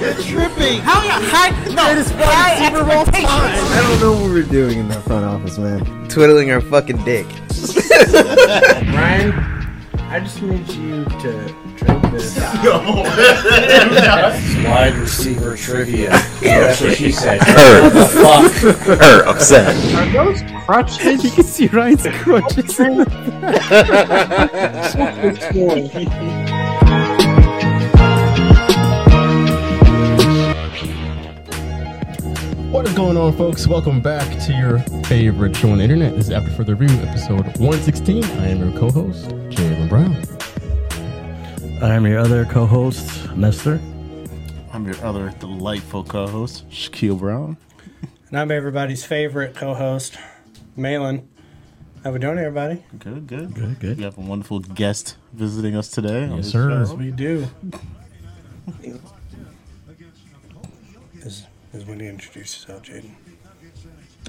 You're tripping. How you hide? No, Greatest wide receiver of all time. I don't know what we're doing in that front office, man. Twiddling our fucking dick. Ryan, I just need you to drink this. Wide receiver trivia. That's what she said. Her. Fuck? Her upset. Are those crutches? You can see Ryan's crutches. What is going on, folks? Welcome back to your favorite show on the internet. This is After Further Review, episode 116. I am your co-host, Jalen Brown. I am your other co-host, Nestor. I'm your other delightful co-host, Shaquille Brown. And I'm everybody's favorite co-host, Malin. How we doing, everybody? Good, good, Good, good. We have a wonderful guest visiting us today. on Yes, this sir. show. We do. Is is when you introduce yourself, Jaden?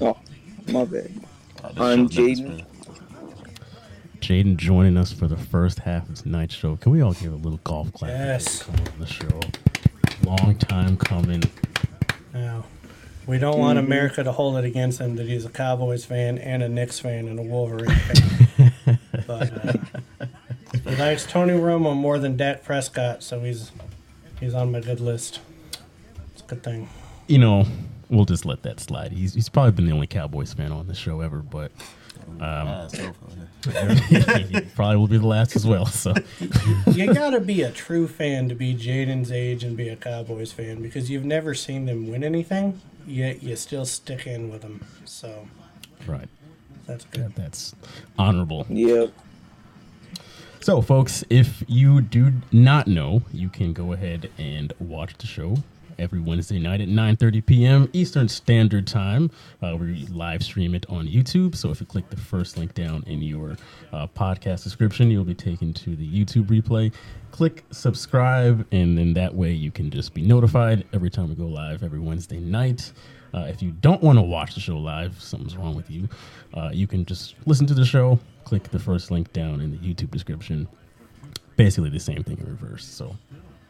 Oh, my bad. I'm Jaden. Jaden joining us for the first half of tonight's show. Can we all give a little golf clap? Yes. Come on the show. Long time coming. Now, we don't want America to hold it against him that he's a Cowboys fan and a Knicks fan and a Wolverine fan. but uh, he likes Tony Romo more than Dak Prescott, so he's he's on my good list. It's a good thing. You know, we'll just let that slide. He's, he's probably been the only Cowboys fan on the show ever, but um, so- probably will be the last as well. So You gotta be a true fan to be Jaden's age and be a Cowboys fan because you've never seen them win anything, yet you still stick in with them. So right, that's good. that's honorable. Yep. So, folks, if you do not know, you can go ahead and watch the show every Wednesday night at 9:30 p.m. Eastern Standard Time. Uh, we live stream it on YouTube. So, if you click the first link down in your uh, podcast description, you'll be taken to the YouTube replay. Click subscribe, and then that way you can just be notified every time we go live every Wednesday night. Uh, if you don't want to watch the show live, something's wrong with you. Uh, you can just listen to the show. Click the first link down in the YouTube description. Basically the same thing in reverse. So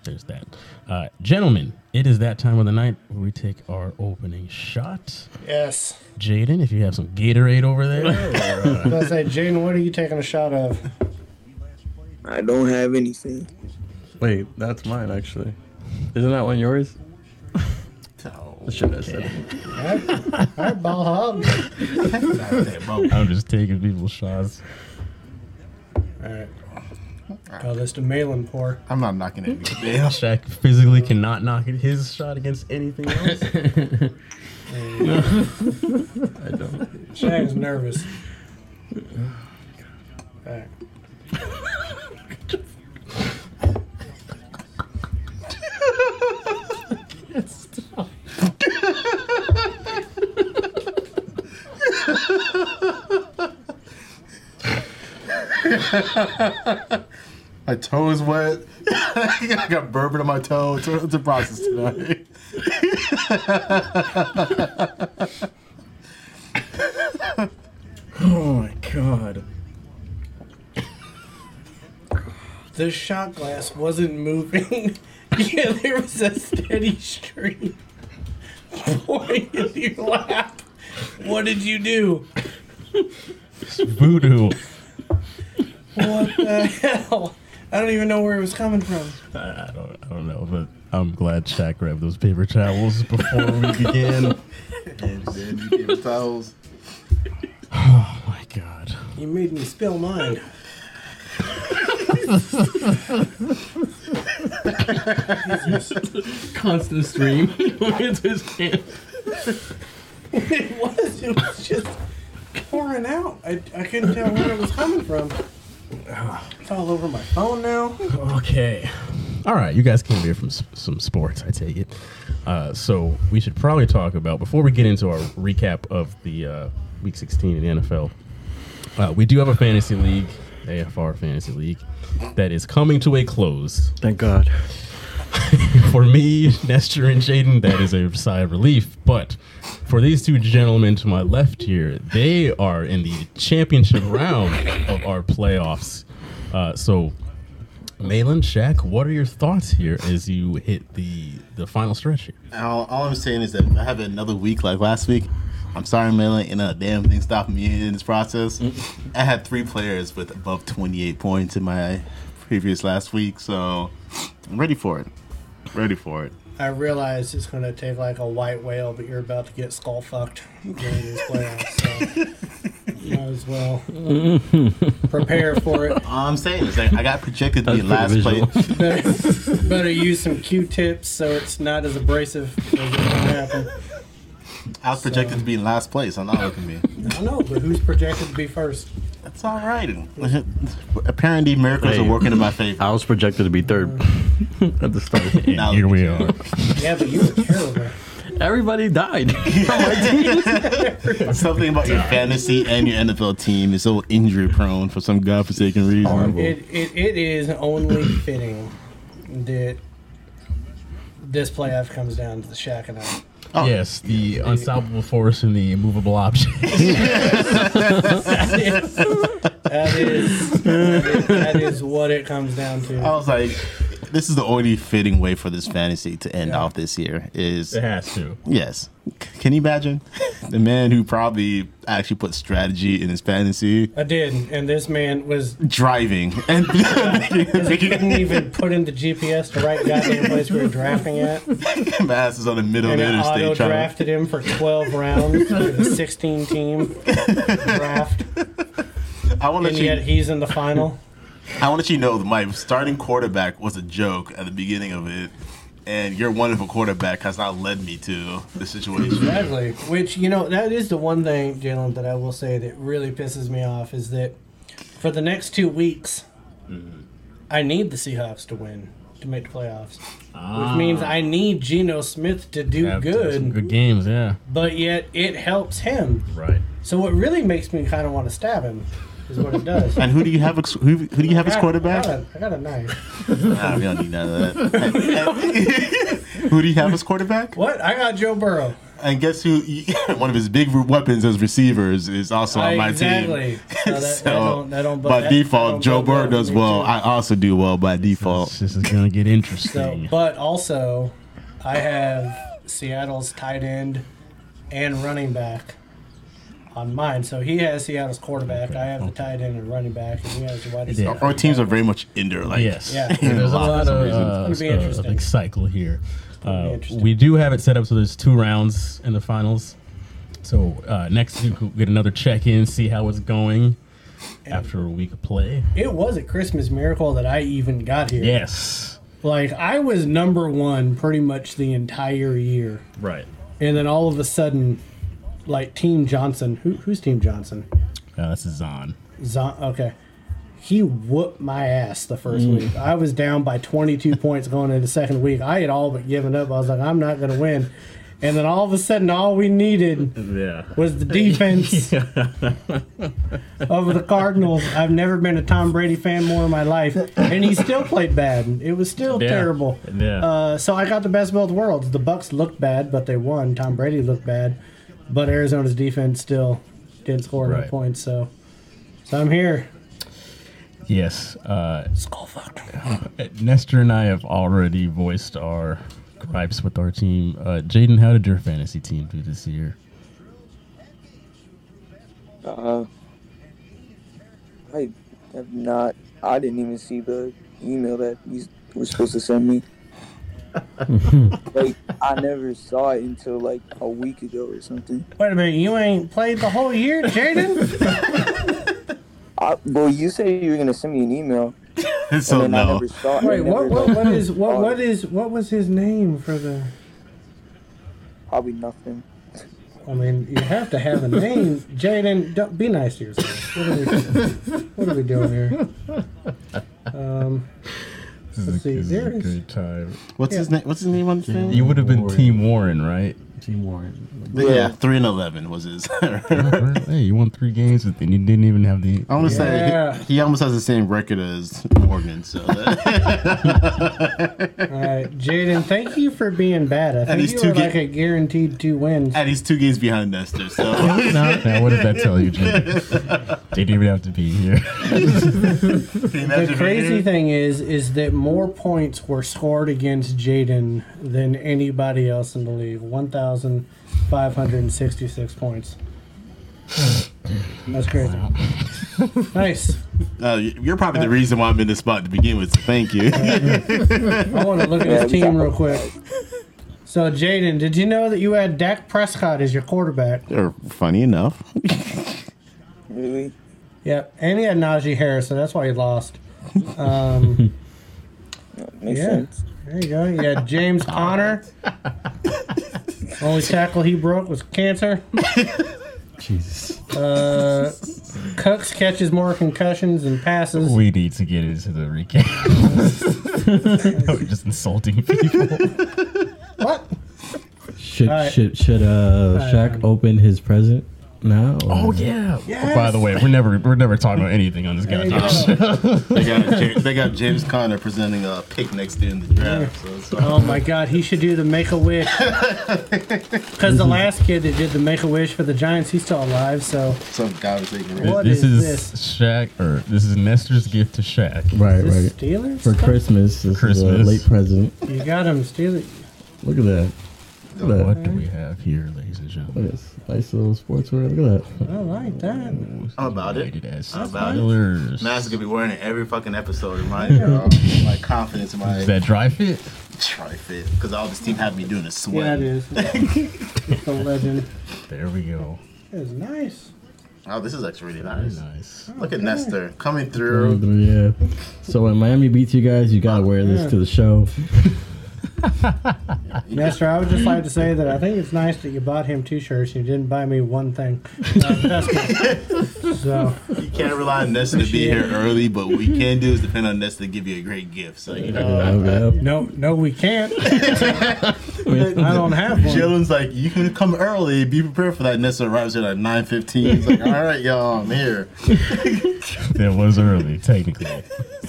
there's that. Uh, gentlemen, it is that time of the night where we take our opening shot. Yes. Jaden, if you have some Gatorade over there, I was say, Jaden, what are you taking a shot of? I don't have anything. Wait, that's mine actually. Isn't that one yours? Oh, I should have said. it. All right, all right ball hog. I'm just taking people's shots. All right. Call this to Malin pour. I'm not knocking it. Shaq physically cannot knock it- his shot against anything else. I don't. Shaq's nervous. All right. My toe is wet. I got bourbon on my toe. It's a, it's a process tonight. Oh my god. The shot glass wasn't moving. yeah, there was a steady stream pouring into your lap. What did you do? Voodoo. What the hell? I don't even know where it was coming from. I, I don't, I don't know, but I'm glad Shaq grabbed those paper towels before we began. and then you give it towels. Oh my god. You made me spill mine. Constant stream into his hand. It was. It was just pouring out. I, I couldn't tell where it was coming from. Ah. It's all over my phone now. Okay. All right, you guys came here from s- some sports, I take it. Uh, so we should probably talk about before we get into our recap of the uh, Week 16 in the NFL. Uh, we do have a fantasy league, AFR fantasy league, that is coming to a close. Thank God. For me, Nestor and Jaden, that is a sigh of relief. But for these two gentlemen to my left here, they are in the championship round of our playoffs. Uh, so Malin, Shaq, what are your thoughts here as you hit the the final stretch here? All, all I'm saying is that I have another week like last week, I'm sorry, Malin, and a damn thing stopped me in this process. I had three players with above 28 points in my previous last week, so I'm ready for it. Ready for it. I realize it's going to take like a white whale, but you're about to get skull fucked during these playoffs. So you might as well prepare for it. All I'm saying is that I got projected to be in last pretty place. Better, better use some Q-tips so it's not as abrasive as it's going to happen. I was projected to be in last place. I'm not looking at me. I don't know, but who's projected to be first? That's all right. Apparently, miracles Hey. are working in my favor. I was projected to be third at the start. And Now here we are. Yeah, but you were terrible. Everybody died. Something about your fantasy and your NFL team is so injury prone for some godforsaken reason. It, it, it is only fitting that this playoff comes down to the Shaq and I. Oh. Yes, the unstoppable force and the immovable object. That is, that is, that is what it comes down to. I was like, this is the only fitting way for this fantasy to end off this year. Is it has to. yes. Can you imagine the man who probably actually put strategy in his fantasy I did, and this man was driving and he couldn't even put in the GPS the right goddamn place we were drafting at, masses on the middle and of the interstate trying to drafted him for 12 rounds for the 16 team draft, I want to and yet you. he's in the final. I want to let you know that my starting quarterback was a joke at the beginning of it, and your wonderful quarterback has not led me to the situation. Exactly. Which you know that is the one thing, Jalen, that I will say that really pisses me off is that for the next two weeks, mm-hmm. I need the Seahawks to win to make the playoffs, which ah. means I need Geno Smith to do Have to some good, good games, yeah. but yet it helps him. Right. So what really makes me kind of want to stab him is what it does. And who do you have? ex- Who, who do you have as I got- quarterback? I got, a, I got a knife. Nah, we don't need none of that. who do you have as quarterback? What? I got Joe Burrow. And guess who? One of his big weapons as receivers is also on my team. exactly. team. So that, that don't, that don't, by that- that default, don't Joe Burrow does well. too. I also do well by default. This is gonna get So, interesting. but also, I have Seattle's tight end and running back on mine. So he has Seattle's quarterback. I have the tight end and running back, and he has the wide receiver. Our teams are very much in there. Like, yes. Yeah. There's a lot of, reason. uh, It's gonna be uh, a interesting. big cycle here. Uh, we do have it set up so there's two rounds in the finals. So uh, next week we'll get another check in, see how it's going after a week of play. It was a Christmas miracle that I even got here. Yes. Like I was number one pretty much the entire year, Right. and then all of a sudden, like Team Johnson. Who, who's Team Johnson? Uh, this is Zon. Zon, okay. He whooped my ass the first Mm. week. I was down by 22 points going into the second week. I had all but given up. I was like, I'm not going to win. And then all of a sudden, all we needed Yeah. was the defense of the Cardinals. I've never been a Tom Brady fan more in my life, and he still played bad. It was still Yeah. terrible. Yeah. Uh, so I got the best of both worlds. The Bucks looked bad, but they won. Tom Brady looked bad, but Arizona's defense still didn't score enough Right. points. So, so I'm here. yes. Uh, Skull fucked. Nestor and I have already voiced our gripes with our team. Uh, Jaden, how did your fantasy team do this year? Uh, I have not. I didn't even see the email that you were supposed to send me. Like I never saw it until like a week ago or something. Wait a minute, you ain't played the whole year, Jaden? I, well, you said you were gonna send me an email, so and then I never saw it. Wait, I what? never, What? like, What is? What? saw What What was his name for the? Probably nothing. I mean, you have to have a name, Jaden. Don't be nice to yourself. What are we? What are we doing here? Um, This Let's see, this there a is- good time. What's his name? What's his name on the thing? You would have been Team Warren, right? Team Warren. But yeah, three and eleven was his. hey, you won three games, and then you didn't even have the. I want to Yeah. say he, he almost has the same record as Morgan. So that, All right, Jaden, thank you for being bad. I think he's you two were ga- like a guaranteed two wins. and he's two games behind Nestor. So now, what does that tell you, Jim? Didn't even have to be here. The crazy thing is, is that more points were scored against Jaden than anybody else in the league. One thousand five hundred and sixty-six points. That's crazy. nice. Uh, you're probably the reason why I'm in this spot to begin with. So thank you. I want to look at Yeah, his team real quick. So, Jaden, did you know that you had Dak Prescott as your quarterback? Or funny enough, Really? Yep, and he had Najee Harris, so that's why he lost. Um, Makes Yeah. sense. there you go. You had James Conner. Only tackle he broke was cancer. Jesus. Uh, Cooks catches more concussions and passes. We need to get into the recap. We're just insulting people. What? Should Alright. should should uh Alright, Shaq man. open his present now? Oh yeah. Yes. By the way, we're never we're never talking about anything on this There you goddamn show. they got they got James Conner presenting a pick next year in the draft. So, so Oh my God, he should do the Make a Wish. Because the last kid that did the Make a Wish for the Giants, he's still alive. So some guy was taking it. What this is is this? Shaq or this is Nestor's gift to Shaq. Right, is right. Steelers For stuff? Christmas, this is a Christmas. late present. You got him, Steelers. Look at that. Look at What do we have here, ladies and gentlemen? Look gentlemen? at this nice little sportswear. Look at that. I like that. I'm about it. Rated as I'm about it. Steelers. Man's gonna be wearing it every fucking episode. Remind me of my confidence in my Is that dry fit? try fit because all this team had me doing a Yeah, sweat. it is. it's a legend. There we go. It's nice. Oh, this is actually really Very nice. nice. Look at Nestor coming through. Yeah. So when Miami beats you guys, you gotta wear this to the show. Nestor, I would just like to say that I think it's nice that you bought him two shirts and you didn't buy me one thing. Uh, that's good. So, You can't rely on Nestor to be here early, but what we can do is depend on Nestor to give you a great gift. So you know, yeah. no, no, we can't. I don't have one. Chillin's like, you can come early. Be prepared for that. Nestor arrives here at nine fifteen. He's like, all right, y'all, I'm here. That was early, technically.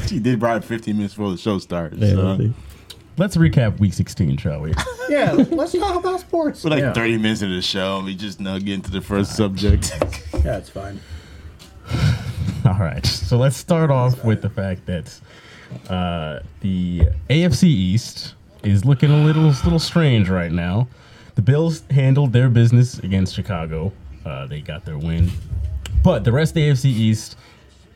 She did bribe fifteen minutes before the show started. Yeah, so. See. Let's recap week 16, shall we? Yeah, let's talk about sports. We're like Yeah. 30 minutes into the show, and we just now get into the first subject. Yeah, it's fine. All right. So let's start off with the fact that uh, the AFC East is looking a little little strange right now. The Bills handled their business against Chicago. Uh, they got their win, but the rest of the AFC East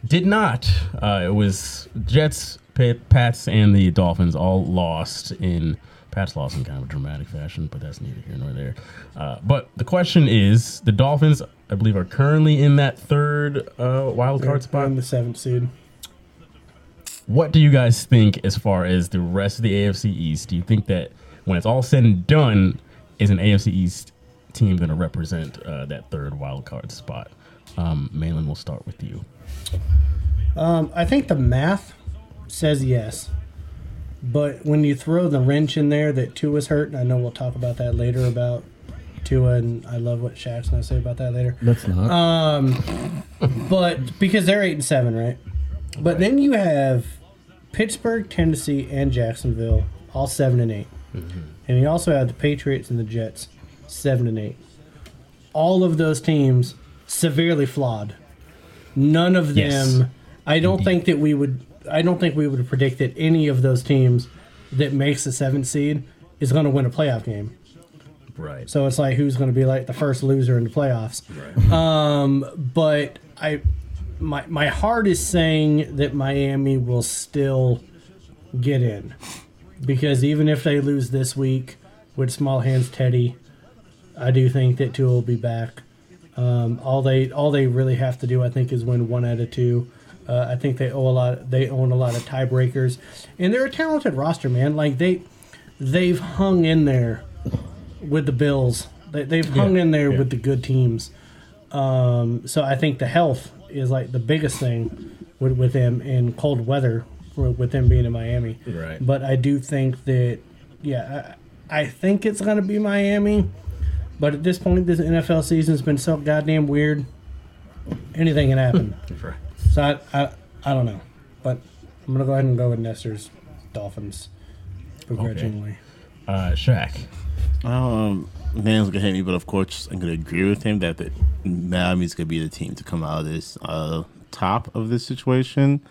did not. Uh, it was Jets, Pat- Pats, and the Dolphins all lost in. Pats lost in kind of a dramatic fashion, but that's neither here nor there. Uh, but the question is, the Dolphins, I believe, are currently in that third uh, wild card spot. I'm the seventh seed. What do you guys think as far as the rest of the AFC East? Do you think that when it's all said and done, is an AFC East team going to represent uh, that third wild card spot? Um, Malin, we'll start with you. Um, I think the math says yes. But when you throw the wrench in there that Tua's hurt, and I know we'll talk about that later about Tua, and I love what Shaq's going to say about that later. That's not. Um, but because they're eight and seven, right? But then you have Pittsburgh, Tennessee, and Jacksonville, all seven and 8 and you also have the Patriots and the Jets, seven and eight. All of those teams severely flawed. None of them. Yes. I don't think that we would. I don't think we would have predicted any of those teams that makes the seventh seed is going to win a playoff game. Right. So it's like who's going to be like the first loser in the playoffs. Um, but I, my my heart is saying that Miami will still get in because even if they lose this week with small hands Teddy, I do think that Tua will be back. Um, all they all they really have to do, I think, is win one out of two. Uh, I think they owe a lot. They own a lot of tiebreakers, and they're a talented roster, man. Like they they've hung in there with the Bills. They, they've hung in there yeah. with the good teams. Um, so I think the health is like the biggest thing with, with them in cold weather, with them being in Miami. Right. But I do think that, yeah, I, I think it's going to be Miami. But at this point, this NFL season's been so goddamn weird. Anything can happen. so I, I, I don't know, but I'm gonna go ahead and go with Nestor's Dolphins begrudgingly. Uh, Shaq. Um, Man's gonna hate me, but of course I'm gonna agree with him that the Miami's gonna be the team to come out of this uh, top of this situation.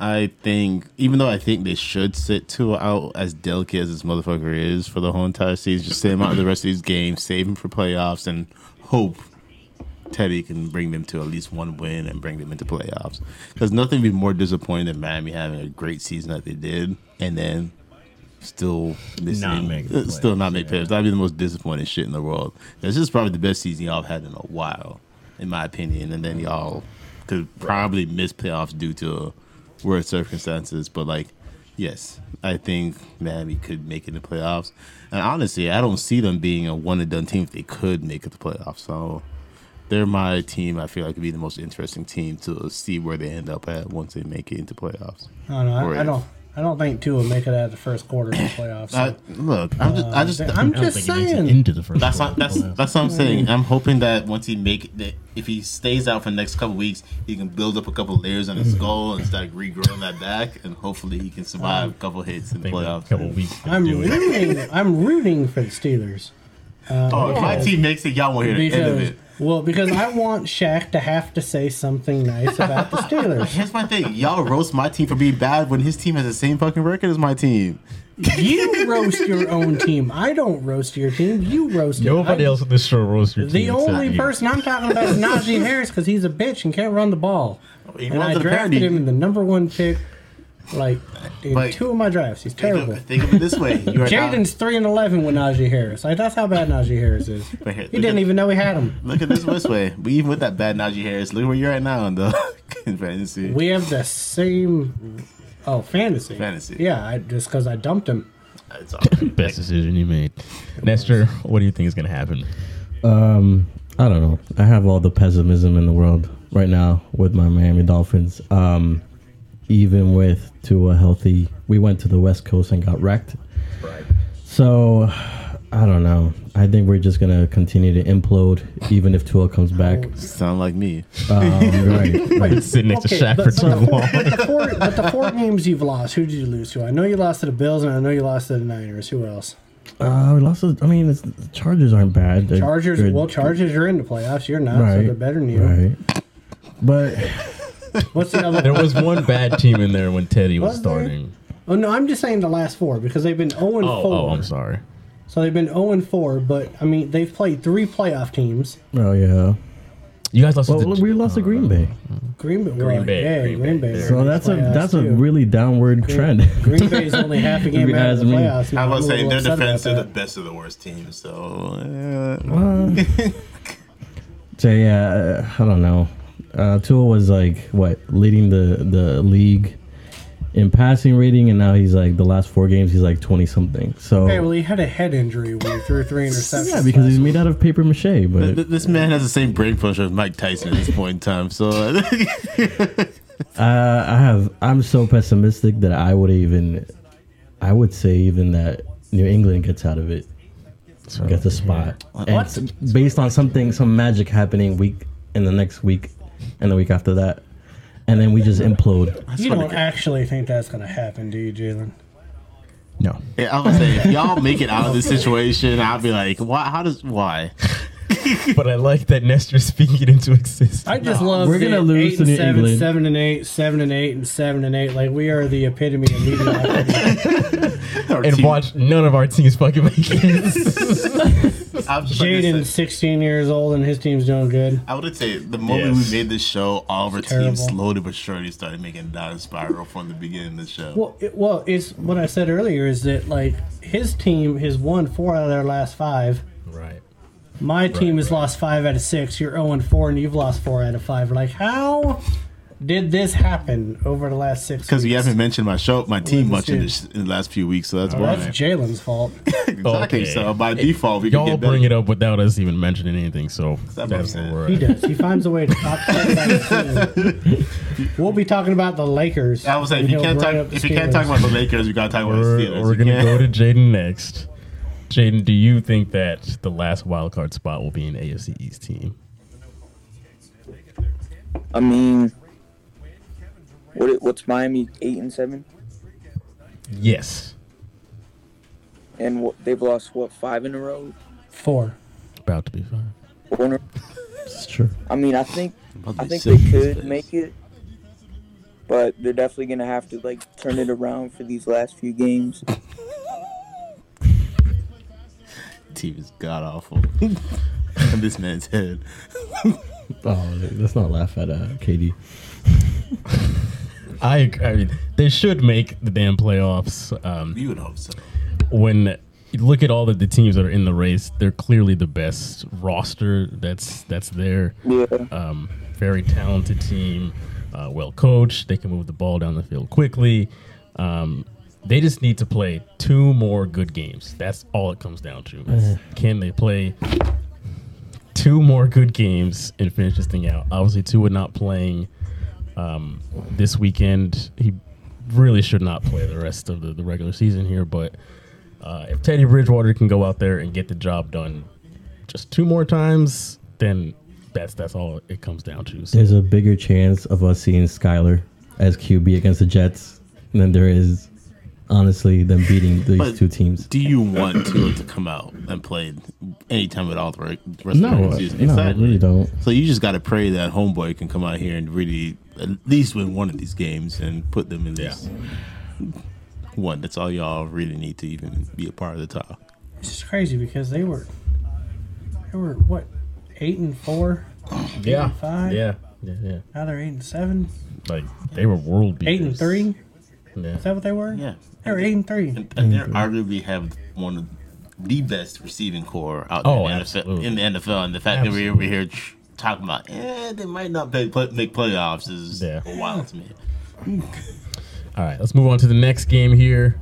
I think, even though I think they should sit Tua out as delicate as this motherfucker is for the whole entire season, just sit him out the rest of these games, save him for playoffs, and hope Teddy can bring them to at least one win and bring them into playoffs. Because nothing would be more disappointing than Miami having a great season that they did, and then still missing, Not make uh, still not playoffs, make yeah. playoffs. That'd be the most disappointing shit in the world. This is probably the best season y'all have had in a while, in my opinion. And then y'all could probably miss playoffs due to worse circumstances. But like, yes, I think Miami could make it in the playoffs. And honestly, I don't see them being a one and done team if they could make it to playoffs. So they're my team. I feel like would be the most interesting team to see where they end up at once they make it into playoffs. I don't know. I, I don't. I don't think Tua will make it out of the first quarter of the playoffs. I, look, I'm just, I uh, just, I'm just think makes it saying. into the first. That's quarter not, that's of the playoffs. that's what I'm saying. I'm hoping that once he make it, that if he stays out for the next couple weeks, he can build up a couple layers on his mm. skull and start regrowing that back, and hopefully he can survive a um, couple hits in the I think a playoffs. couple weeks. I'm rooting. I'm rooting for the Steelers. Oh, if my um, team makes it, y'all won't hear the end of it. Well, because I want Shaq to have to say something nice about the Steelers. Here's my thing: y'all roast my team for being bad when his team has the same fucking record as my team. You roast your own team. I don't roast your team. You roast it. Nobody I- else in this show roasts your The team except only you. person I'm talking about is Najee Harris because he's a bitch and can't run the ball. He and runs I the drafted parody. him in the number one pick, like in Like, two of my drafts. He's Think terrible. of, think of it this way: you are now- Jaden's three and eleven with Najee Harris. Like that's how bad Najee Harris is. But here, He didn't at- even know he had him. Look at this this way. But even with that bad Najee Harris, look where you're at now in the fantasy. We have the same. Oh, fantasy. Fantasy. Yeah, I, just because I dumped him. It's all Best decision you made. Nestor, what do you think is going to happen? Um, I don't know. I have all the pessimism in the world right now with my Miami Dolphins. Um, even with Tua healthy, we went to the West Coast and got wrecked. Right. So I don't know. I think we're just gonna continue to implode, even if Tua comes back. sound like me. Um, right, right. Sitting next to Shaq but, for but too the four, long. but, the four, but the four games you've lost, who did you lose to? I know you lost to the Bills, and I know you lost to the Niners. Who else? Uh, we lost. to- I mean, it's, the Chargers aren't bad. They're Chargers. good. Well, Chargers, you're in the playoffs. You're not, so they're better than you. Right. But What's the other? There was one bad team in there when Teddy was Was there? starting. Oh no, I'm just saying the last four because they've been 0 and Oh, 4. oh, I'm sorry. So they've been 0 and 4, but I mean they've played three playoff teams. oh yeah. You guys lost Well, to the, we lost to Green Bay. Green Bay, Green Bay, yeah, Green Green, Bay. Bay. So that's a Playoffs, that's a really downward trend. Green Bay's only half a game If you out of the ask me. playoffs. Now. I I'm was a saying little their upset defense is the that. best of the worst teams. So uh, So yeah, uh, I don't know. Uh, Tua was like what leading the the league in passing rating, and now he's like the last four games he's like twenty something. So Okay, well, he had a head injury when he threw three interceptions. yeah, because he's made out of paper mache. But th- this man has the same brain function as Mike Tyson at this point in time. So uh, uh, I have I'm so pessimistic that I would even I would say even that New England gets out of it, gets a spot, and What? based on something some magic happening week in the next week, and the week after that, and then we just implode. You don't actually think that's going to happen, do you, Jalen? no. yeah, I was saying, if y'all make it out of this situation, I'll be like, why? How does why? But I like that Nestor speaking it into existence. I just love We're the gonna lose eight to and New seven, England. seven and eight, seven and eight, and seven and eight. Like we are the epitome of mediocrity. Our and team- watch none of our teams fucking make it. I'm just like I said, Jaden's 16 years old and his team's doing good. I would say the moment Yes. we made this show, all of our Terrible. teams slowly but surely started making a down spiral from the beginning of the show. Well, it, well, it's what I said earlier is that like his team has won four out of their last five. right. My team has lost five out of six. You're 0 and 4, and you've lost four out of five. Like, how did this happen over the last six? Because you haven't mentioned my show, my team much in, this this, in the last few weeks, so that's Oh, why. that's Jalen's fault. exactly. Okay. So by default, we can Y'all get bring it up without us even mentioning anything, so what that's I'm where we're He does. He finds a way to talk talk about his team. We'll be talking about the Lakers. I was saying, if you can't talk, bring up the if you can't talk about the Lakers, you gotta talk about the We're, Steelers. we're gonna go to Jaden next. Jaden, do you think that the last wild card spot will be an AFC East team? I mean, what it- what's Miami eight and seven, Yes. and what, they've lost what five in a row. Four. About to be five. Four It's true. I mean, I think I think they could days. make it, but they're definitely gonna have to like turn it around for these last few games. Team is god awful. On this man's head. Oh, let's not laugh at uh, KD. I, ag- I mean, they should make the damn playoffs. Um, You would hope so. when you look at all of the teams that are in the race, they're clearly the best roster that's that's there. Yeah, Um, very talented team, uh, well coached. They can move the ball down the field quickly. Um, they just need to play two more good games. That's all it comes down to. Is Can they play two more good games and finish this thing out? Obviously, Tua not playing um, this weekend. He really should not play the rest of the, the regular season here. But uh, if Teddy Bridgewater can go out there and get the job done just two more times, then that's that's all it comes down to. So, There's a bigger chance of us seeing Skylar as QB against the Jets than there is, honestly, them beating these But two teams. Do you want Tua to come out and play anytime at all the rest of the No, regular season? no, I really don't. So you just got to pray that homeboy can come out here and really at least win one of these games and put them in this one. That's all y'all really need to even be a part of the top. It's just crazy because they were they were what eight and four, eight and five. yeah, yeah, yeah. Now they're eight and seven, Like they were world beaters. eight and three. Yeah. Is that what they were? Yeah. They were eight and three. And, and they arguably have one of the best receiving core out Oh, in, the. NFL, in the NFL. And the fact that we're over here tr- talking about, eh, they might not play, play, make playoffs is Yeah. wild to me. All right, let's move on to the next game here.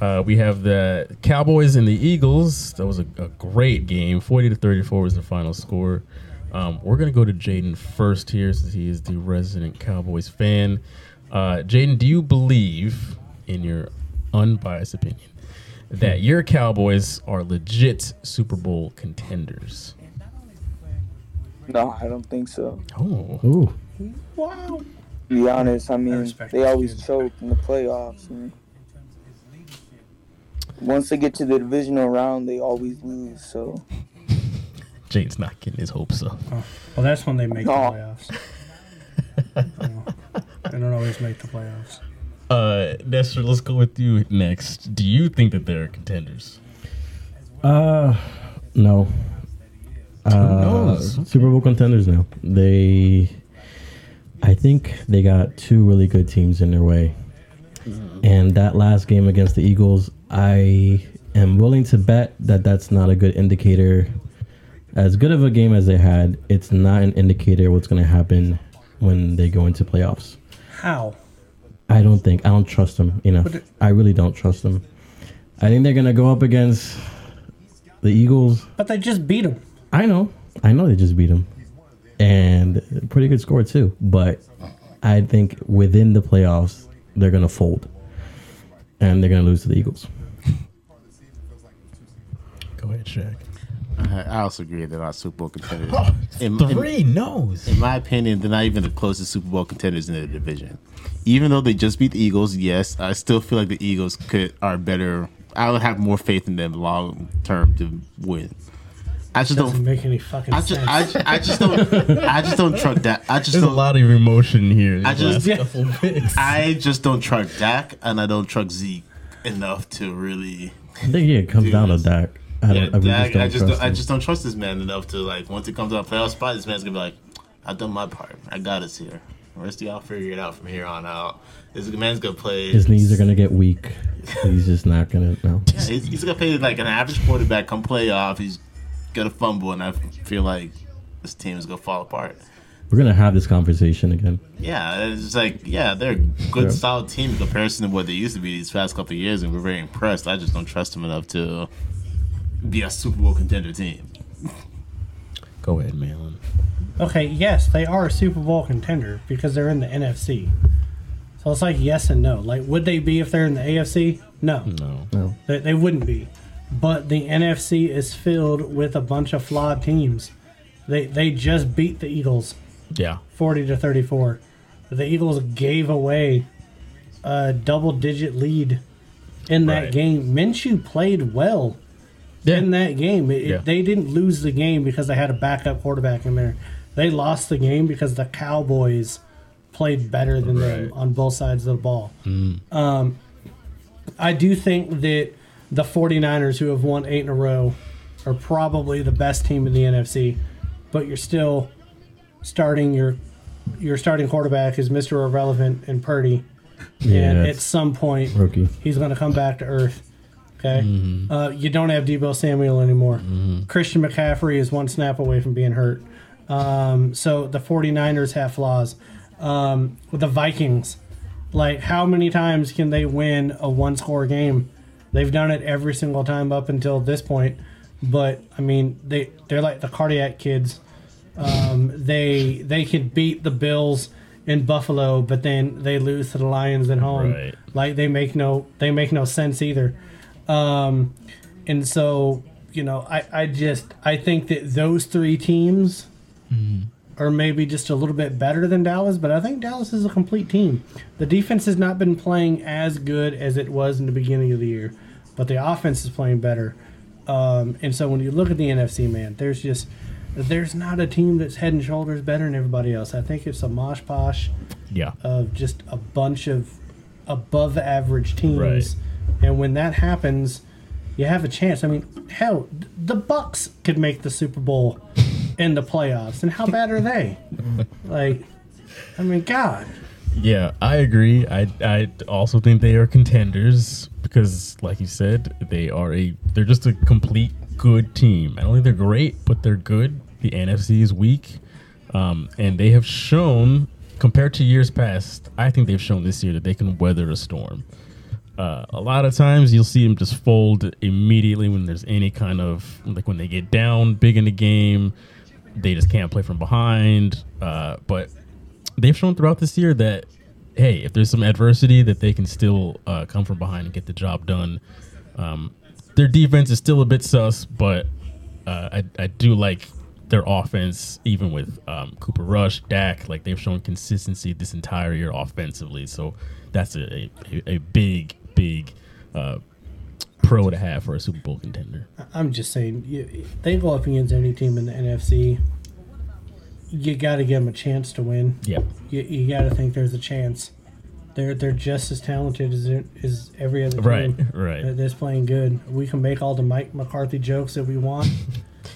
Uh, we have the Cowboys and the Eagles. That was a, a great game. 40 to 34 was the final score. Um, we're going to go to Jaden first here since he is the resident Cowboys fan. Uh, Jaden, do you believe, in your unbiased opinion, that hmm. your Cowboys are legit Super Bowl contenders? no, I don't think so. Oh, Ooh, Wow. To be honest, I mean, respect they always dude. choke in the playoffs. And once they get to the divisional round, they always lose. So Jaden's not getting his hopes up. Oh, well, that's when they make the No. playoffs. Oh, they don't always make the playoffs. Uh, Nestor, let's go with you next. Do you think that they're contenders? uh, no. Uh, knows? Super Bowl contenders now. They, I think they got two really good teams in their way. And that last game against the Eagles, I am willing to bet that that's not a good indicator. As good of a game as they had, it's not an indicator what's going to happen when they go into playoffs. How? I don't think I don't trust them enough. But it- I really don't trust them. I think they're gonna go up against the Eagles. But they just beat them. I know, I know they just beat them, and pretty good score too. But I think within the playoffs they're gonna fold, and they're gonna lose to the Eagles. Go ahead, Shaq. I, I also agree they're not Super Bowl contenders. in, in- Three no's. in my opinion, they're not even the closest Super Bowl contenders in the division. Even though they just beat the Eagles, yes, I still feel like the Eagles could are better. I would have more faith in them long term to win. I just Doesn't don't. make any fucking I sense. just, I, I just don't. I just don't trust that. I just There's a don't. lot of emotion here. I just- these last couple picks. I just don't trust Dak, and I don't trust Zeke enough to really. I think yeah, it comes Dude, down to Dak. I Yeah, don't. I, Dak, just don't I just, trust don't, I just don't trust this man enough to like. Once it comes to a playoff spot, this man's gonna be like, "I've done my part. I got us here. Of y'all figure it out from here on out." This man's gonna play. His knees are gonna get weak. He's just not gonna. No. Yeah, he's, he's gonna play like an average quarterback. Come playoff, he's gonna fumble, and I feel like this team is gonna fall apart. We're gonna have this conversation again. Yeah, it's like yeah, they're a good, Yeah. solid team in comparison to what they used to be these past couple of years, and we're very impressed. I just don't trust them enough to be a Super Bowl contender team. Go ahead, Malin. Okay, yes, they are a Super Bowl contender because they're in the NFC. So it's like yes and no. Like, would they be if they're in the AFC? No, No. No. they, they wouldn't be. but the NFC is filled with a bunch of flawed teams. They they just beat the Eagles Yeah. 40 to 34. The Eagles gave away a double digit lead in that Right. game. Minshew played well Yeah. in that game. It- Yeah. They didn't lose the game because they had a backup quarterback in there. They lost the game because the Cowboys played better than them on both sides of the ball. Um, I do think that the 49ers, who have won eight in a row, are probably the best team in the NFC, but you're still starting your your starting quarterback is Mr. Irrelevant and Purdy, Yeah, and at some point rookie. he's going to come back to earth. Okay, uh, you don't have Deebo Samuel anymore. Christian McCaffrey is one snap away from being hurt. Um, so the 49ers have flaws. Um, with the Vikings, like how many times can they win a one score game? They've done it every single time up until this point. But I mean, they they're like the cardiac kids. Um, they they can beat the Bills in Buffalo, but then they lose to the Lions at home. Right. Like they make no they make no sense either. Um, and so you know, I I just I think that those three teams are maybe just a little bit better than Dallas, but I think Dallas is a complete team. The defense has not been playing as good as it was in the beginning of the year, but the offense is playing better. Um, and so when you look at the NFC, man, there's just there's not a team that's head and shoulders better than everybody else. I think it's a mosh posh Yeah. of just a bunch of above average teams. Right. And when that happens, you have a chance. I mean, hell, the Bucks could make the Super Bowl in the playoffs. And how bad are they? like, I mean, God. Yeah, I agree. I I also think they are contenders because, like you said, they are a they're just a complete good team. I don't think they're great, but they're good. The NFC is weak, um, and they have shown compared to years past. I think they've shown this year that they can weather a storm. Uh, a lot of times you'll see them just fold immediately when there's any kind of like when they get down big in the game, they just can't play from behind. Uh, but they've shown throughout this year that hey, if there's some adversity, that they can still uh, come from behind and get the job done. Um, their defense is still a bit sus, but uh, I, I do like their offense, even with um, Cooper Rush, Dak. Like they've shown consistency this entire year offensively, so that's a a, a big big uh, pro to have for a Super Bowl contender. I'm just saying, you, they go up against any team in the NFC. You got to give them a chance to win. Yep. You, you got to think there's a chance. They're they're just as talented as it, as every other team. Right, right. That's playing good. We can make all the Mike McCarthy jokes that we want.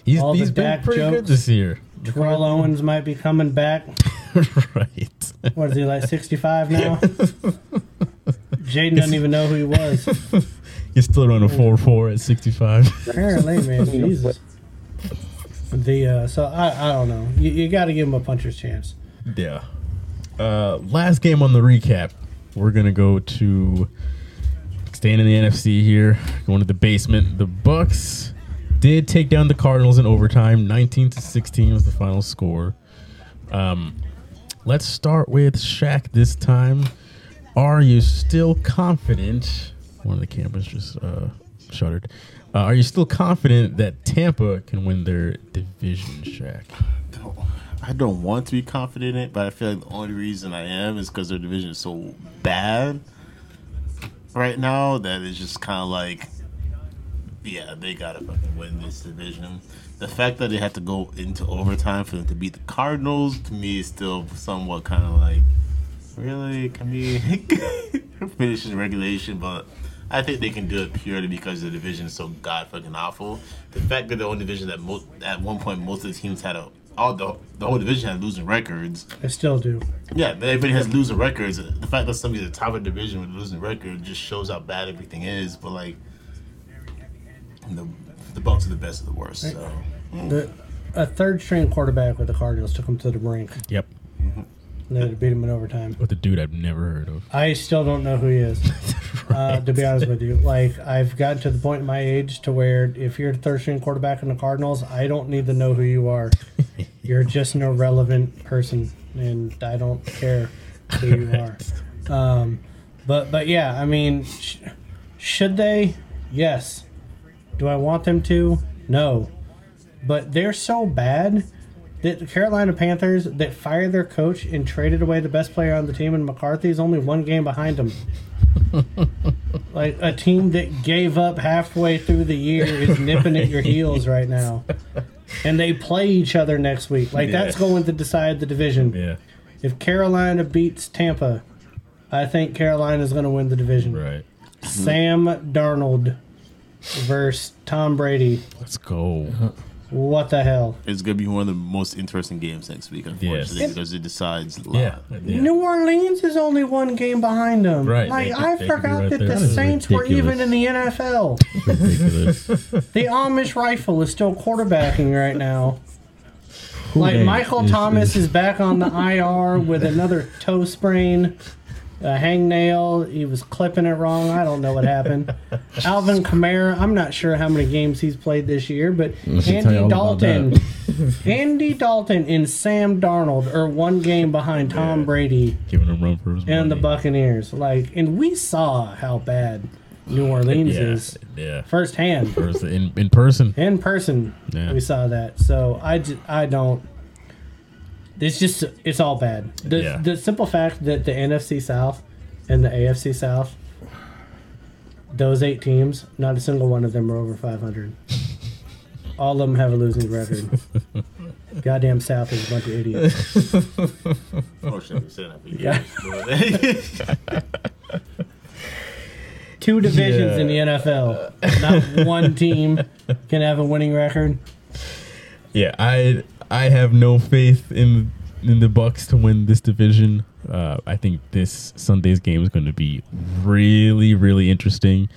He's, All the he's been pretty good jokes. this year. Terrell Owens might be coming back. right. What is he like, 65 now? Jaden doesn't even know who he was. He's still running a 4 4 at 65. Apparently, man, Jesus. The uh, so I I don't know. You, you got to give him a puncher's chance. Yeah. Uh, last game on the recap. We're gonna go to staying in the NFC here. Going to the basement. The Bucks did take down the Cardinals in overtime. 19 to 16 was the final score. Um, let's start with Shaq this time. Are you still confident? One of the cameras just uh, shuttered. Uh, are you still confident that Tampa can win their division, Shaq? I don't want to be confident in it, but I feel like the only reason I am is because their division is so bad right now that it's just kind of like, yeah, they gotta fucking win this division. The fact that they had to go into overtime for them to beat the Cardinals to me is still somewhat kind of like, really? Can we finish in regulation? But I think they can do it purely because the division is so god fucking awful. The fact that the only division that most at one point most of the teams had a all the the whole division had losing records. I still do. Yeah, but everybody has losing records. The fact that somebody's at the top of the division with a losing record just shows how bad everything is. But like, the the Bucks are the best of the worst. So The, a third string quarterback with the Cardinals took them to the brink. Yep. And they beat him in overtime. With a dude I've never heard of. I still don't know who he is. uh, to be honest with you, like I've gotten to the point in my age to where if you're a third string quarterback in the Cardinals, I don't need to know who you are. You're just an irrelevant person, and I don't care who you are. Um, but but yeah, I mean, sh- should they? Yes. Do I want them to? No. But they're so bad the Carolina Panthers that fired their coach and traded away the best player on the team, and McCarthy is only one game behind them. like a team that gave up halfway through the year is nipping at your heels right now. And they play each other next week. Like that's going to decide the division. Yeah. If Carolina beats Tampa, I think Carolina is going to win the division. Right. Sam Darnold versus Tom Brady. Let's go. What the hell? It's gonna be one of the most interesting games next week, unfortunately, Yes. because it decides. a lot. Yeah. yeah. New Orleans is only one game behind them. Right, Like they could- I they could be forgot right that there. the That is Saints were ridiculous. even in the NFL. Ridiculous. the Amish rifle is still quarterbacking right now. Like Michael is- Thomas is- is back on the IR with another toe sprain, a hangnail. He was clipping it wrong. I don't know what happened. Alvin Kamara. I'm not sure how many games he's played this year, but Let's Andy Dalton, Andy Dalton, and Sam Darnold are one game behind Tom Yeah. Brady Giving him run for his and the. Buccaneers. Like, and we saw how bad New Orleans Yeah. is Yeah. firsthand First in, in person. in person. Yeah. We saw that. So I, I don't. It's just it's all bad. The Yeah. the simple fact that the NFC South and the AFC South, those eight teams, not a single one of them are over five hundred. all of them have a losing record. Goddamn South is a bunch of idiots. Oh, said that. Yeah. Yeah. Two divisions in the NFL. Not one team can have a winning record. Yeah, I I have no faith in in the Bucks to win this division. Uh, I think this Sunday's game is going to be really really interesting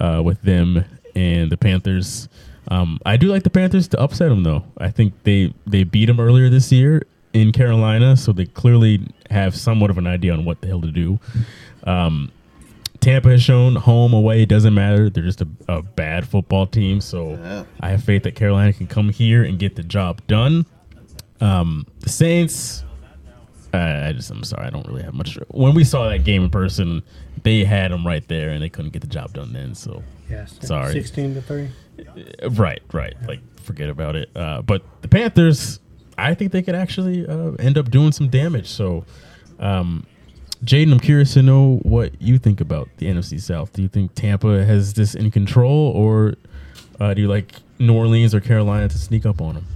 uh, with them and the Panthers. Um, I do like the Panthers to upset them though. I think they they beat them earlier this year in Carolina, so they clearly have somewhat of an idea on what the hell to do. Um, Tampa has shown home away it doesn't matter. They're just a, a bad football team. So Yeah. I have faith that Carolina can come here and get the job done. Um, the Saints, I, I just I'm sorry, I don't really have much. When we saw that game in person, they had them right there and they couldn't get the job done then. So Yes. Sorry. Sixteen to three. uh, right, right, like forget about it. Uh, but the Panthers, I think they could actually uh, end up doing some damage. So. Um, Jaden, I'm curious to know what you think about the NFC South. Do you think Tampa has this in control, or uh, do you like New Orleans or Carolina to sneak up on them?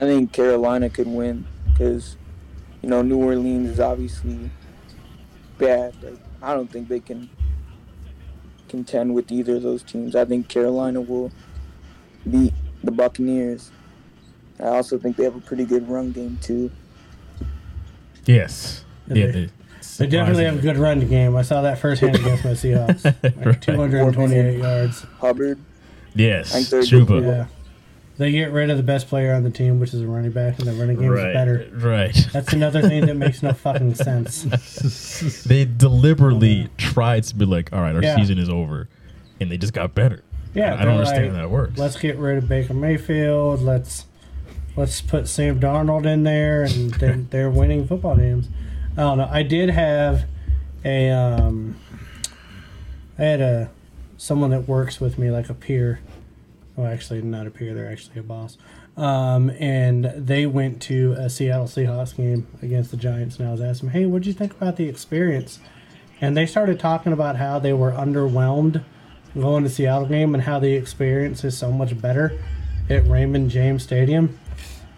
I think Carolina could win because, you know, New Orleans is obviously bad. Like, I don't think they can contend with either of those teams. I think Carolina will beat the Buccaneers. I also think they have a pretty good run game too. Yes. Yeah, Yeah, they- they, They definitely have a good run game. I saw that firsthand against my Seahawks. Like Right. 228 yards. Hubbard, Yes, I Chuba. Yeah. They get rid of the best player on the team, which is a running back, and the running game Right, is better. right. That's another thing that makes no fucking sense. They deliberately tried to be like, all right, our Yeah. season is over, and they just got better. Yeah, I don't understand like, how that works. Let's get rid of Baker Mayfield. Let's let's put Sam Darnold in there, and then they're winning football games. I don't know. I did have a um, I had a someone that works with me, like a peer. Well, actually, not a peer. They're actually a boss. Um, and they went to a Seattle Seahawks game against the Giants, and I was asking them, "Hey, what'd you think about the experience?" And they started talking about how they were underwhelmed going to Seattle game and how the experience is so much better at Raymond James Stadium.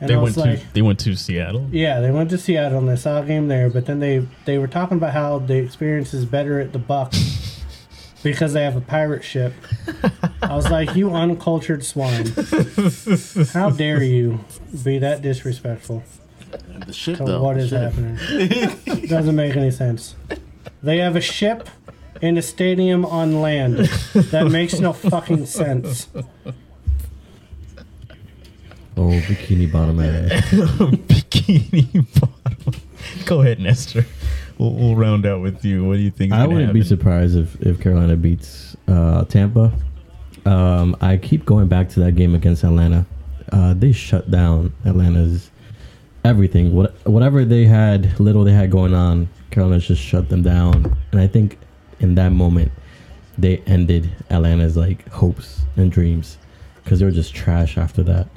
And they went like, to they went to Seattle. yeah, they went to Seattle and they saw a game there, but then they they were talking about how the experience is better at the Bucks because they have a pirate ship. I was like, you uncultured swine! How dare you be that disrespectful And the ship, to though. what the is ship. happening? Doesn't make any sense. They have a ship and a stadium on land. That makes no fucking sense. Oh, bikini bottom man. Bikini bottom. Go ahead, Nestor. We'll, we'll round out with you. What do you think? I wouldn't be surprised if, if Carolina beats uh, Tampa. Um, I keep going back to that game against Atlanta. Uh, they shut down Atlanta's everything. What whatever they had, little they had going on, Carolina just shut them down. And I think in that moment, they ended Atlanta's like hopes and dreams because they were just trash after that.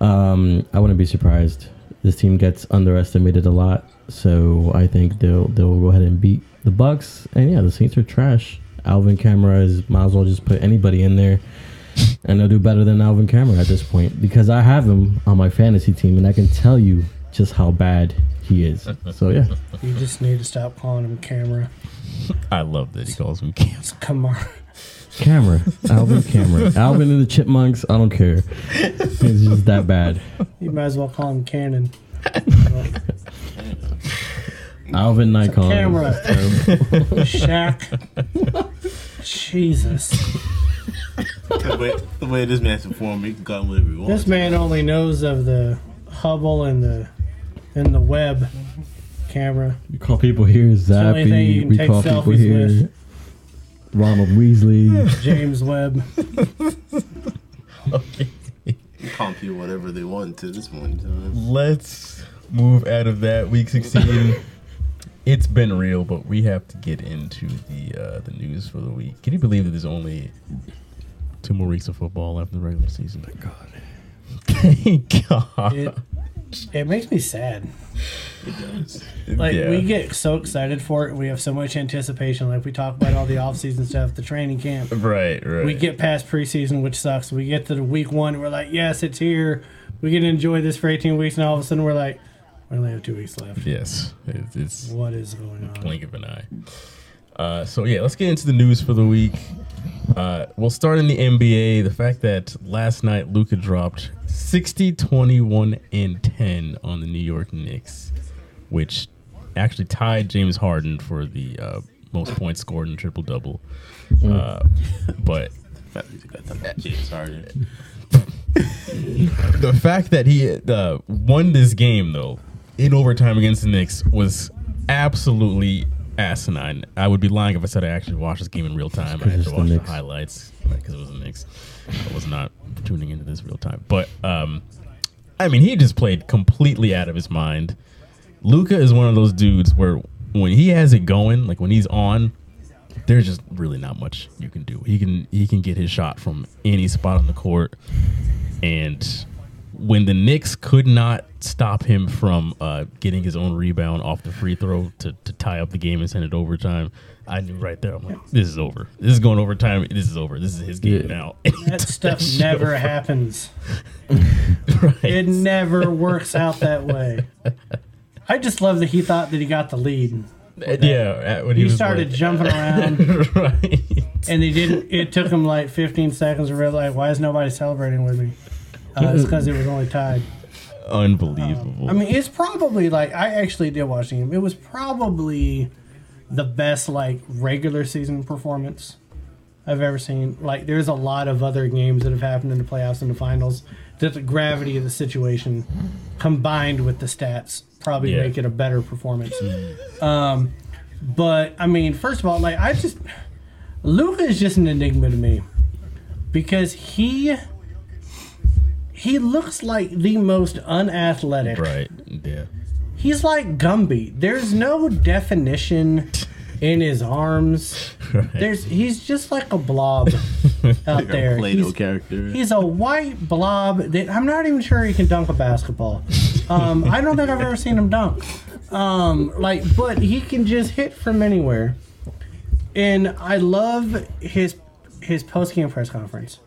Um, I wouldn't be surprised. This team gets underestimated a lot, so I think they'll they'll go ahead and beat the Bucks. And yeah, the Saints are trash. Alvin Kamara is might as well just put anybody in there, and they'll do better than Alvin Kamara at this point because I have him on my fantasy team, and I can tell you just how bad he is. So yeah, You just need to stop calling him camera. I love that he calls him Cam. It's Kamara. Camera, Alvin Camera, Alvin and the Chipmunks. I don't care. It's just that bad. You might as well call him Cannon. Alvin Nikon. camera. Shaq. Jesus. the, way, the way this man's performing, he can call him whatever he wants. This man only knows of the Hubble and the and the web camera. We call people here the you Zappy. can We take call people here with. Ronald Weasley. James Webb. okay. He calling people whatever they want to this point. time. Let's move out of that week 16. it's been real, but we have to get into the uh, the news for the week. Can you believe that there's only two more weeks of football after the regular season? Thank God. Thank God. It, it makes me sad. It does. Like Yeah. we get so excited for it. We have so much anticipation. Like we talk about all the off-season stuff, the training camp. Right, right. We get past preseason, which sucks. We get to the week one, we're like, yes, it's here. We can enjoy this for 18 weeks, and all of a sudden we're like, we only have two weeks left. yes, it, it's What is going on? blink of an eye. Uh, so yeah, let's get into the news for the week. Uh, we'll start in the NBA. The fact that last night Luka dropped 60, 21, and 10 on the New York Knicks, which actually tied James Harden for the uh, most points scored in triple double. Uh, but Fact that he got that James Harden. the fact that he uh, won this game though in overtime against the Knicks was absolutely asinine. I would be lying if I said I actually watched this game in real time. I had to the watch the Knicks. highlights because it was the Knicks. I was not tuning into this real time, but um, I mean, he just played completely out of his mind. Luka is one of those dudes where when he has it going, like when he's on, there's just really not much you can do. He can he can get his shot from any spot on the court, and when the Knicks could not stop him from uh, getting his own rebound off the free throw to, to tie up the game and send it overtime, I knew right there. I'm like, this is over. This is going overtime. This is over. This is his game Yeah. now. That stuff shit never over. happens. Right. It never works out that way. I just love that he thought that he got the lead. yeah, uh, when he, He was started like- jumping around, right. and they didn't. It took him like 15 seconds to realize why is nobody celebrating with me? Uh, it's because it was only tied. Unbelievable. I mean, it's probably like I actually did watch the game. It was probably the best like regular season performance I've ever seen. Like, there's a lot of other games that have happened in the playoffs and the finals that the gravity of the situation combined with the stats probably Yeah. make it a better performance. Um, but I mean, first of all, like I just Luka is just an enigma to me because he he looks like the most unathletic right. Yeah. He's like Gumby. There's no definition in his arms. Right. There's he's just like a blob out there. Play-Doh He's, character. he's a white blob that I'm not even sure he can dunk a basketball. Um, I don't think I've ever seen him dunk. Um, like, but he can just hit from anywhere. And I love his his post game press conference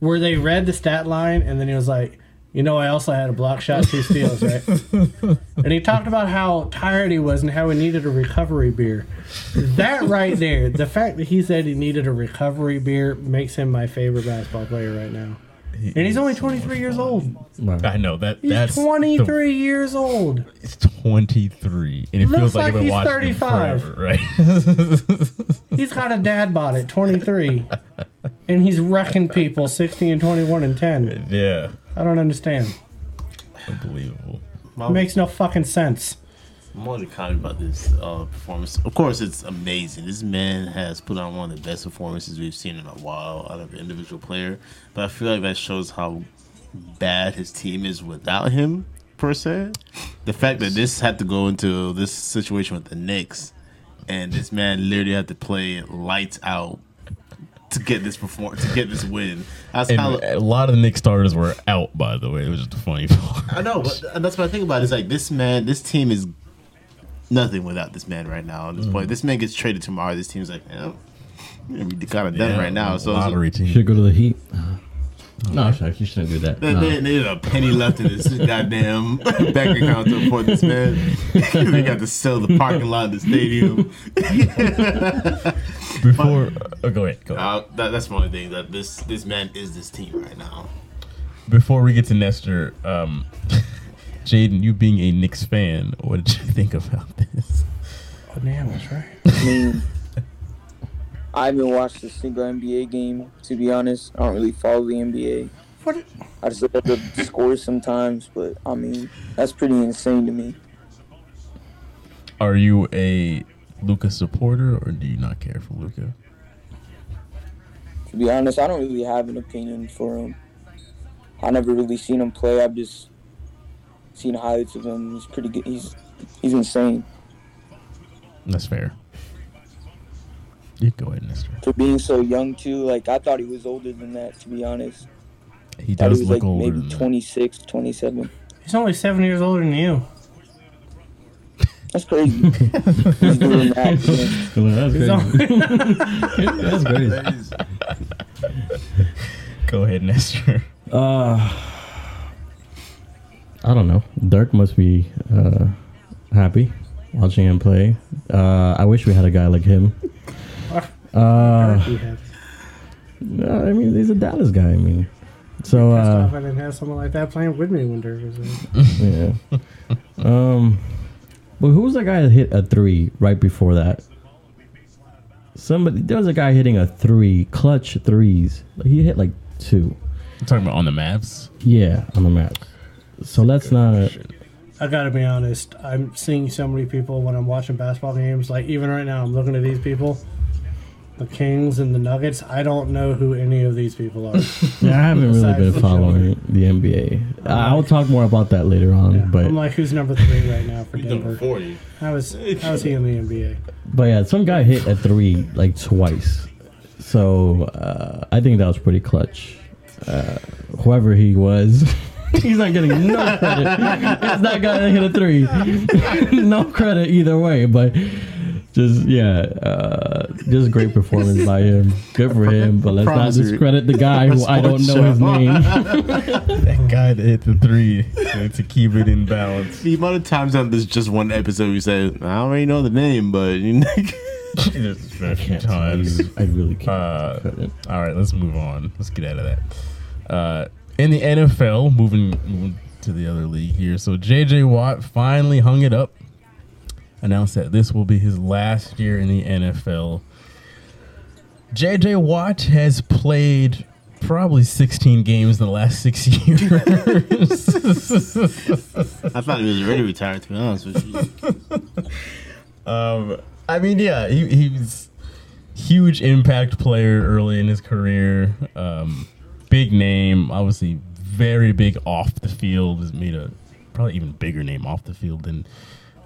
where they read the stat line and then he was like, you know, I also had a block shot, two steals, right? and he talked about how tired he was and how he needed a recovery beer. That right there, the fact that he said he needed a recovery beer makes him my favorite basketball player right now. And he's only 23 years old. Wow. I know that. He's that's the- 23 years old. It's 23, and it Looks feels like, like he's 35. forever, right? He's got a dad bod at 23. and he's wrecking people 16 and 21 and 10. yeah, I don't understand. unbelievable. It makes no fucking sense. I'm more than comment about this uh, performance. Of course, it's amazing. This man has put on one of the best performances we've seen in a while out of an individual player. But I feel like that shows how bad his team is without him, per se. The fact that this had to go into this situation with the Knicks, and this man literally had to play lights out to get this perform to get this win. That's And how a lot of the Knicks starters were out, by the way. It was just a funny part. I know, but and that's what I think about. Is like this man, this team is nothing without this man right now. At this point, this man gets traded tomorrow. This team's like, yeah, we're gonna kind of done Yeah, right now. So lottery team. Should go to the Heat. No, actually, you shouldn't do that. They, No. they, they a penny left in this goddamn bank account to afford this man. they got to sell the parking lot of the stadium. Before, oh, go ahead. Go ahead. Uh, that, that's my only thing. That this this man is this team right now. Before we get to Nestor, um, Jaden, you being a Knicks fan, what did you think about this? Oh, damn, that's right. I mean, I haven't watched a single NBA game, to be honest. I don't really follow the NBA. What? I just look at the scores sometimes, but I mean, that's pretty insane to me. Are you a Luka supporter or do you not care for Luka? To be honest, I don't really have an opinion for him. I never really seen him play. I've just seen highlights of him. He's pretty good. He's he's insane. That's fair. You go ahead, Nestor. For being so young too, like I thought he was older than that. To be honest, He does he was look like older maybe than 26, 27. He's only seven years older than you. That's crazy. He's doing that. Well, that's crazy. that's crazy. Go ahead, Nestor. Uh, I don't know. Dirk must be uh, happy watching him play. Uh, I wish we had a guy like him. Uh, no, I mean, he's a Dallas guy. I mean, so Pissed off uh, I didn't have someone like that playing with me when Dirk was there. yeah. Um, but who was that guy that hit a three right before that? Somebody there was a guy hitting a three, clutch threes. He hit like two. I'm talking about on the Mavs? Yeah, on the map. So let's not. I gotta be honest. I'm seeing so many people when I'm watching basketball games. Like even right now, I'm looking at these people, the Kings and the Nuggets. I don't know who any of these people are. Yeah, I haven't really been the following the NBA. I- I'll talk more about that later on. Yeah. But I'm like, who's number three right now for He's number Denver? forty. How is how is he in the NBA? but yeah, some guy hit a three like twice. So uh, I think that was pretty clutch. Uh, whoever he was, he's not getting no credit. it's that guy that hit a three. no credit either way, but just yeah, uh, just great performance by him. Good for him. But let's not discredit the guy who I don't know his name. That guy that hit the three to keep it in balance. The amount of times on this just one episode we said I don't really know the name, but you know, Just a Can't times. I really can't. Uh, all right, let's move on. Let's get out of that. Uh, in the NFL, moving, moving to the other league here. So J.J. Watt finally hung it up. Announced that this will be his last year in the NFL. J.J. Watt has played probably 16 games in the last six years. I thought he was already retired. To be honest with you, Um, I mean, yeah, he, he was huge impact player early in his career. Um, big name, obviously very big off the field. Has made a probably even bigger name off the field than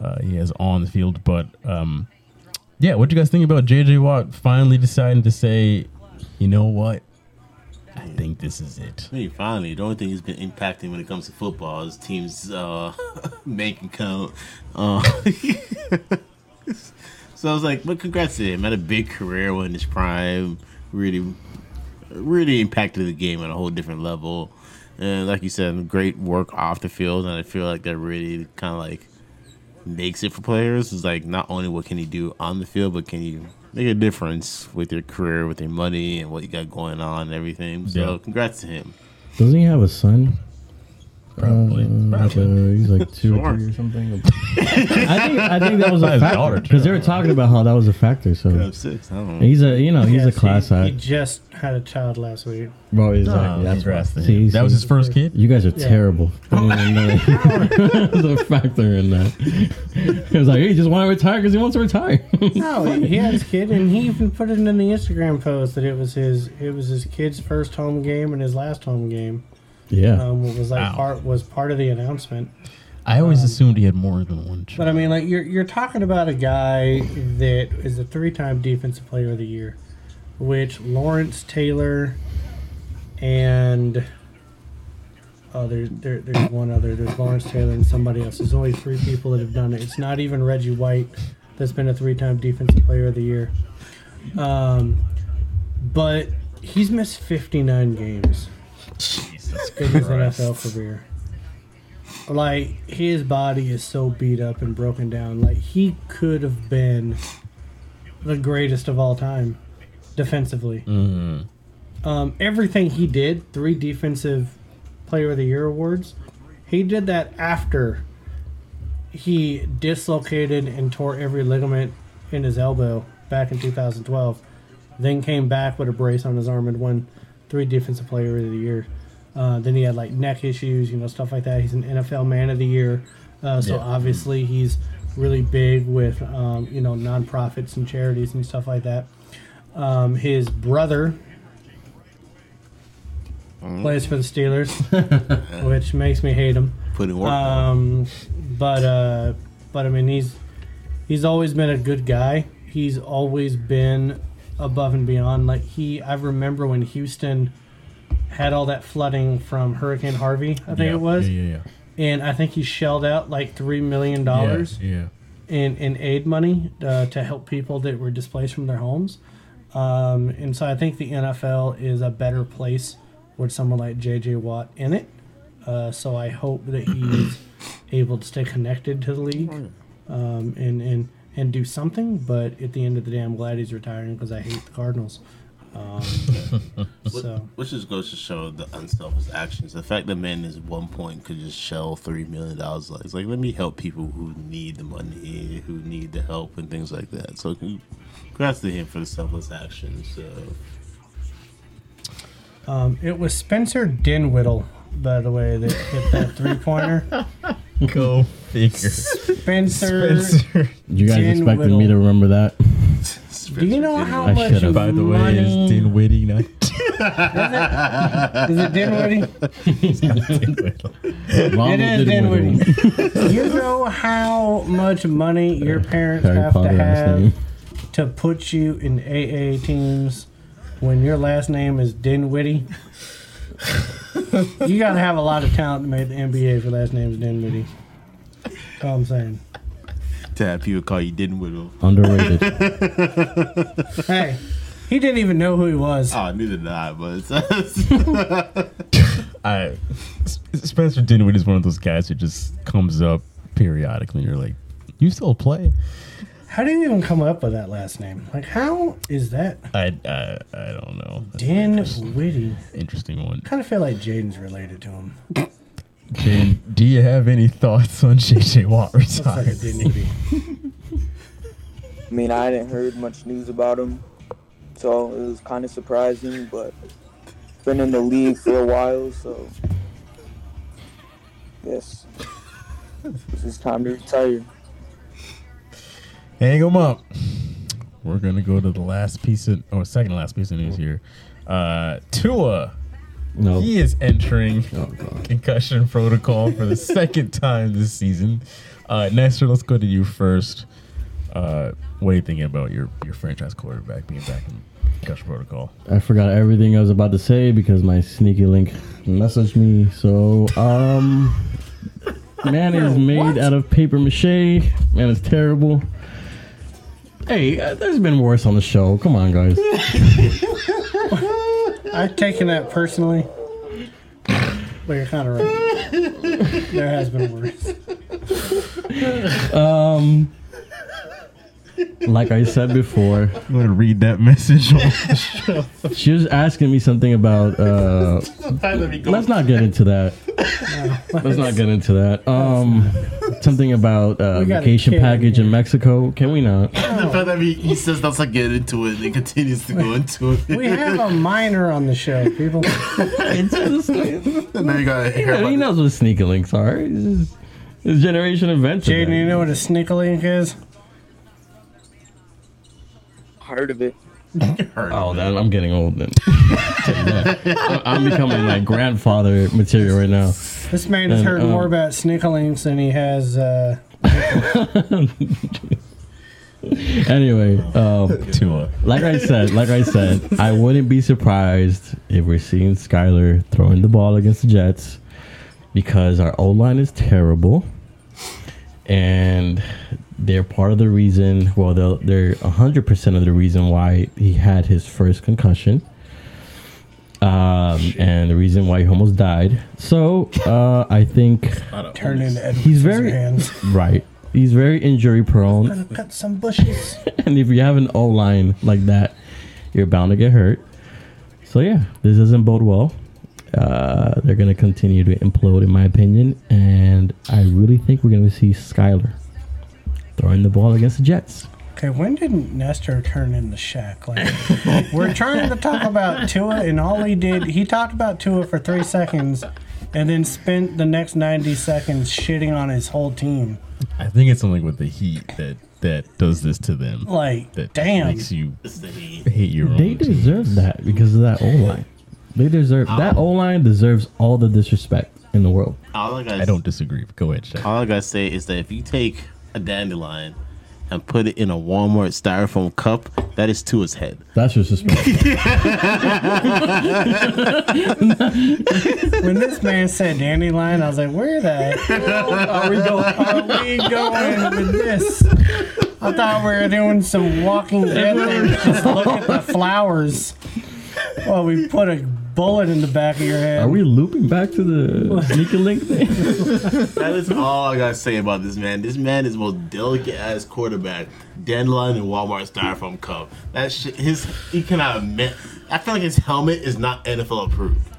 uh, he has on the field. But um, yeah, what do you guys think about JJ Watt finally deciding to say, you know what? I think this is it. I mean, finally, the only thing he's been impacting when it comes to football is teams' uh, bank account. Uh, so I was like, but congrats to him. Had a big career in his prime. Really, really impacted the game at a whole different level. And like you said, great work off the field. And I feel like that really kind of like makes it for players. Is like not only what can you do on the field, but can you make a difference with your career, with your money, and what you got going on and everything. So Yeah. congrats to him. Doesn't he have a son? Probably. Like, uh, he's like two Sure. or three or something. I think I think that was a factor because they were talking about how that was a factor. So Have six. I don't know. he's a you know he's a Yes, class he, he just had a child last week. Well, Oh, exactly. That's congrats to See, That was his first kid. You guys are Yeah. terrible. Don't even know that. There's a factor in that. He was like he just want to retire because he wants to retire. No, he, he had his kid, and he even put it in the Instagram post that it was his it was his kid's first home game and his last home game. Yeah. Um, was like Wow. part was part of the announcement. I always assumed he had more than one. But I mean, like you're you're talking about a guy that is a three time defensive player of the year, which Lawrence Taylor and oh, there, there, there's one other. There's Lawrence Taylor and somebody else. There's only three people that have done it. It's not even Reggie White, that's been a three-time Defensive Player of the Year. Um, but he's missed 59 games Jesus in his NFL career. Like his body is so beat up and broken down. Like he could have been the greatest of all time defensively. Mhm. Um, everything he did, three defensive player of the year awards, he did that after he dislocated and tore every ligament in his elbow back in 2012. Then came back with a brace on his arm and won three defensive player of the year. Uh, then he had like neck issues, you know, stuff like that. He's an NFL man of the year. Uh, so Yeah. obviously he's really big with, um, you know, nonprofits and charities and stuff like that. Um, his brother plays for the Steelers, which makes me hate him. Put in work. Um, but uh, but I mean he's he's always been a good guy. He's always been above and beyond. Like he, I remember when Houston had all that flooding from Hurricane Harvey. I think Yeah, it was, Yeah, yeah, and I think he shelled out like three million yeah. dollars Yeah. in, in aid money uh, to help people that were displaced from their homes. Um, and so I think the NFL is a better place with someone like JJ Watt in it. Uh, so I hope that he's able to stay connected to the league um, and, and, and do something. But at the end of the day, I'm glad he's retiring because I hate the Cardinals. Um, so Which just goes to show the unselfish actions. The fact that man is one point could just shell three million dollars, like it's like let me help people who need the money, who need the help, and things like that. So congrats to him for the selfless actions. So um, it was Spencer Dinwiddie, by the way, that hit that three pointer. Go figure. Spencer. Spencer. You guys Jen expected me to remember that? Do you know how I much should've. By the way, money it's Dinwiddie, not Is it Dinwiddie? Ronald It is Dinwiddie. Dinwiddie. you know how much money your parents Harry have Potter to last have name. to put you in AA teams when your last name is Dinwiddie? You gotta have a lot of talent to make the NBA if your last name is Dinwiddie. That's all I'm saying. to have people call you Dinwiddle. Underrated. Hey, he didn't even know who he was. Oh, neither did I, but it's, I S- Spencer Dinwiddie is one of those guys who just comes up periodically. and You're like, you still play? How do you even come up with that last name? Like, how is that I I, I don't know. That's an interesting, Dinwiddie? interesting one. kind of feel like Jaden's related to him. Jane, do you have any thoughts on JJ Watt Looks like a retiring? Dinwiddie. I mean, I hadn't heard much news about him, so it was kind of surprising. But been in the league for a while, so yes, this is time to retire. Hang him up. We're gonna go to the last piece of, or second last piece of news here. Uh, Tua, No. he is entering Oh, concussion protocol for the second time this season. Uh, Nestor, let's go to you first. Uh, what are you thinking about your, your franchise quarterback being back in concussion protocol? I forgot everything I was about to say because my sneaky link messaged me. So, um, man is made out of paper mache. Man is terrible. Hey, uh, there's been worse on the show. Come on, guys. I've taken that personally. But you're kind of right. There has been worse. Um, like I said before, I'm gonna read that message. she was asking me something about. Uh, let's not get into that. Let's not get into that. Um, something about uh, a vacation package in. Mexico. Can we not? the fact that he, he says let's not get into it and he continues to go into it. We have a minor on the show, people. It's just, and then you gotta hear Yeah, he knows what sneaker links are. It's, just, it's generation event. to Jaden, you know what a sneaker link is? Heard of it? Oh, that, I'm getting old then. Tell you that. I- I'm becoming like grandfather material right now. This man has And, heard um, more about sneakalinks than he has. Uh, anyway, um, Tua. like I said, like I said, I wouldn't be surprised if we're seeing Skylar throwing the ball against the Jets because our O line is terrible, and they're part of the reason. Well, they're they're hundred percent of the reason why he had his first concussion. Um, and the reason why he almost died. So, uh, I think Turn into Edward He's very- Scissorhands. right. He's very injury prone. Gonna cut some bushes. and if you have an O line like that, you're bound to get hurt. So yeah, this doesn't bode well. Uh, they're gonna continue to implode, in my opinion, and I really think we're gonna see Skylar throwing the ball against the Jets. Okay, when did Nestor turn into Shaq? Like, we're trying to talk about Tua, and all he did, he talked about Tua for three seconds, and then spent the next ninety seconds shitting on his whole team. I think it's something with the heat that that does this to them. Like, That damn. makes you This is the heat. hate your own. They team. deserve that because of that O line. They deserve ah. that O line deserves all the disrespect in the world. All I gotta I don't disagree. but Go ahead, Shaq. All I gotta say is that if you take a dandelion and put it in a Walmart styrofoam cup, that is to his head. That's disrespectful. When this man said dandelion, I was like, where the hell are we going? Are we going with this? I thought we were doing some Walking Dead things. Just look at the flowers. Well, we put a bullet in the back of your head. Are we looping back to the sneaker link thing? That is all I gotta say about this man. This man is the most delicate ass quarterback. Dandelion and Walmart styrofoam cup. That shit, his he cannot admit. I feel like his helmet is not NFL approved.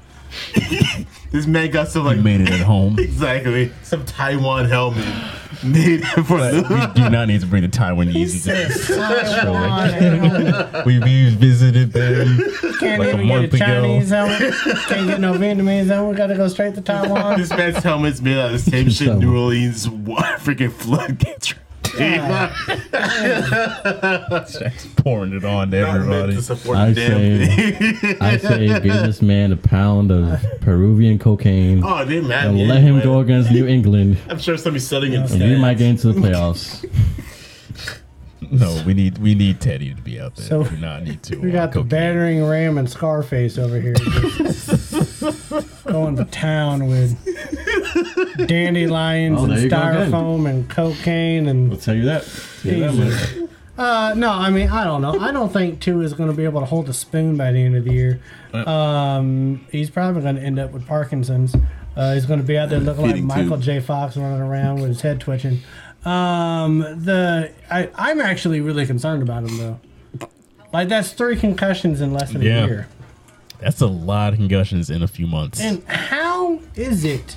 This man got some like You made it at home. exactly some Taiwan helmet made for we do not need to bring the Taiwanese He into said, this. "Taiwan at home." We, we visited them. Can't Like a even get a month ago. Chinese helmet. Can't get no Vietnamese helmet. We Got to go straight to Taiwan. This man's helmet's made out of the same shit New Orleans wa- freaking flood gets. Shaq's pouring it on to everybody. to I say- thing. I say give this man a pound of Peruvian cocaine oh, they mad. and at me let him go against New England, I'm sure somebody's selling it. and we might get into the playoffs. No, we need we need Teddy to be out there. So, we do not need to. We uh, got the cocaine. battering ram and Scarface over here. going to town with dandelions Oh, and styrofoam and cocaine and I'll tell you that. Jesus. Uh, no, I mean I don't know. I don't think Tua is going to be able to hold a spoon by the end of the year. Um, he's probably going to end up with Parkinson's. Uh, he's going to be out there looking like Michael. J. Fox running around with his head twitching. Um, the I, I'm actually really concerned about him though. Like that's three concussions in less than Yeah. a year. That's a lot of concussions in a few months. And how is it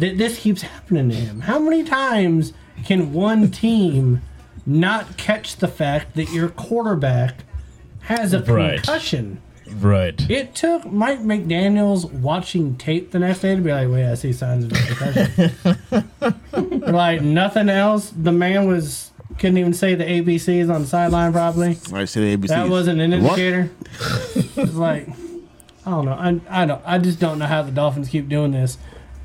that this keeps happening to him? How many times can one team not catch the fact that your quarterback has a Right. concussion? right. It took Mike McDaniels watching tape the next day to be like, wait, I see signs of a concussion. like, nothing else. The man was couldn't even say the ABCs on the sideline properly. I say the ABC. That wasn't an What? indicator. it's like I don't know. I, I don't. I just don't know how the Dolphins keep doing this.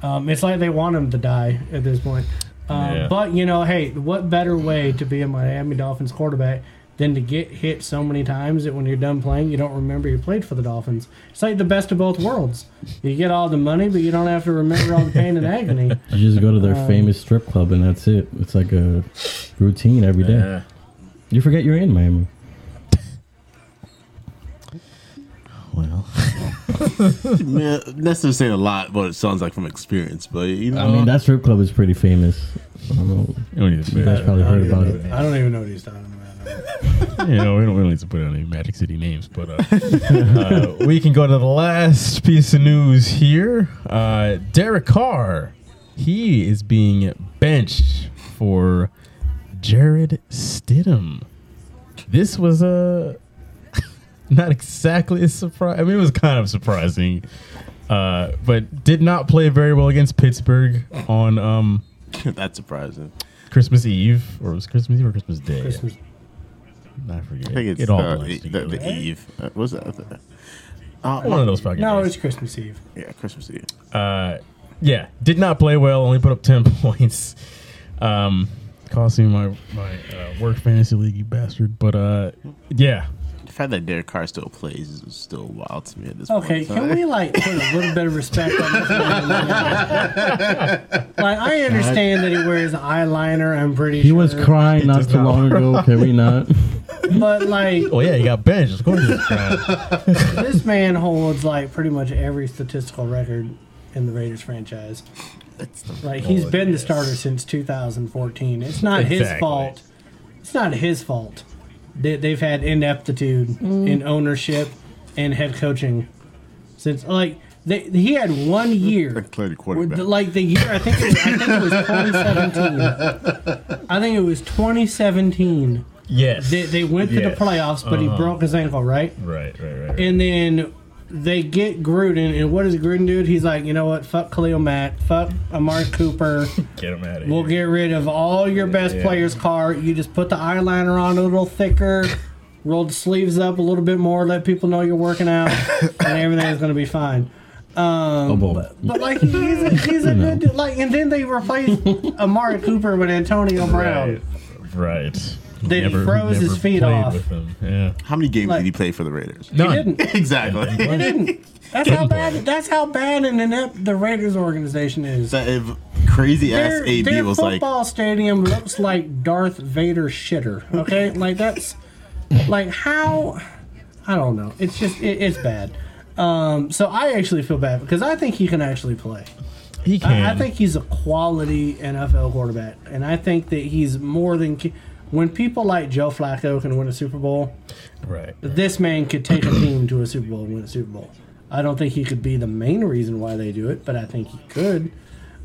Um, it's like they want him to die at this point. Um, Yeah. But you know, hey, what better way to be a Miami Dolphins quarterback than to get hit so many times that when you're done playing, you don't remember you played for the Dolphins. It's like the best of both worlds. You get all the money, but you don't have to remember all the pain and agony. You just go to their Um, famous strip club and that's it. It's like a routine every day. Yeah. You forget you're in Miami. Well, Yeah, that's just saying a lot, but it sounds like from experience. But you know, I mean, that strip club is pretty famous. I don't know. you don't need to You guys probably heard about it. I don't even know what he's talking about. you know, we don't, really need to put any Magic City names, but uh, uh, we can go to the last piece of news here. Uh, Derek Carr, he is being benched for Jarrett Stidham. This was a not exactly a surprise. I mean, it was kind of surprising, uh, but did not play very well against Pittsburgh on um, that's surprising. Christmas Eve, or was Christmas Eve or Christmas Day? Christmas. I forget. I think it's it all uh, blends the, the, together. the Eve. Uh, what's that? Uh, One of those fucking No, days. it's Christmas Eve. yeah, Christmas Eve. Uh, yeah, did not play well. Only put up ten points. Um, cost me my my uh, work fantasy league, you bastard. But uh, yeah, The fact that Derek Carr still plays is still wild to me at this Okay, point. Okay, can we like put a little bit of respect on this man? Like, I understand that he wears eyeliner. I'm pretty sure. He sure. was crying not too not long ago. Can we not? but like oh yeah, he got benched. Of course, this man holds like pretty much every statistical record in the Raiders franchise. Like he's been the starter since 2014. It's not his fault. It's not his fault. They, they've had ineptitude in ownership and head coaching since like they, he had one year. Quarterback. the- Like the year, I think it was, I think it was 2017. I think it was 2017. yes, They, they went to the playoffs, but he Uh-huh. broke his ankle, right? Right, right, right. And then they get Gruden, and what does Gruden do? He's like, you know what? Fuck Khalil Mack. Fuck Amari Cooper. get him out of We'll here. get rid of all your best Yeah. players' Carr. You just put the eyeliner on a little thicker, roll the sleeves up a little bit more, let people know you're working out, and everything's gonna be fine. Um, Oh, boy. But like he's a, he's a good like, and then they replaced Amari Cooper with Antonio Brown. right, right. They Never- froze his feet played off. with him. Yeah, How many games like- did he play for the Raiders? He didn't. exactly. He didn't. That's how bad. That's how bad and inept the Raiders organization is. That if crazy ass Their, AB their was like, football stadium looks like Darth Vader shitter. Okay, like that's like how I don't know. It's just it, it's bad. Um, so I actually feel bad because I think he can actually play. he can. I, I think he's a quality NFL quarterback, and I think that he's more than. ca- When people like Joe Flacco can win a Super Bowl, right. this man could take a team to a Super Bowl and win a Super Bowl. I don't think he could be the main reason why they do it, but I think he could.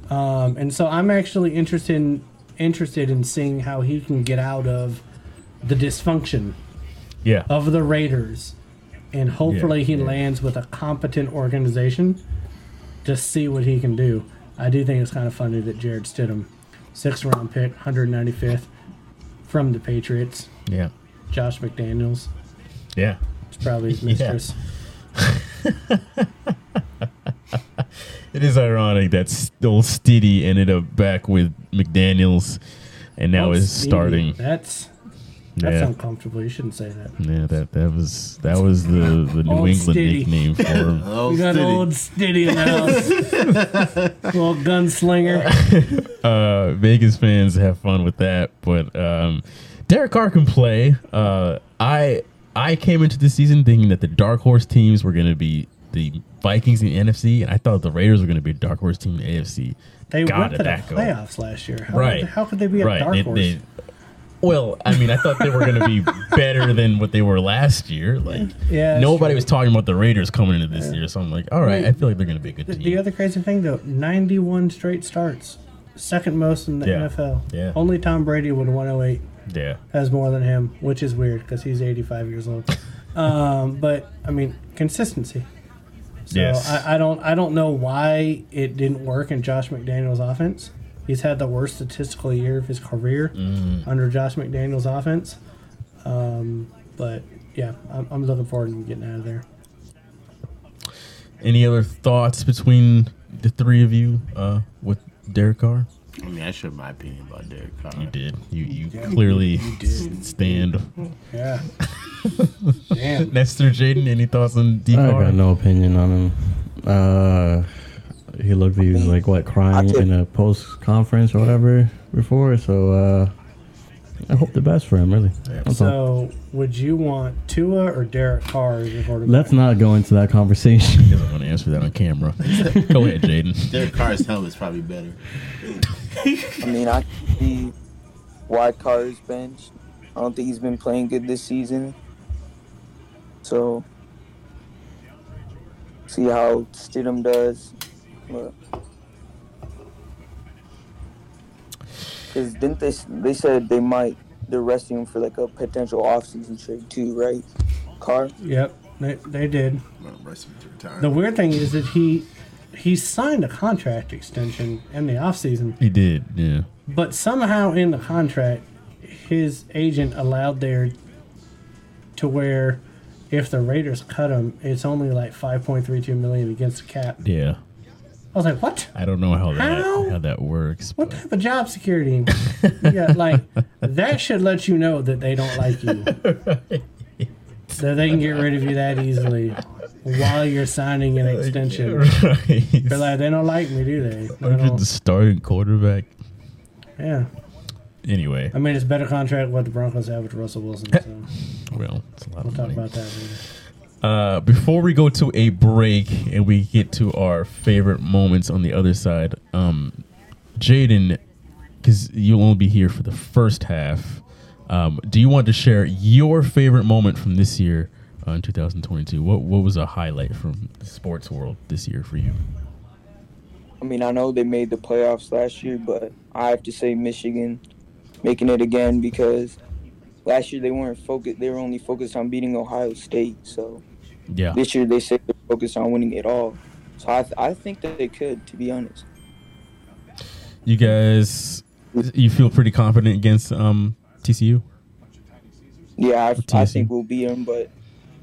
Um, and so I'm actually interested in, interested in seeing how he can get out of the dysfunction Yeah, of the Raiders, and hopefully Yeah, he yeah. lands with a competent organization to see what he can do. I do think it's kind of funny that Jarrett Stidham, sixth round pick, 195th from the Patriots, yeah, Josh McDaniels, yeah. it's probably his Yeah. mistress. It is ironic that still Stiddy ended up back with McDaniel's, and now Oh, is starting. That's that's Yeah, uncomfortable. You shouldn't say that. yeah. That that was that was the the New Old England Stiddy. nickname for him. oh, We got Stiddy. old Stiddy in the house, little gunslinger. uh, Vegas fans have fun with that, but um, Derek Carr can play. Uh, I I came into the season thinking that the dark horse teams were going to be the Vikings in the NFC, and I thought the Raiders were going to be a dark horse team in the AFC. They God, went to the that go. playoffs last year. How Right. Could, how could they be a right? dark they- horse? they- well, I mean, I thought they were going to be better than what they were last year. Like, yeah. nobody true. was talking about the Raiders coming into this year, so I'm like, all right, I feel like they're going to be a good The, team. the other crazy thing though, 91 straight starts, second most in the Yeah. NFL. Yeah. Only Tom Brady with 108 yeah, has more than him, which is weird because he's 85 years old. um, but I mean, consistency. So Yes. I, I don't I don't know why it didn't work in Josh McDaniel's offense. He's had the worst statistical year of his career Mm. under Josh McDaniel's offense. Um, but yeah, I'm, I'm looking forward to getting out of there. Any other thoughts between the three of you uh, with Derek Carr? I mean, I shared my opinion about Derek Carr. You did. You you clearly s- stand. Yeah. Damn. Nestor Jaden, any thoughts on D I got no opinion on him. Uh, he looked he was like what crying in a post conference or whatever before. So uh, I hope the best for him. Really. That's all. So, would you want Tua or Derek Carr as your quarterback? Let's not go into that conversation. He doesn't want to answer that on camera. Go ahead, Jaden. Derek Carr's helmet's probably better. I mean, I can see why Carr is benched. I don't think he's been playing good this season. So, see how Stidham does. Because didn't they? They said they might. They're resting him for like a potential offseason trade too, right? Carr. Yep, they, they did. Well, rest him to retire. The weird thing is that he he signed a contract extension in the offseason, He did, yeah. but somehow in the contract, his agent allowed there to where if the Raiders cut him, it's only like 5.32 million against the cap. Yeah. I was like, what? I don't know how that How? that works. What but- type of job security? yeah, like that should let you know that they don't like you. So they can get rid of you that easily while you're signing an extension. Right. They're like, they don't like me, do they? They just the starting quarterback. yeah. Anyway, I mean, it's a better contract what the Broncos have with Russell Wilson. So well, it's a lot we'll of talk money. about that later. Uh, before we go to a break and we get to our favorite moments on the other side, um, Jaden, because you'll only be here for the first half, um, do you want to share your favorite moment from this year uh, in 2022? What what was a highlight from the sports world this year for you? I mean, I know they made the playoffs last year, but I have to say Michigan making it again because last year they weren't focused. They were only focused on beating Ohio State. So Yeah, this year they say they're focused on winning it all. So I, th- I think that they could, to be honest. you guys, you feel pretty confident against um, TCU? Yeah, I, I think we'll beat them, but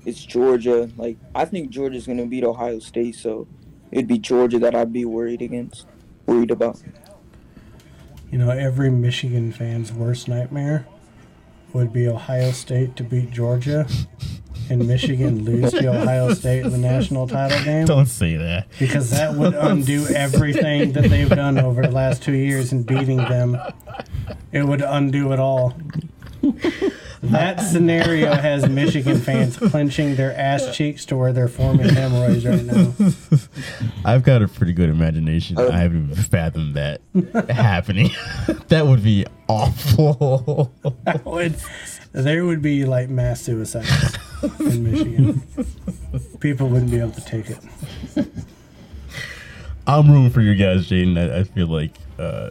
it's Georgia. Like I think Georgia's going to beat Ohio State, so it'd be Georgia that I'd be worried against, worried about. You know, every Michigan fan's worst nightmare would be Ohio State to beat Georgia and Michigan lose to Ohio State in the national title game. Don't say that. because that would undo everything that they've done over the last two years in beating them. It would undo it all. That scenario has Michigan fans clenching their ass cheeks to where they're forming hemorrhoids right now. I've got a pretty good imagination. Oh. I haven't even fathomed that happening. that would be awful. That would- there would be like mass suicides in Michigan. People wouldn't be able to take it. I'm rooting for you guys, Jaden. I, I feel like uh,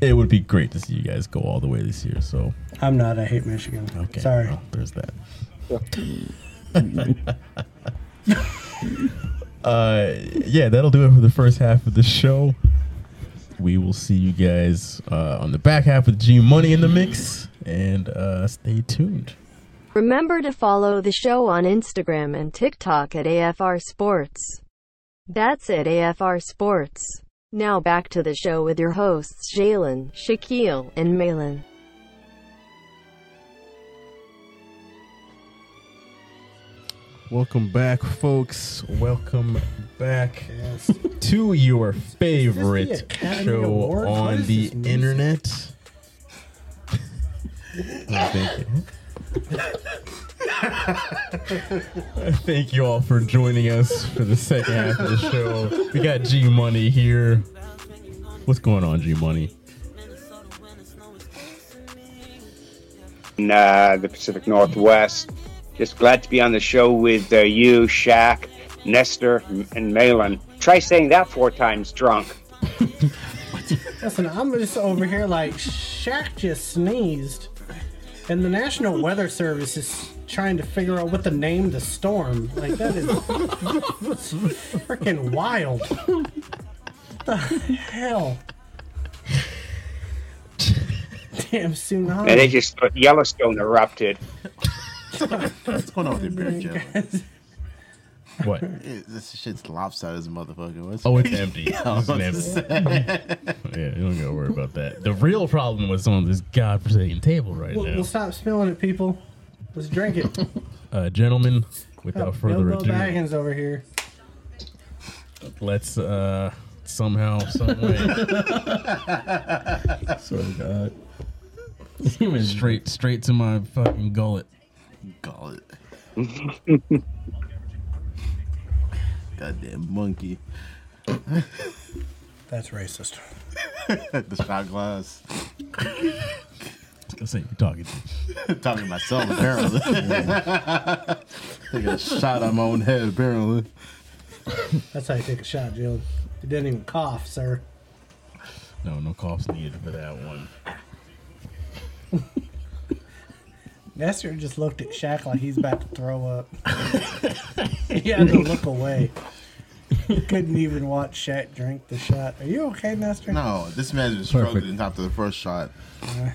it would be great to see you guys go all the way this year. So, I'm not. I hate Michigan. okay. Sorry. well, there's that. uh, yeah, that'll do it for the first half of the show. We will see you guys uh, on the back half with G Money in the mix, and uh, stay tuned. Remember to follow the show on Instagram and TikTok at AFR Sports. That's it, AFR Sports. Now back to the show with your hosts Jalen, Shaquille, and Malin. Welcome back, folks. Welcome back Yes. to your favorite Academy show on the music? internet. Oh, Thank you. Thank you all for joining us for the second half of the show. We got G Money here. What's going on, G Money? in uh, the Pacific Northwest. Just glad to be on the show with uh, you, Shaq, Nestor, and Malin. Try saying that four times drunk. Listen, I'm just over here like Shaq just sneezed, and the National Weather Service is trying to figure out what to name the storm. Like that is freaking wild. What the hell? Damn tsunami. And they just Yellowstone erupted. What's going on with your beer, oh Joe? What? This shit's lopsided as a motherfucker. What's Oh, it's empty. I was It's empty. Yeah, you don't gotta worry about that. The real problem was on this godforsaken table right We'll, now. we'll stop spilling it, people. Let's drink it. Uh, gentlemen, without further Bilbo ado, Baggins over here. let's uh, somehow, some way, Swear to God. straight, straight to my fucking gullet. Call it. Goddamn monkey. That's racist. the shot glass. I say you're talking. To. Talking to myself, apparently. Taking a shot on my own head, apparently. That's how you take a shot, Jill. You didn't even cough, sir. No, no coughs needed for that one. Nestor just looked at Shaq like he's about to throw up. he had to look away. Couldn't even watch Shaq drink the shot. Are you okay, Nestor? No, this man's been struggling after the first shot.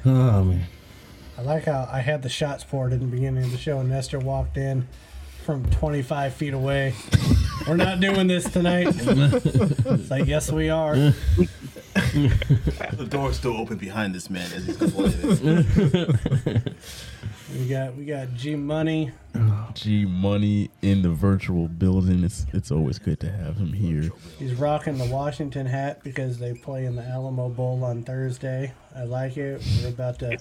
Oh man. I like how I had the shots poured in the beginning of the show, and Nestor walked in, from 25 feet away. We're not doing this tonight. it's like, yes, we are. The door's still open behind this man as he's complaining. We got we got G Money. G Money in the virtual building. It's it's always good to have him here. He's rocking the Washington hat because they play in the Alamo Bowl on Thursday. I like it. We're about to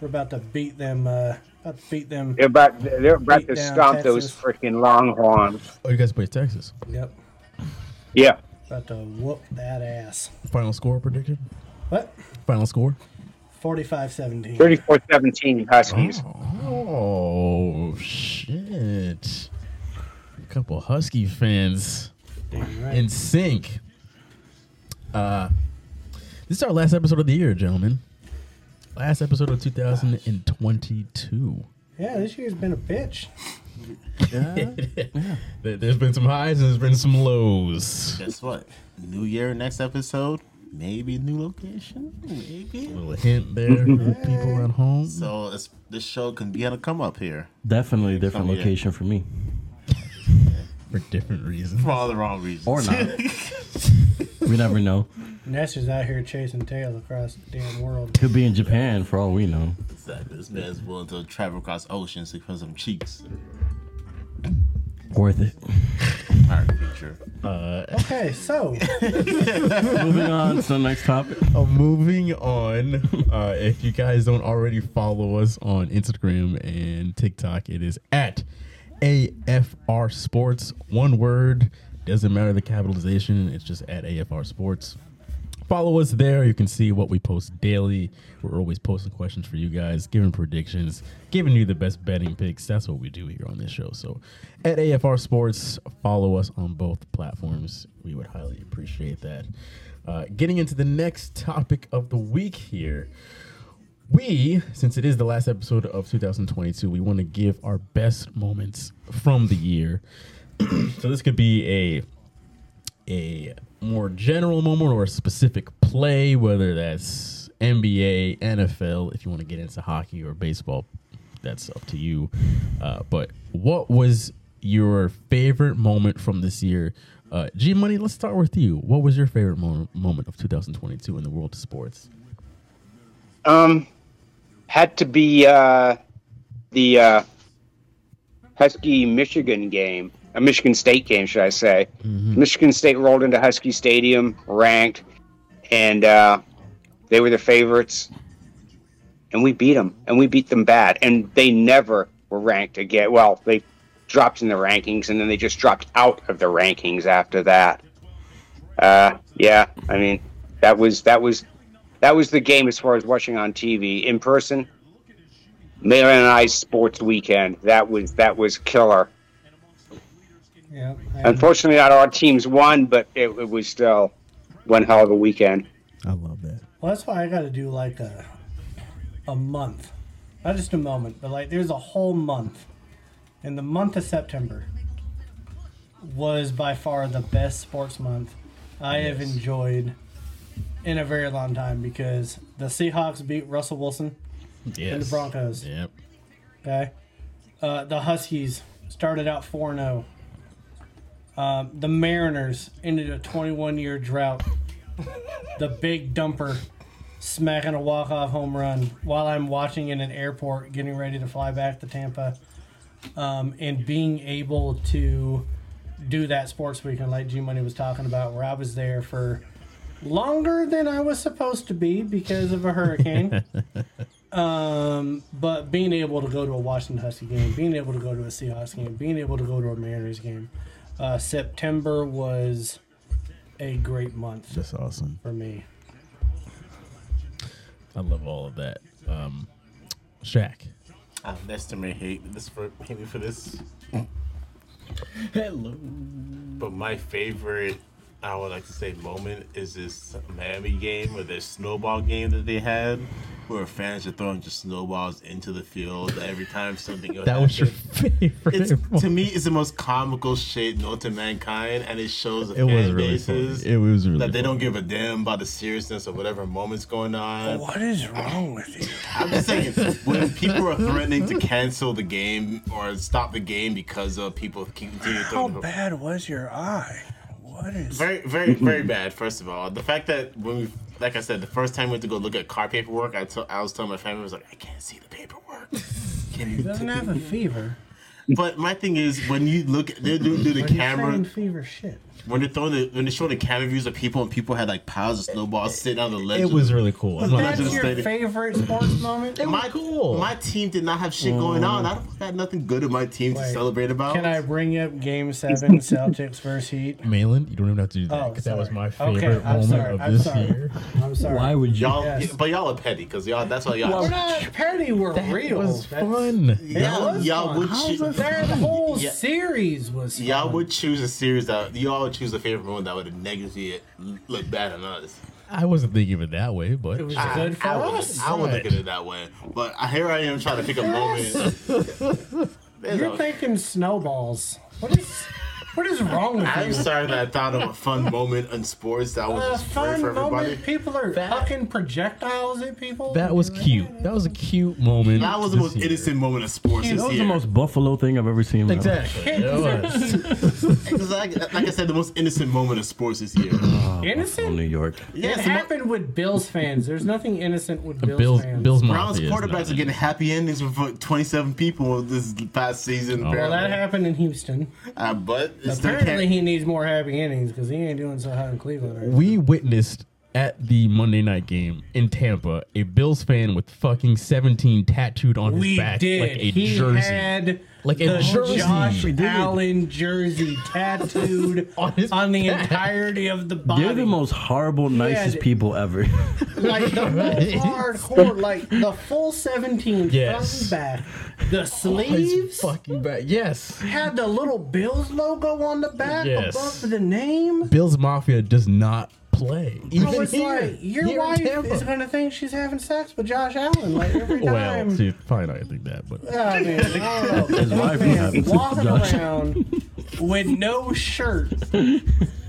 we're about to beat them. Uh, about to beat them. They're about they're about to down stomp those freaking Longhorns. Oh, you guys play Texas. Yep. Yeah, About to whoop that ass. Final score predicted. What? Final score. 45-17. 34-17 Huskies. Oh shit! A couple Husky fans Damn right. in sync. Uh, this is our last episode of the year, gentlemen. Last episode of 2022. yeah, this year's been a bitch. There- There's been some highs and there's been some lows. Guess what? New year, next episode, maybe new location, maybe. A little hint there for the people at home. So it's, this show can be on a come up here Definitely a different yeah. location for me. for different reasons. for all the wrong reasons. Or not. we never know. Nestor's out here chasing tail across the damn world. Could be in Japan for all we know. exactly. This man's willing to travel across oceans to put some cheeks. Worth it. Pirate feature. Okay, so Moving on to the next topic. Uh, moving on, uh, if you guys don't already follow us on Instagram and TikTok, it is at AFR Sports. One word, doesn't matter the capitalization, it's just at AFR Sports. Follow us there. You can see what we post daily. We're always posting questions for you guys, giving predictions, giving you the best betting picks. That's what we do here on this show. So, at AFR Sports, follow us on both platforms. We would highly appreciate that. Uh, getting into the next topic of the week here. We, since it is the last episode of 2022, we want to give our best moments from the year. so this could be a a more general moment or a specific play, whether that's NBA, NFL, if you want to get into hockey or baseball, that's up to you. Uh, but what was your favorite moment from this year? Uh, G Money, let's start with you. What was your favorite mo- moment of 2022 in the world of sports? Um, had to be uh, the uh, Husky Michigan game, a Michigan State game, should I say? Michigan State rolled into Husky Stadium, ranked, and uh, they were the favorites, and we beat them, and we beat them bad, and they never were ranked again. Well, they dropped in the rankings, and then they just dropped out of the rankings after that. Uh, yeah, I mean, that was that was that was the game as far as watching on TV in person. Mayor and I sports weekend. That was that was killer. Yeah, I- Unfortunately, not our teams won, but it, it was still one hell of a weekend. I love that. well, that's why I got to do like a a month, not just a moment, but like there's a whole month. And the month of September was by far the best sports month I have enjoyed in a very long time because the Seahawks beat Russell Wilson Yes. and the Broncos. Yep. Okay. Uh, the Huskies started out 4 0. Um, the Mariners ended a 21 year drought. the big dumper smacking a walk off home run while I'm watching in an airport getting ready to fly back to Tampa. Um, and being able to do that sports weekend like G Money was talking about, where I was there for longer than I was supposed to be because of a hurricane. Um, but being able to go to a Washington Husky game, being able to go to a Seahawks game, being able to go to a Mariners game, uh, September was a great month That's awesome. for me. I love all of that. Um, Shaq. Uh, Nestor may hate this for hate me for this, Hello. but my favorite, I would like to say, moment is this Miami game or this snowball game that they had. Where fans are throwing just snowballs into the field every time something goes. That was your favorite. It's, moment. to me, it's the most comical shade known to mankind, and it shows the It was fan really bases funny. It was really that they don't give a damn about the seriousness of whatever moment's going on. What is wrong with you? I'm just saying, when people are threatening to cancel the game or stop the game because of people continue How bad was your eye? What is very, very, mm-hmm. very bad. First of all, the fact that when we, like I said, the first time we went to go look at car paperwork, I was telling my family, I was like, I can't see the paperwork. Can He you? doesn't t- have a fever. But my thing is, when you look, they do, do the But camera fever shit. When they're throwing the when they're showing the camera views of people and people had like piles of snowballs sitting on the ledge. It was really cool. of I'm the not ledge of That's your stadium. favorite sports moment? my, cool. My team did not have shit going on. I mm. don't got nothing good in my team to celebrate about. Can I bring up Game Seven Celtics versus Heat? Malin, you don't even have to do that Oh, that was my favorite I'm moment sorry, of I'm this sorry. year. I'm sorry. Why would you? Y'all, Yes. but y'all are petty because y'all. That's why y'all. We're not petty. We're real. It was That's- fun. It y'all, was y'all fun. would How's choose. that whole Yeah. series was Y'all would choose a series that y'all would choose a favorite one that would have negatively look bad on us. I wasn't thinking of it that way, but It was I, good for I would, us. I would look at it that way. But here I am trying to pick a moment. You're thinking snowballs. What is what is wrong with that? I'm you? sorry that I thought of a fun moment in sports that was A just great fun for everybody. moment. People are fucking projectiles at people. that was cute. That was a cute moment. That was the this most year. innocent moment of sports That this was year. the most Buffalo thing I've ever seen. in my life. Exactly. It was. Like, like I said, the most innocent moment of sports this year. Oh, Innocent? New York. Yeah, it it's the mo- happened with Bills fans. There's nothing innocent with Bills, Bills, fans. Bills Browns Mafia is quarterbacks not are getting happy endings for 27 people this past season. Oh. Well, that apparently. happened in Houston. Uh, but it's Apparently, he needs more happy endings because he ain't doing so hot in Cleveland. Right? We witnessed at the Monday night game in Tampa a Bills fan with fucking 17 tattooed on his we back did. like a he jersey. had Like a the jersey. Josh We did. Allen jersey tattooed On on, his the back. entirety of the body. They're the most horrible, nicest Yeah, people ever. like the most hardcore, like the full 17 Yes. front and back. The On his sleeves fucking back. Yes. had the little Bills logo on the back Yes. above the name. Bills Mafia does not play. Even I was here, like, your here wife Tampa. is gonna think she's having sex with Josh Allen like every time. Well, see, probably not think that, but I mean, I don't know. His wife is having sex with walking Josh. around with no shirt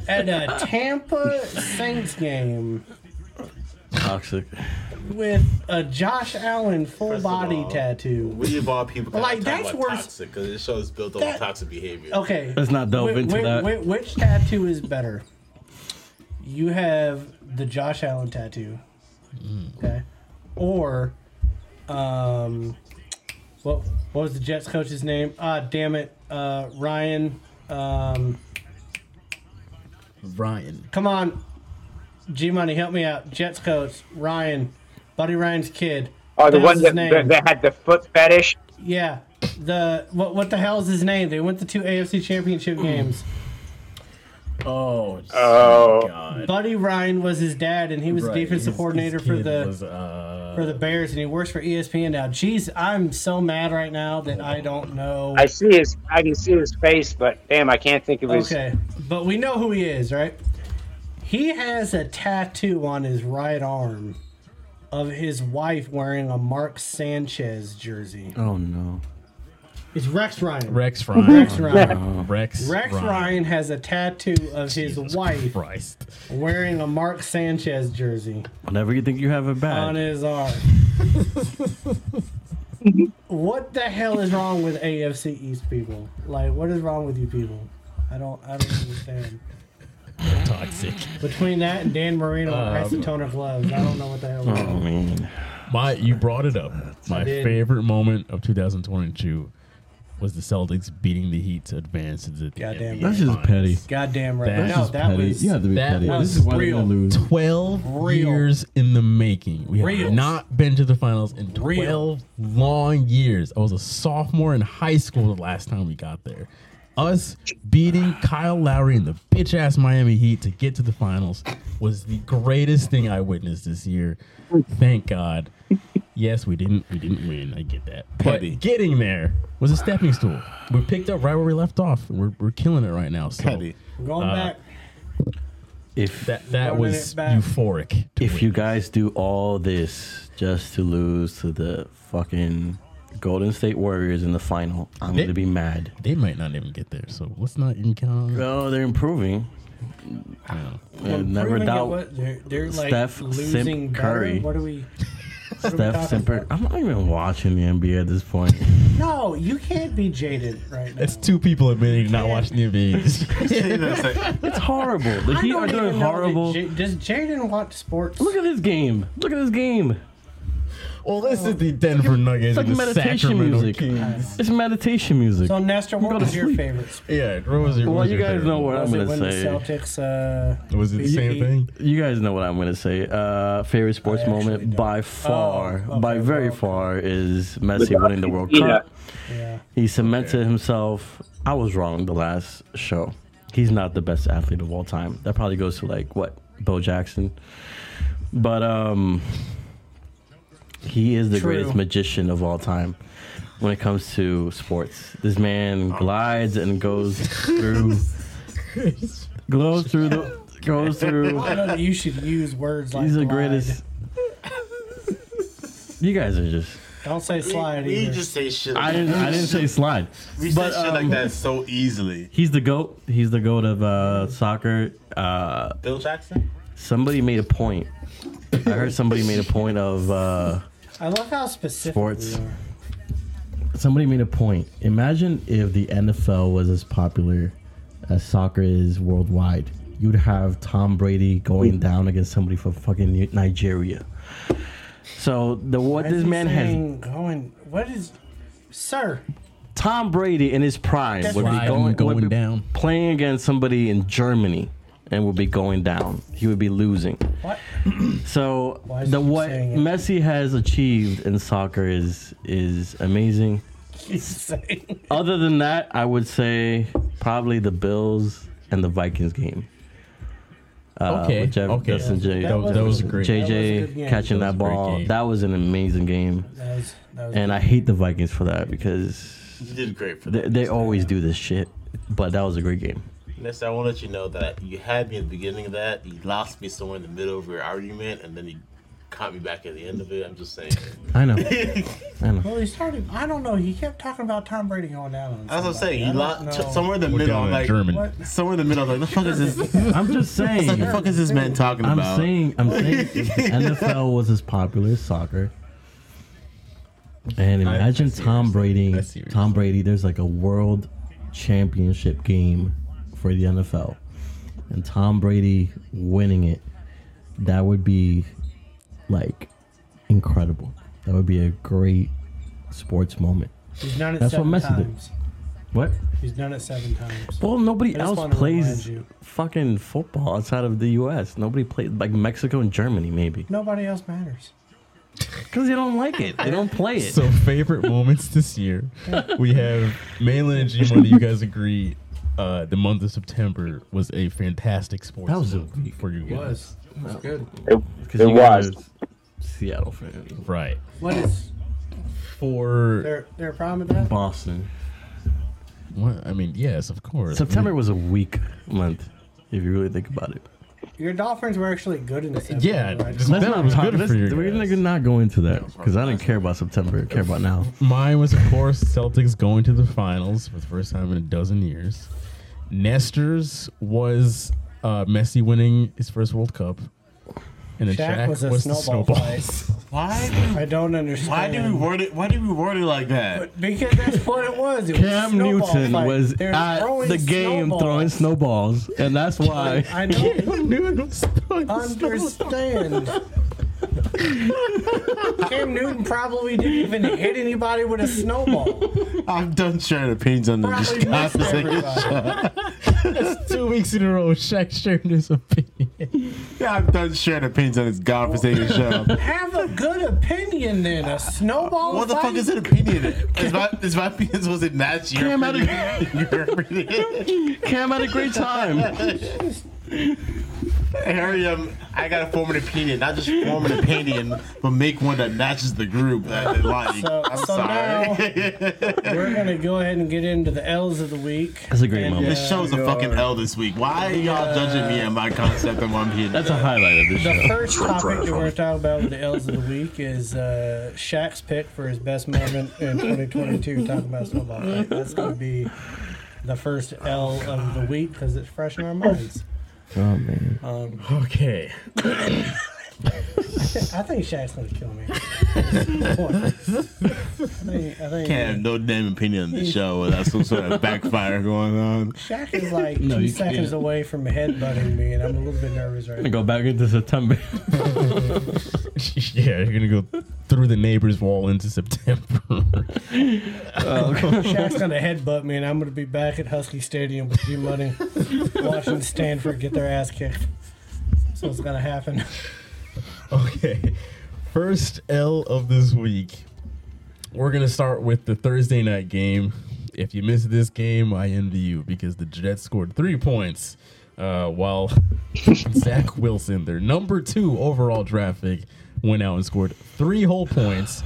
at a Tampa Saints game Toxic. with a Josh Allen full First of body all, tattoo. We of all people can Like, that's about worse- toxic because it shows built on That- toxic behavior. Okay, Let's not delve whi- into whi- that. whi- which tattoo is better? You have the Josh Allen tattoo, okay, or um, what what was the Jets coach's name? Ah, damn it, uh, Ryan. Um, Ryan. come on, G Money, help me out. Jets coach Ryan, Buddy Ryan's kid. Oh, the one that, name? that, that had the foot fetish. Yeah, the what what the hell is his name? They went to two AFC Championship games. Oh, Oh. God. Buddy Ryan was his dad, and he was Right, the defensive his- coordinator his for the was, uh, for the Bears, and he works for ESPN now. Jeez, I'm so mad right now that I don't know. I see his, I can see his face, but damn, I can't think of his. Okay, but we know who he is, right? He has a tattoo on his right arm of his wife wearing a Mark Sanchez jersey. Oh no. It's Rex Ryan. Rex Ryan. Rex Ryan. Rex. Rex Ryan has a tattoo of his Jesus wife Christ. wearing a Mark Sanchez jersey. Whenever you think you have it on his arm. what the hell is wrong with AFC East people? Like, what is wrong with you people? I don't, I don't understand. Toxic. Between that and Dan Marino Um, and Isotoner gloves, I don't know what the hell. is oh wrong. man. My, you brought it up. My favorite moment of 2022 was the Celtics beating the Heat to advance to the Goddamn NBA right. That's just Finals. petty. Goddamn right. That's no, just that petty. was. you have to be that petty. was This is why real. gonna lose. 12 Real. years in the making. We have not been to the finals in 12 Real. long years. I was a sophomore in high school the last time we got there. Us beating Kyle Lowry and the bitch ass Miami Heat to get to the finals was the greatest thing I witnessed this year. Thank God. Yes, we didn't we didn't win. I get that. Petty. But getting there was a stepping stool. We picked up right where we left off. We're, we're killing it right now. So Petty. Going Uh, back. if That that Running was euphoric. to if you guys do all this just to lose to the fucking Golden State Warriors in the final, I'm They- gonna be mad. they might not even get there, so let's not even count on it. Oh, they're improving. No. Uh, never Proving it doubt what- they're, they're like Steph, Simp, losing better. Curry. What are we? What are we Steph Simper. I'm not even watching the NBA at this point. No, you can't be jaded right now. It's two people admitting not watching the NBA. It's horrible. The I Heat are doing even know that horrible. J- does Jaden watch sports? Look at this game. Look at this game. Well, this is the Denver Nuggets It's like and the meditation Sacramento music. Kings. It's meditation music. So Nestor, what Go was your favorite? sport? Yeah, what was your, what Well, was you your guys favorite know one? what I'm Was it gonna when say. the Celtics? Uh, Was it the same thing? You guys know what I'm gonna say. Uh, favorite sports actually moment don't. by far, Oh, okay, by very okay. far, is Messi winning the World Yeah. Cup. Yeah. He cemented himself. I was wrong the last show. He's not the best athlete of all time. That probably goes to like what Bo Jackson, but um, he is the True. greatest magician of all time when it comes to sports. This man glides and goes through, goes through the, goes through. I know that you should use words like He's the glide. greatest. You guys are just. Don't say slide We either. just say shit. I didn't. I didn't say slide. We but, say shit like um, that so easily. He's the goat. He's the goat of uh, soccer. Uh, Bill Jackson. somebody made a point. I heard somebody made a point of. Uh, I love how specific Sports. we are. somebody made a point. Imagine if the NFL was as popular as soccer is worldwide. You'd have Tom Brady going down against somebody from fucking Nigeria. So the what Why is this he man has saying Going. What is, sir? Tom Brady in his prime That's would be why I'm going, going would be down. playing against somebody in Germany and would be going down. He would be losing. What? So Why is the he what saying it? Messi has achieved in soccer is is amazing. He's saying. Other than that, I would say probably the Bills and the Vikings game. Uh, Okay, with Jeff- okay. Justin J- That was- that was great. JJ That was a good game. catching That that, was a great ball. game. That was an amazing game, That was. That was and I hate the Vikings for that because You did great for they, that. they always do this shit. But that was a great game. Next, I want to let you know that you had me at the beginning of that. You lost me somewhere in the middle of your argument, and then you caught me back at the end of it. I'm just saying. I know. I know. Well, he started. I don't know. He kept talking about Tom Brady going down. On That's what I'm saying. I You lost know. somewhere in the We're middle. I'm like German. What? somewhere in the middle. I'm like, the fuck is this? I'm just saying. What the fuck is this man talking I'm about? saying. I'm saying. the NFL was as popular as soccer. And I- I imagine Tom. Brady. I see what you're Tom Brady. There's like a world championship game for the NFL, and Tom Brady winning it. That would be like incredible. That would be a great sports moment. He's done it That's what seven Messi did. times. What? He's done it seven times. Well, nobody I just else wanna remind plays you. fucking football outside of the U.S. Nobody plays like Mexico and Germany, maybe Nobody else matters. because they don't like it. They don't play it. So favorite moments this year, we have Malin and G Money. You guys agree? Uh, the month of September was a fantastic sports That was a week. for you guys. It was good. Because It you was. Seattle fans. Right. What is For there? There a problem with that? Boston. what? I mean, yes, of course. September was a weak month, if you really think about it. Your Dolphins were actually good in the September. Yeah, right? just- Let's That not was good let's- for you We're guys. gonna not go into that because I didn't care about September. I care about now. Mine was, of course, Celtics going to the finals for the first time in a dozen years. Nestor's was uh, Messi winning his first World Cup. And then Shaq Shaq, was was, a the snowball snowballs. Why? I don't understand. Why do we word it? Why do we word it like that? Because that's what it was. It Cam snowball Newton fight. was They're at the game snowballs. throwing snowballs, and that's why. I don't Newton was throwing snowballs. understand. Cam Newton probably didn't even hit anybody with a snowball. I'm done sharing opinions on this Probably missed conversation. everybody. Two weeks in a row, Shaq sharing his opinion. Yeah, I'm done sharing opinions on this godforsaken show. Have a good opinion then. A snowball What the fight? fuck is an opinion? Is my is my opinion supposed to match your Cam had opinion? Cam had a great time. Harry, um, I gotta form an opinion, not just form an opinion, but make one that matches the group that they like. So, I'm so now we're gonna go ahead and get into the L's of the week. That's a great And, moment. This show's a fucking L this week. Why are y'all judging me and my concept of one opinion? That's a highlight of this show. The first topic that we're going to talk about with the L's of the week is uh, Shaq's pick for his best moment in 2022. Talking about snowball fight. That's going to be the first L of the week because it's fresh in our minds. Oh man. Um, Okay. I think Shaq's going to kill me. I think, I think Can't have no damn opinion on the show without some sort of backfire going on. Shaq is like No, two you seconds can't. away from headbutting me, and I'm a little bit nervous right Gonna now. go back into September. yeah, you're gonna go through the neighbor's wall into September. Oh, Shaq's going to headbutt me, and I'm going to be back at Husky Stadium with G Money watching Stanford get their ass kicked. So it's going to happen. Okay. First L of this week. We're going to start with the Thursday night game. If you missed this game, I envy you because the Jets scored three points uh, while Zach Wilson, their number two overall draft pick, went out and scored three whole points.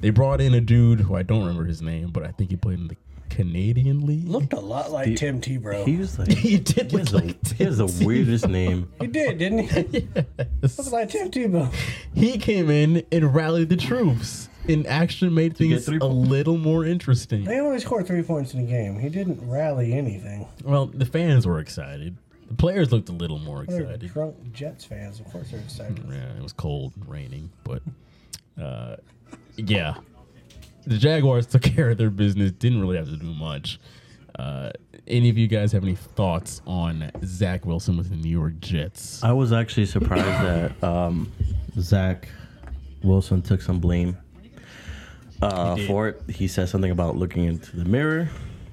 They brought in a dude who I don't remember his name, but I think he played in the Canadian League. Looked a lot like The- Tim Tebow. He was like, he did he look has, like the, he has the weirdest name. He did, didn't he? Looked like Tim Tebow. he came in and rallied the troops and actually made things three a little more interesting. They only scored three points in the game. He didn't rally anything. Well, the fans were excited. The players looked a little more They're excited. drunk Jets fans. Of course they're excited. Yeah, it was cold, and raining, but uh, yeah, the Jaguars took care of their business. Didn't really have to do much. Uh, any of you guys have any thoughts on Zach Wilson with the New York Jets? I was actually surprised that um, Zach Wilson took some blame uh, for it. He said something about looking into the mirror.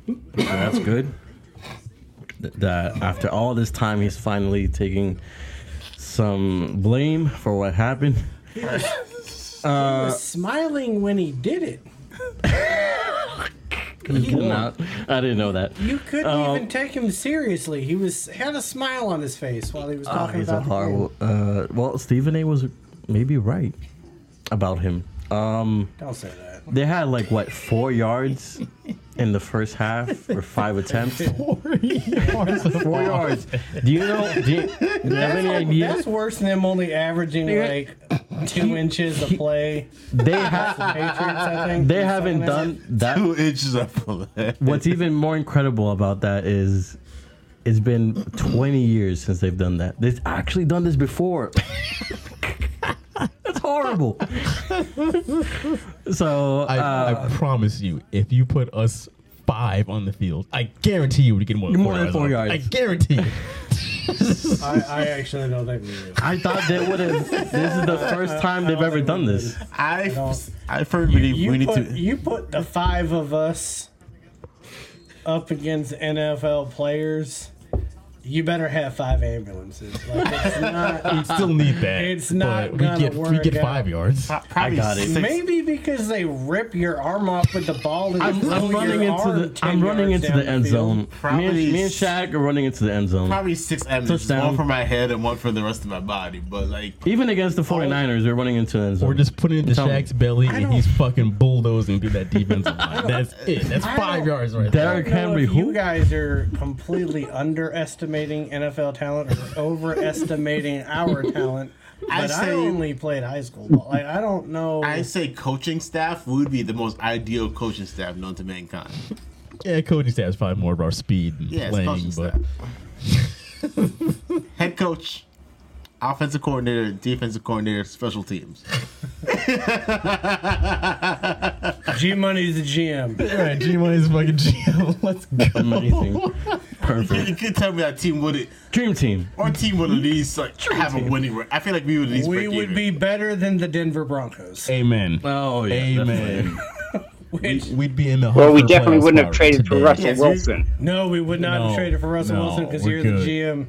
So that's good. Th- That after all this time, he's finally taking some blame for what happened. he was smiling when he did it. Not- I didn't know that. You couldn't Um, even take him seriously. He was had a smile on his face while he was Oh, talking he's a about game. horrible. Uh, well, Stephen A. was maybe right about him. Um, Don't say that. They had like what four yards in the first half or five attempts. Four yards. Four yards. Do you know? Do you, do you have That's, any like- idea? that's worse than them only averaging like two inches of play. They The Patriots, I think. They haven't done that. Two inches of What's even more incredible about that is it's been 20 years since they've done that. They've actually done this before. That's horrible. so I, uh, I promise you, if you put us five on the field, I guarantee you would get more than More four, than four yards. yards. I guarantee you. I, I actually don't think we do. I thought they would have. This is the first time they've ever done this. I don't- I firmly believe You we need put, to. you put the five of us up against NFL players. You better have five ambulances. Like it's not. We'd still need that. It's not but we gonna get we work get out. five yards. Probably got it. six- Maybe because they rip your arm off with the ball and I'm, I'm your running into the. I'm running into the end field. zone. Me and, Probably me and Shaq are running into the end zone. Probably six emmys, Touchdown. one for my head and one for the rest of my body. But like, Even against the 49ers, we're running into the end zone. Or just put it into Tell. Shaq's belly and he's fucking bulldozing through that defensive line. That's it. That's five yards right there. I Derrick don't Henry, if you guys are completely underestimating NFL talent or overestimating our talent. I But I, say- only played high school ball. Like I don't know. I say coaching staff would be the most ideal coaching staff known to mankind. Yeah, coaching staff is probably more of our speed and Yeah, playing, coaching but staff. Head coach, offensive coordinator, defensive coordinator, special teams. G Money's the GM. right, G Money's fucking GM. Let's go. Amazing. You could tell me that team would it. Dream team. Our team would at mm-hmm. least like have a winning. record. I feel like we would at least We break would even. be better than the Denver Broncos. Amen. Oh yeah. Amen. Which, We'd be in the. Well, hunt we definitely wouldn't have spot traded for. Russell Yes, Wilson. no, we would not No, have traded for Russell no, Wilson because you're good. the GM.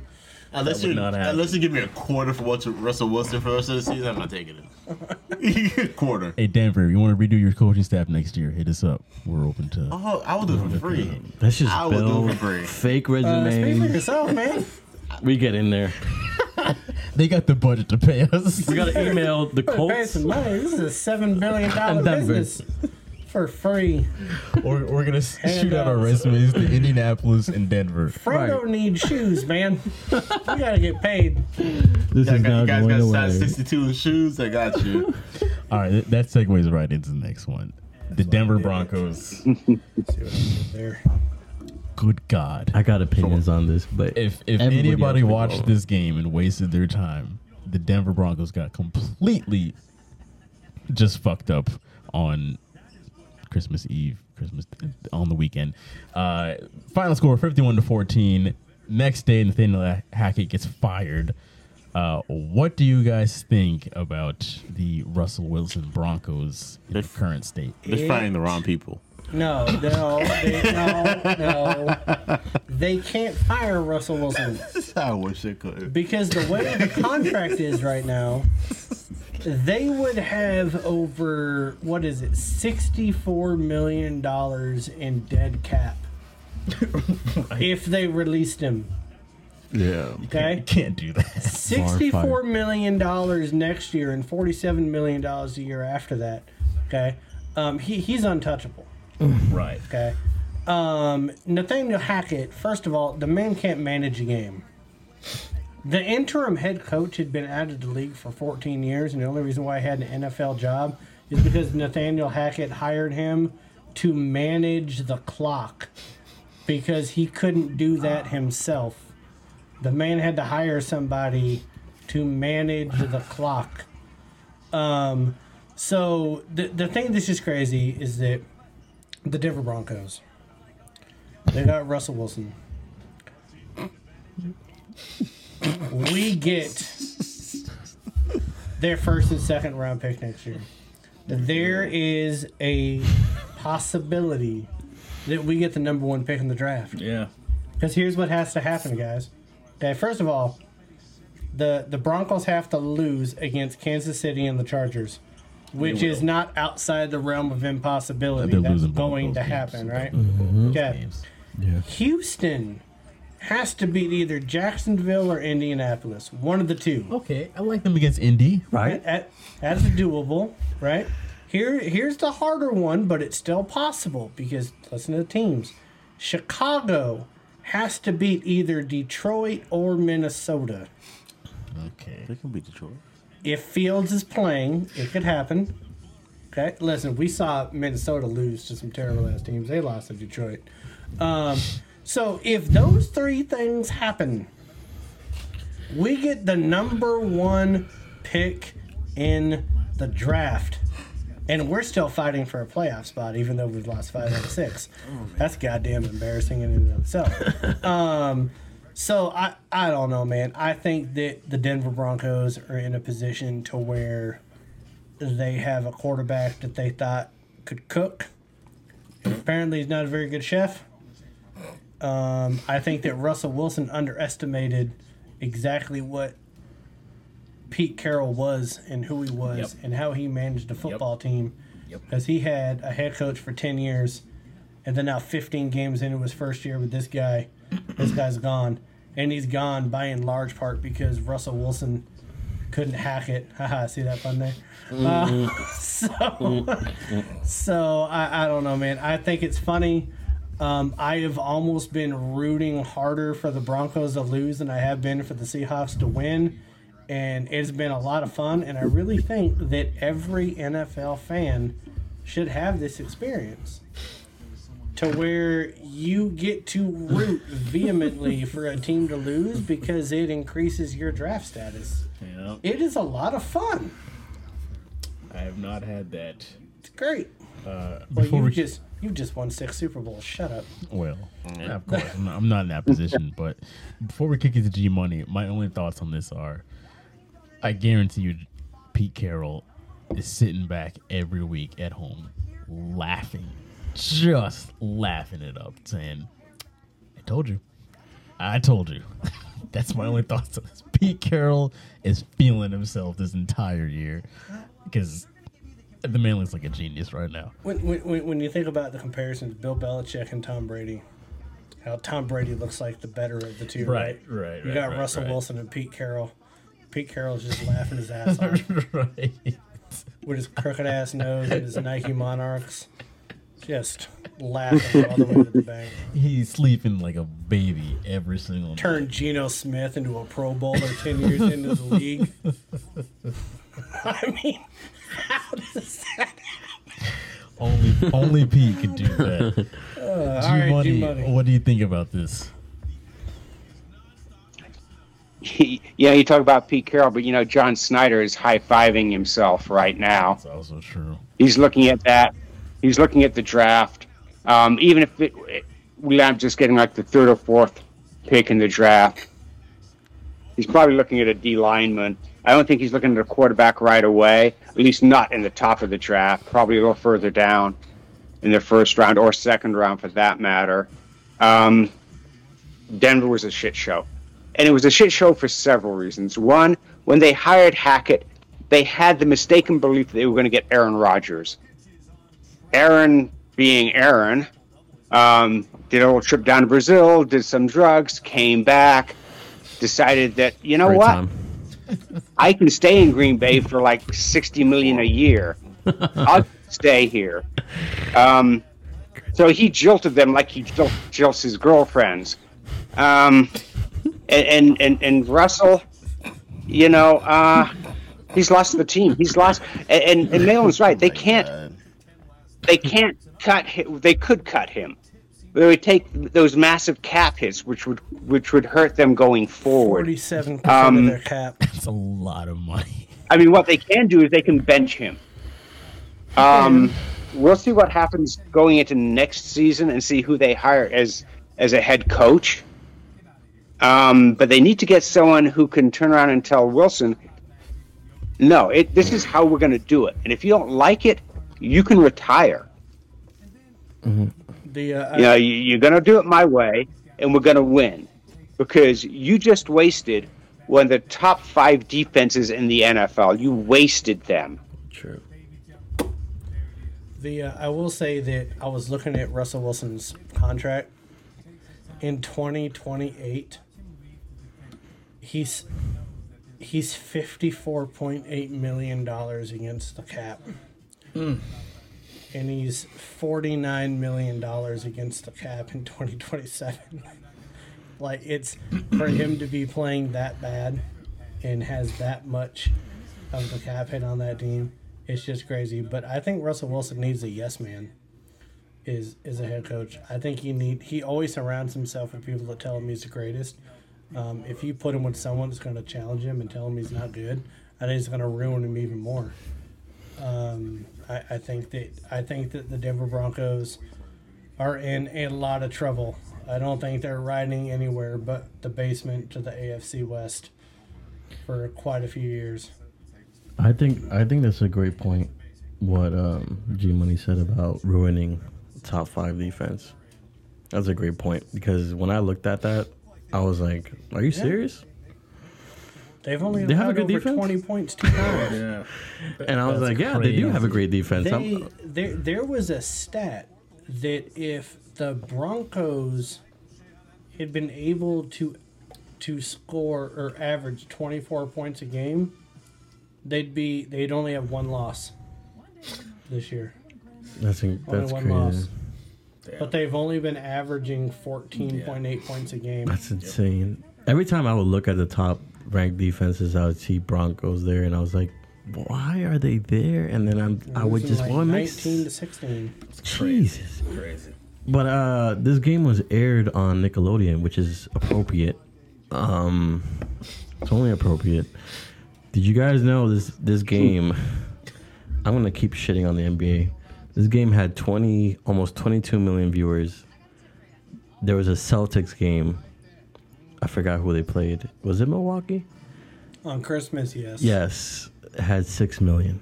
Unless That you not happen. unless you give me a quarter for what's Russell Wilson for the rest of the season, I'm not taking it. quarter. Hey Denver, you want to redo your coaching staff next year? Hit us up. We're open to. Oh, I will do it for free. Let's just I will do it build for free. fake Uh, for yourself, man. we get in there. they got the budget to pay us. We gotta email the Colts. Pay some money. This is a seven billion dollar business for free. We're, we're gonna Hand shoot out our uh, resumes to Indianapolis and Denver. Fredo needs shoes, man. we gotta get paid. This Yeah, is you not guys going got away. size 62 in shoes. I got you. All right, th- that segues right into the next one. The Denver Broncos. There. Good God. I got opinions on this, but If if Everybody anybody else would watched go. this game and wasted their time, the Denver Broncos got completely just fucked up on Christmas Eve, Christmas on the weekend. Uh, final score 51 to 14. Next day, Nathaniel Hackett gets fired. Uh, what do you guys think about the Russell Wilson Broncos in the current state? They're firing the wrong people. No, no, they, no, no. They can't fire Russell Wilson I wish they could. because the way the contract is right now, they would have over what is it, sixty-four million dollars in dead cap if they released him. Yeah. Okay. You can't do that. Sixty-four million dollars next year and forty-seven million dollars a year after that. Okay, um, he he's untouchable. right. Okay, um, Nathaniel Hackett. First of all, the man can't manage a game. The interim head coach had been out of the league for 14 years, and the only reason why he had an NFL job is because Nathaniel Hackett hired him to manage the clock because he couldn't do that himself. The man had to hire somebody to manage the clock. Um, so the the thing that's just crazy is that the Denver Broncos they got Russell Wilson. We get their first and second round pick next year. There is a possibility that we get the number one pick in the draft. Yeah. Because here's what has to happen, guys. Okay, first of all, the the Broncos have to lose against Kansas City and the Chargers, which is not outside the realm of impossibility. They're That's losing both going those to games. happen, right? Mm-hmm. Okay. Games. Houston has to beat either Jacksonville or Indianapolis, one of the two. Okay, I like them against Indy. right? That, that's doable, right? Here, here's the harder one, but it's still possible because listen to the teams. Chicago has to beat either Detroit or Minnesota. Okay. They can beat Detroit. If Fields is playing, it could happen. Okay, listen, we saw Minnesota lose to some terrible ass teams. They lost to Detroit. Um, so if those three things happen, we get the number one pick in the draft. And we're still fighting for a playoff spot, even though we've lost five out of six. That's goddamn embarrassing in and of itself. um, so I, I don't know, man. I think that the Denver Broncos are in a position to where they have a quarterback that they thought could cook. Apparently, he's not a very good chef. Um, I think that Russell Wilson underestimated exactly what Pete Carroll was and who he was Yep. and how he managed a football team. Because he had a head coach for 10 years and then now 15 games into his first year with this guy. this guy's gone. And he's gone by in large part because Russell Wilson couldn't hack it. Haha, see that fun there? Uh, so, so I, I don't know, man. I think it's funny. Um, I have almost been rooting harder for the Broncos to lose than I have been for the Seahawks to win. And it's been a lot of fun. And I really think that every NFL fan should have this experience to where you get to root vehemently for a team to lose because it increases your draft status. Yeah. It is a lot of fun. I have not had that. It's great. Uh, Well, before you we just you just won six Super Bowls. Shut up. Well, of course, I'm not, I'm not in that position. But before we kick into G Money, my only thoughts on this are I guarantee you, Pete Carroll is sitting back every week at home laughing, just laughing it up, saying, I told you. I told you. That's my only thoughts on this. Pete Carroll is feeling himself this entire year because the man looks like a genius right now. When, when, when you think about the comparisons, Bill Belichick and Tom Brady, how Tom Brady looks like the better of the two, right? Right, right, You right, got right, Russell right. Wilson and Pete Carroll. Pete Carroll's just laughing his ass off right. with his crooked ass nose and his Nike Monarchs, just laughing all the way to the bank. He's sleeping like a baby every single night. Turned Geno Smith into a Pro Bowler ten years into the league. I mean, how does that? happen? Only only Pete could do that. Uh, all right, G-Money, G-Money. what do you think about this? He, yeah, you talk about Pete Carroll, but you know John Schneider is high fiving himself right now. That's also true. He's looking at that. He's looking at the draft. Um, even if it, it, we end up just getting like the third or fourth pick in the draft, he's probably looking at a D lineman. I don't think he's looking at a quarterback right away. At least not in the top of the draft. Probably a little further down in the first round or second round for that matter. Um, Denver was a shit show. And it was a shit show for several reasons. One, when they hired Hackett, they had the mistaken belief that they were going to get Aaron Rodgers. Aaron, being Aaron, um, did a little trip down to Brazil, did some drugs, came back, decided that, you know Great what? time. I can stay in Green Bay for like 60 million a year. I'll stay here. Um, so he jilted them like he jilt, jilts his girlfriends. Um, and, and, and, Russell, you know, uh, he's lost the team. He's lost. And, and, and Malin's right. They can't, they can't cut him. They could cut him. They would take those massive cap hits, which would which would hurt them going forward. Forty-seven percent Um, of their cap. That's a lot of money. I mean, what they can do is they can bench him. Um, we'll see what happens going into next season and see who they hire as as a head coach. Um, but they need to get someone who can turn around and tell Wilson, "No, it, this is how we're going to do it. And if you don't like it, you can retire. The uh, You know, you, you're going to do it my way, and we're going to win because you just wasted one of the top five defenses in the NFL. You wasted them." True. The uh, I will say that I was looking at Russell Wilson's contract in 2028. He's he's 54.8 million dollars against the cap. And he's 49 million dollars against the cap in 2027. Like it's for him to be playing that bad and has that much of the cap hit on that team. It's just crazy. But I think Russell Wilson needs a yes man. Is is a head coach. I think he need he always surrounds himself with people that tell him he's the greatest. Um, if you put him with someone that's going to challenge him and tell him he's not good, I think it's going to ruin him even more. Um, I, I think that I think that the Denver Broncos are in a lot of trouble. I don't think they're riding anywhere but the basement to the AFC West for quite a few years. I think I think that's a great point. What um, G Money said about ruining top five defense. That's a great point because when I looked at that, I was like, "Are you serious?" They've only They have a good over defense? twenty points two times. Yeah. And I was That's like, "Yeah, they do have a great defense." They, there, there was a stat that if the Broncos had been able to to score or average 24 points a game, they'd be they'd only have one loss this year. that's Only that's one crazy. loss. But they've only been averaging 14.8 points a game. That's insane. Every time I would look at the top ranked defenses, I would see Broncos there, and I was like, "Why are they there?" And then I'm, I would just, like well, it makes 19 to 16. Jesus. Crazy. But uh, this game was aired on Nickelodeon, which is appropriate. Um, it's only appropriate. Did you guys know this this game? I'm gonna keep shitting on the NBA. This game had 20, almost 22 million viewers. There was a Celtics game. I forgot who they played. Was it Milwaukee? On Christmas, yes. Yes, it had six million.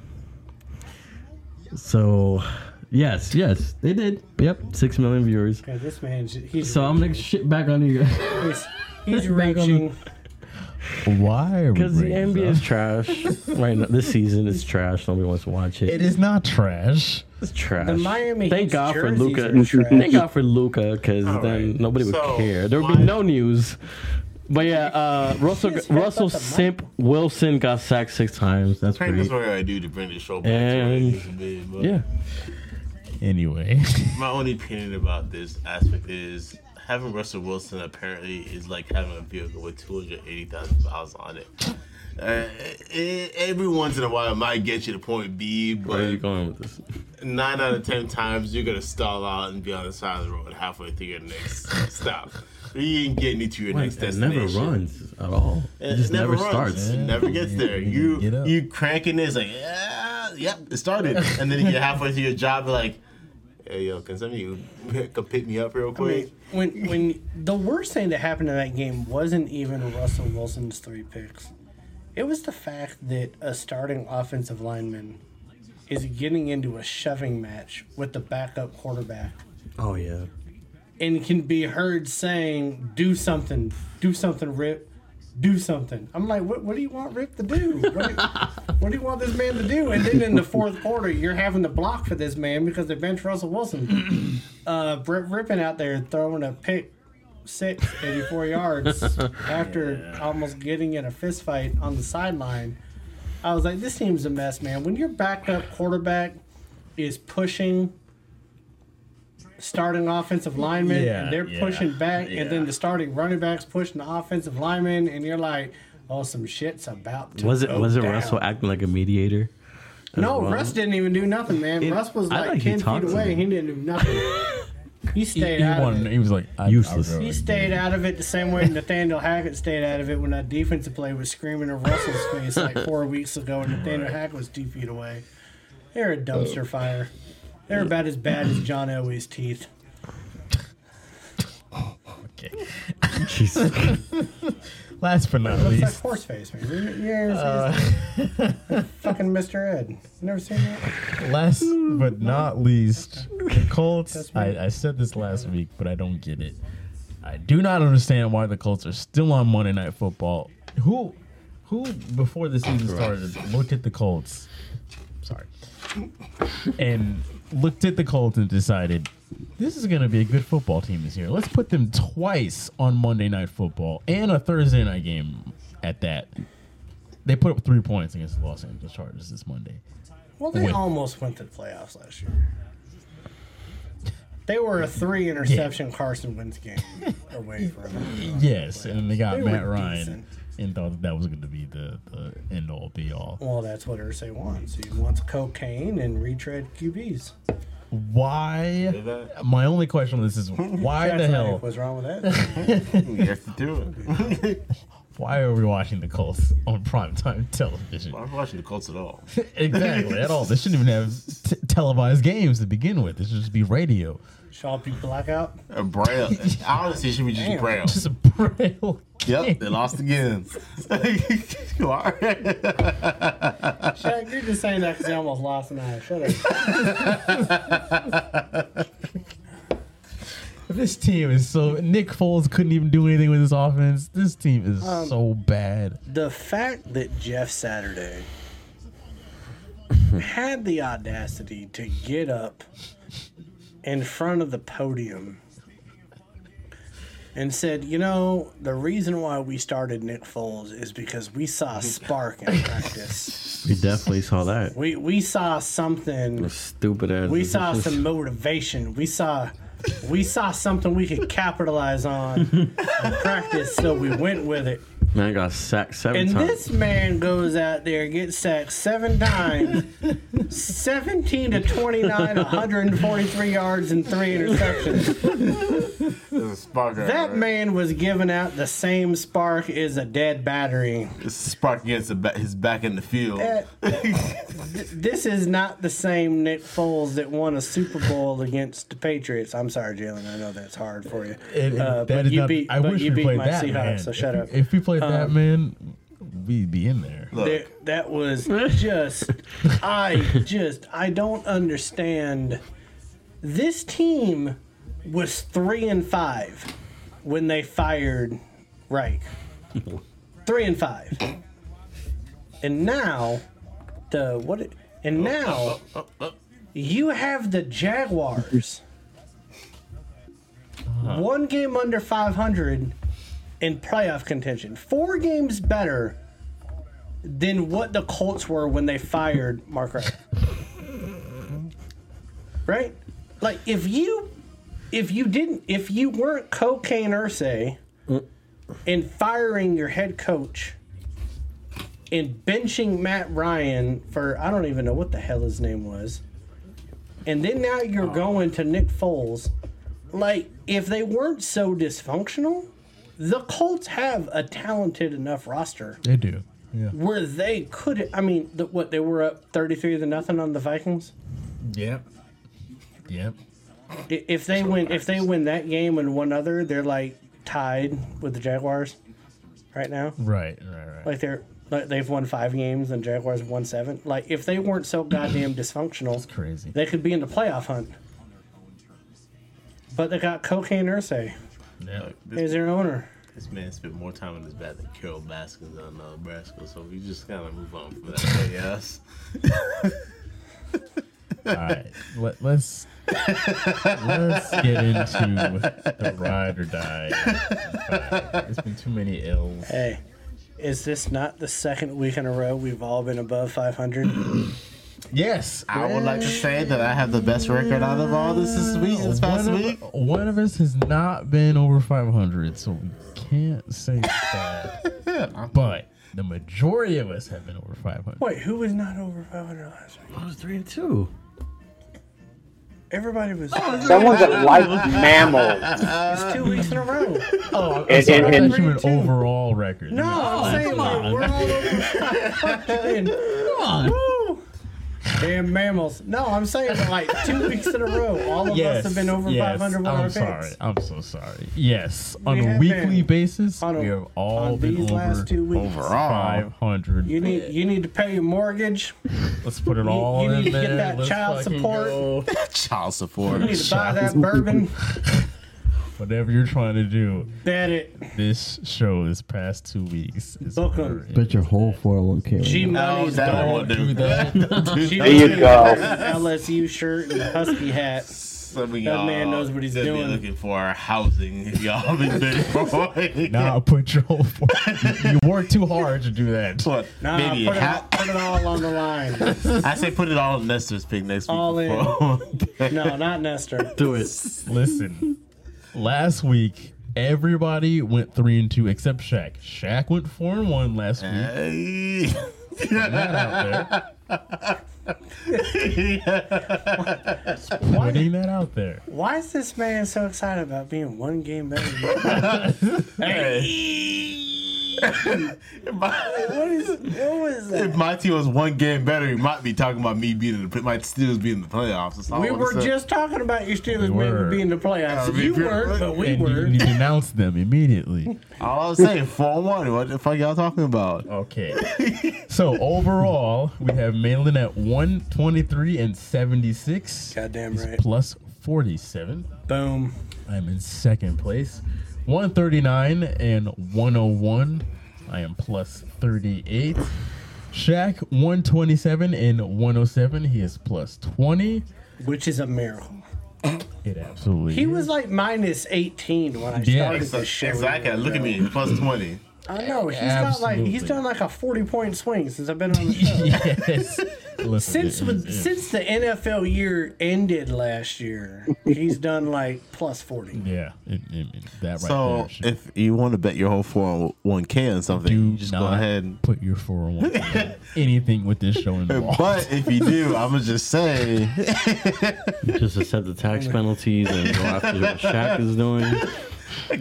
So, yes, yes, they did. Yep, six million viewers. Okay, this man, he's So I'm gonna shit back on you guys. he's, he's Back on the- reaching. Why? Because the bringing NBA is trash right now. This season is trash. Nobody wants to watch it. It is not trash. It's trash. The Miami Thank Heat's God for Luka. Thank God for Luka, because All then right. nobody would So, care. There would be no news. But yeah, uh, Russell Russell the mic. Simp Wilson got sacked six times. That's I think that's great. what I do to bring the show back to where it And- used to be. But Yeah, Anyway, my only opinion about this aspect is having Russell Wilson apparently is like having a vehicle with 280,000 miles on it. Uh. Every once in a while, it might get you to point B, where are you but going with this? nine out of ten times, you're gonna stall out and be on the side of the road halfway through your next stop. You ain't getting to your next destination. it never runs at all. It, It just never, runs. starts. It never gets there. You You you cranking this like yeah, yep, it started, and then you get halfway through your job, like, hey yo, can some of you come pick me up real I quick? mean, when when the worst thing that happened in that game wasn't even Russell Wilson's three picks. It was the fact that a starting offensive lineman is getting into a shoving match with the backup quarterback Oh yeah. and can be heard saying, "Do something, do something, Rip, do something." I'm like, "What? What do you want Rip to do? What do, you, what do you want this man to do?" And then in the fourth quarter, you're having to block for this man because they bench Russell Wilson. Uh, Rip, ripping out there throwing a pick six, 84 yards after almost getting in a fist fight on the sideline. I was like, "This team's a mess, man." When your backup quarterback is pushing starting offensive linemen Yeah, and they're yeah, pushing back and then the starting running backs pushing the offensive linemen and you're like oh some shit's about to Was it go was it down. Russell acting like a mediator? no well? Russ didn't even do nothing man It- Russ was I like think he 10 feet away he didn't do nothing he he, stayed he out of it he was like I, Useless. I'll go he stayed out of it the same way Nathaniel Hackett stayed out of it when that defensive play was screaming in Russell's face like four weeks ago and Nathaniel Hackett was two feet away. They're a dumpster oh. fire. They're about as bad as John Elway's teeth. Okay. Jesus. Last but not Looks like least, horse face, man. You, you ever Uh, seen this? fucking Mr. Ed. You never seen that? last but not least, the Colts. I, I said this last week, but I don't get it. I do not understand why the Colts are still on Monday Night Football. Who, who before the season started looked at the Colts? Sorry, and looked at the Colts and decided this is going to be a good football team this year. Let's put them twice on Monday Night Football and a Thursday night game at that. They put up three points against the Los Angeles Chargers this Monday. Well, they Win. almost went to the playoffs last year. They were a three interception Carson Wentz game away from. Yes, and they got They Matt Ryan decent. And thought that, that was going to be the, the end all be all. Well, that's what Irsay wants. He wants cocaine and retread QBs. Why? My only question on this is why the hell? right. What's wrong with that? You have to do it. Why are we watching the Colts on primetime television? I'm not watching the Colts at all. exactly at all. They shouldn't even have t- televised games to begin with. It should just be radio. Shall be blackout. Uh, Braille. Honestly, it should be just Damn. Braille. Just a braille. Yep, they lost again. you are. Shaq, you're just saying that because you almost lost an eye. Shut up. This team is so. Nick Foles couldn't even do anything with his offense. This team is Um, so bad. the fact that Jeff Saturday had the audacity to get up in front of the podium and said, you know, the reason why we started Nick Foles is because we saw a spark in practice. We definitely saw that. We we saw something. Stupid ass. We saw decisions. some motivation. We saw we saw something we could capitalize on in practice, so we went with it. Man got sacked seven And times. this man goes out there, gets sacked seven times, 17 to 29, 143 yards, and three interceptions. Spark. That right? man was giving out the same spark as a dead battery. It's a spark against his back in the field. That- th- this is not the same Nick Foles that won a Super Bowl against the Patriots. I'm sorry, Jalen. I know that's hard for you. It- it- Uh, but you not- beat, I but wish you we beat played my that Seahawks, man. so shut if, up. If we played that Um, man, we'd be in there. Look, There- that was just I just I don't understand. This team was three and five when they fired Reich. Three and five, and now the what? it- And now you have the Jaguars. One game under 500 in playoff contention. Four games better than what the Colts were when they fired Mark Wright. right? Like if you if you didn't if you weren't cocaine Irsay and firing your head coach and benching Matt Ryan for I don't even know what the hell his name was. And then now you're oh. going to Nick Foles. Like if they weren't so dysfunctional, the Colts have a talented enough roster They do. Yeah. where they could I mean, the, what they were up 33 to nothing on the Vikings. Yep. Yep. If they win if they win that game and one other, they're like tied with the Jaguars right now. Right. Right. Right. Like they're like they've won five games and Jaguars have won seven. Like if they weren't so goddamn dysfunctional, Crazy. they could be in the playoff hunt. But they got cocaine Irsay. Yeah. He's their owner. This man spent more time in his bat than Carol Baskins on uh, Nebraska, so we just gotta move on from that. Yes. All right. Let, let's let's get into the ride or die. It's been too many L's. Hey, is this not the second week in a row we've all been above 500? Yes. I would like to say that I have the best record out of all this this week, this past one, week. Of, one of us has not been over 500, so we can't say that. but the majority of us have been over 500. Wait, who was not over 500 last week? I was three and two. Everybody was. Oh, Someone's that like mammals. It's two weeks in a row. Oh, And- oh, sorry, and- I and- thought you meant overall record. No, I'm saying come on. we're all over 500. Come on. Woo! Damn mammals. No, I'm saying like two weeks in a row, all of us have been over yes, 500 with I'm our sorry. picks. I'm so sorry. Yes, on a weekly been. basis, On a- we have all on been these over last two weeks. Overall. 500. You need you need to pay your mortgage. Let's put it all you in need to get there. that Let's child support. go. Child support. You need to buy that bourbon. Whatever you're trying to do, Bet it. this show this past two weeks is Book 'em. over. Bet your whole 401k. G right now. Money's that gone. won't do. Do that. G There you go. LSU shirt and husky hat. Some of That man knows what he's gonna be doing. looking for our housing if y'all been bidding for it. Nah, put your whole. you work too hard to do that. What? Nah, Maybe put, it, ha- all- put it all on the line. I say put it all on Nestor's pick next week. All in. No, not Nestor. Do it. Listen, last week everybody went three and two except Shaq. Shaq went four and one last week. Hey. Putting that out there. Putting that out there. Why is this man so excited about being one game better than you? If, my, What is what was if my team was one game better, you might be talking about me being in the my Steelers being in the playoffs. That's all We I were say. just talking about your Steelers We maybe were. being the playoffs. Yeah, we- you weren't, but we and were. you denounced them immediately. all I was saying. Four one. What the fuck y'all talking about? Okay. so overall, we have Malin at 123 and 76. Goddamn He's right. plus 47. Boom. I'm in second place. 139 and 101. I am plus 38. Shaq 127 and 107. He is plus 20. Which is a miracle. It absolutely. He is. was like minus 18 when I Yeah, started this show. Exactly. Look at me. Plus twenty. I know. He's got like he's done like a 40 point swing since I've been on the show. yes. Listen, Since it- with, it- since the NFL year ended last year, he's done like plus 40. yeah, it, it, it- that right So there. if you want to bet your whole four oh one k on something, do you just go ahead. And, put your 401 anything with this show in involved. but if you do, I'm gonna just say Just accept the tax penalties and go after what Shaq is doing.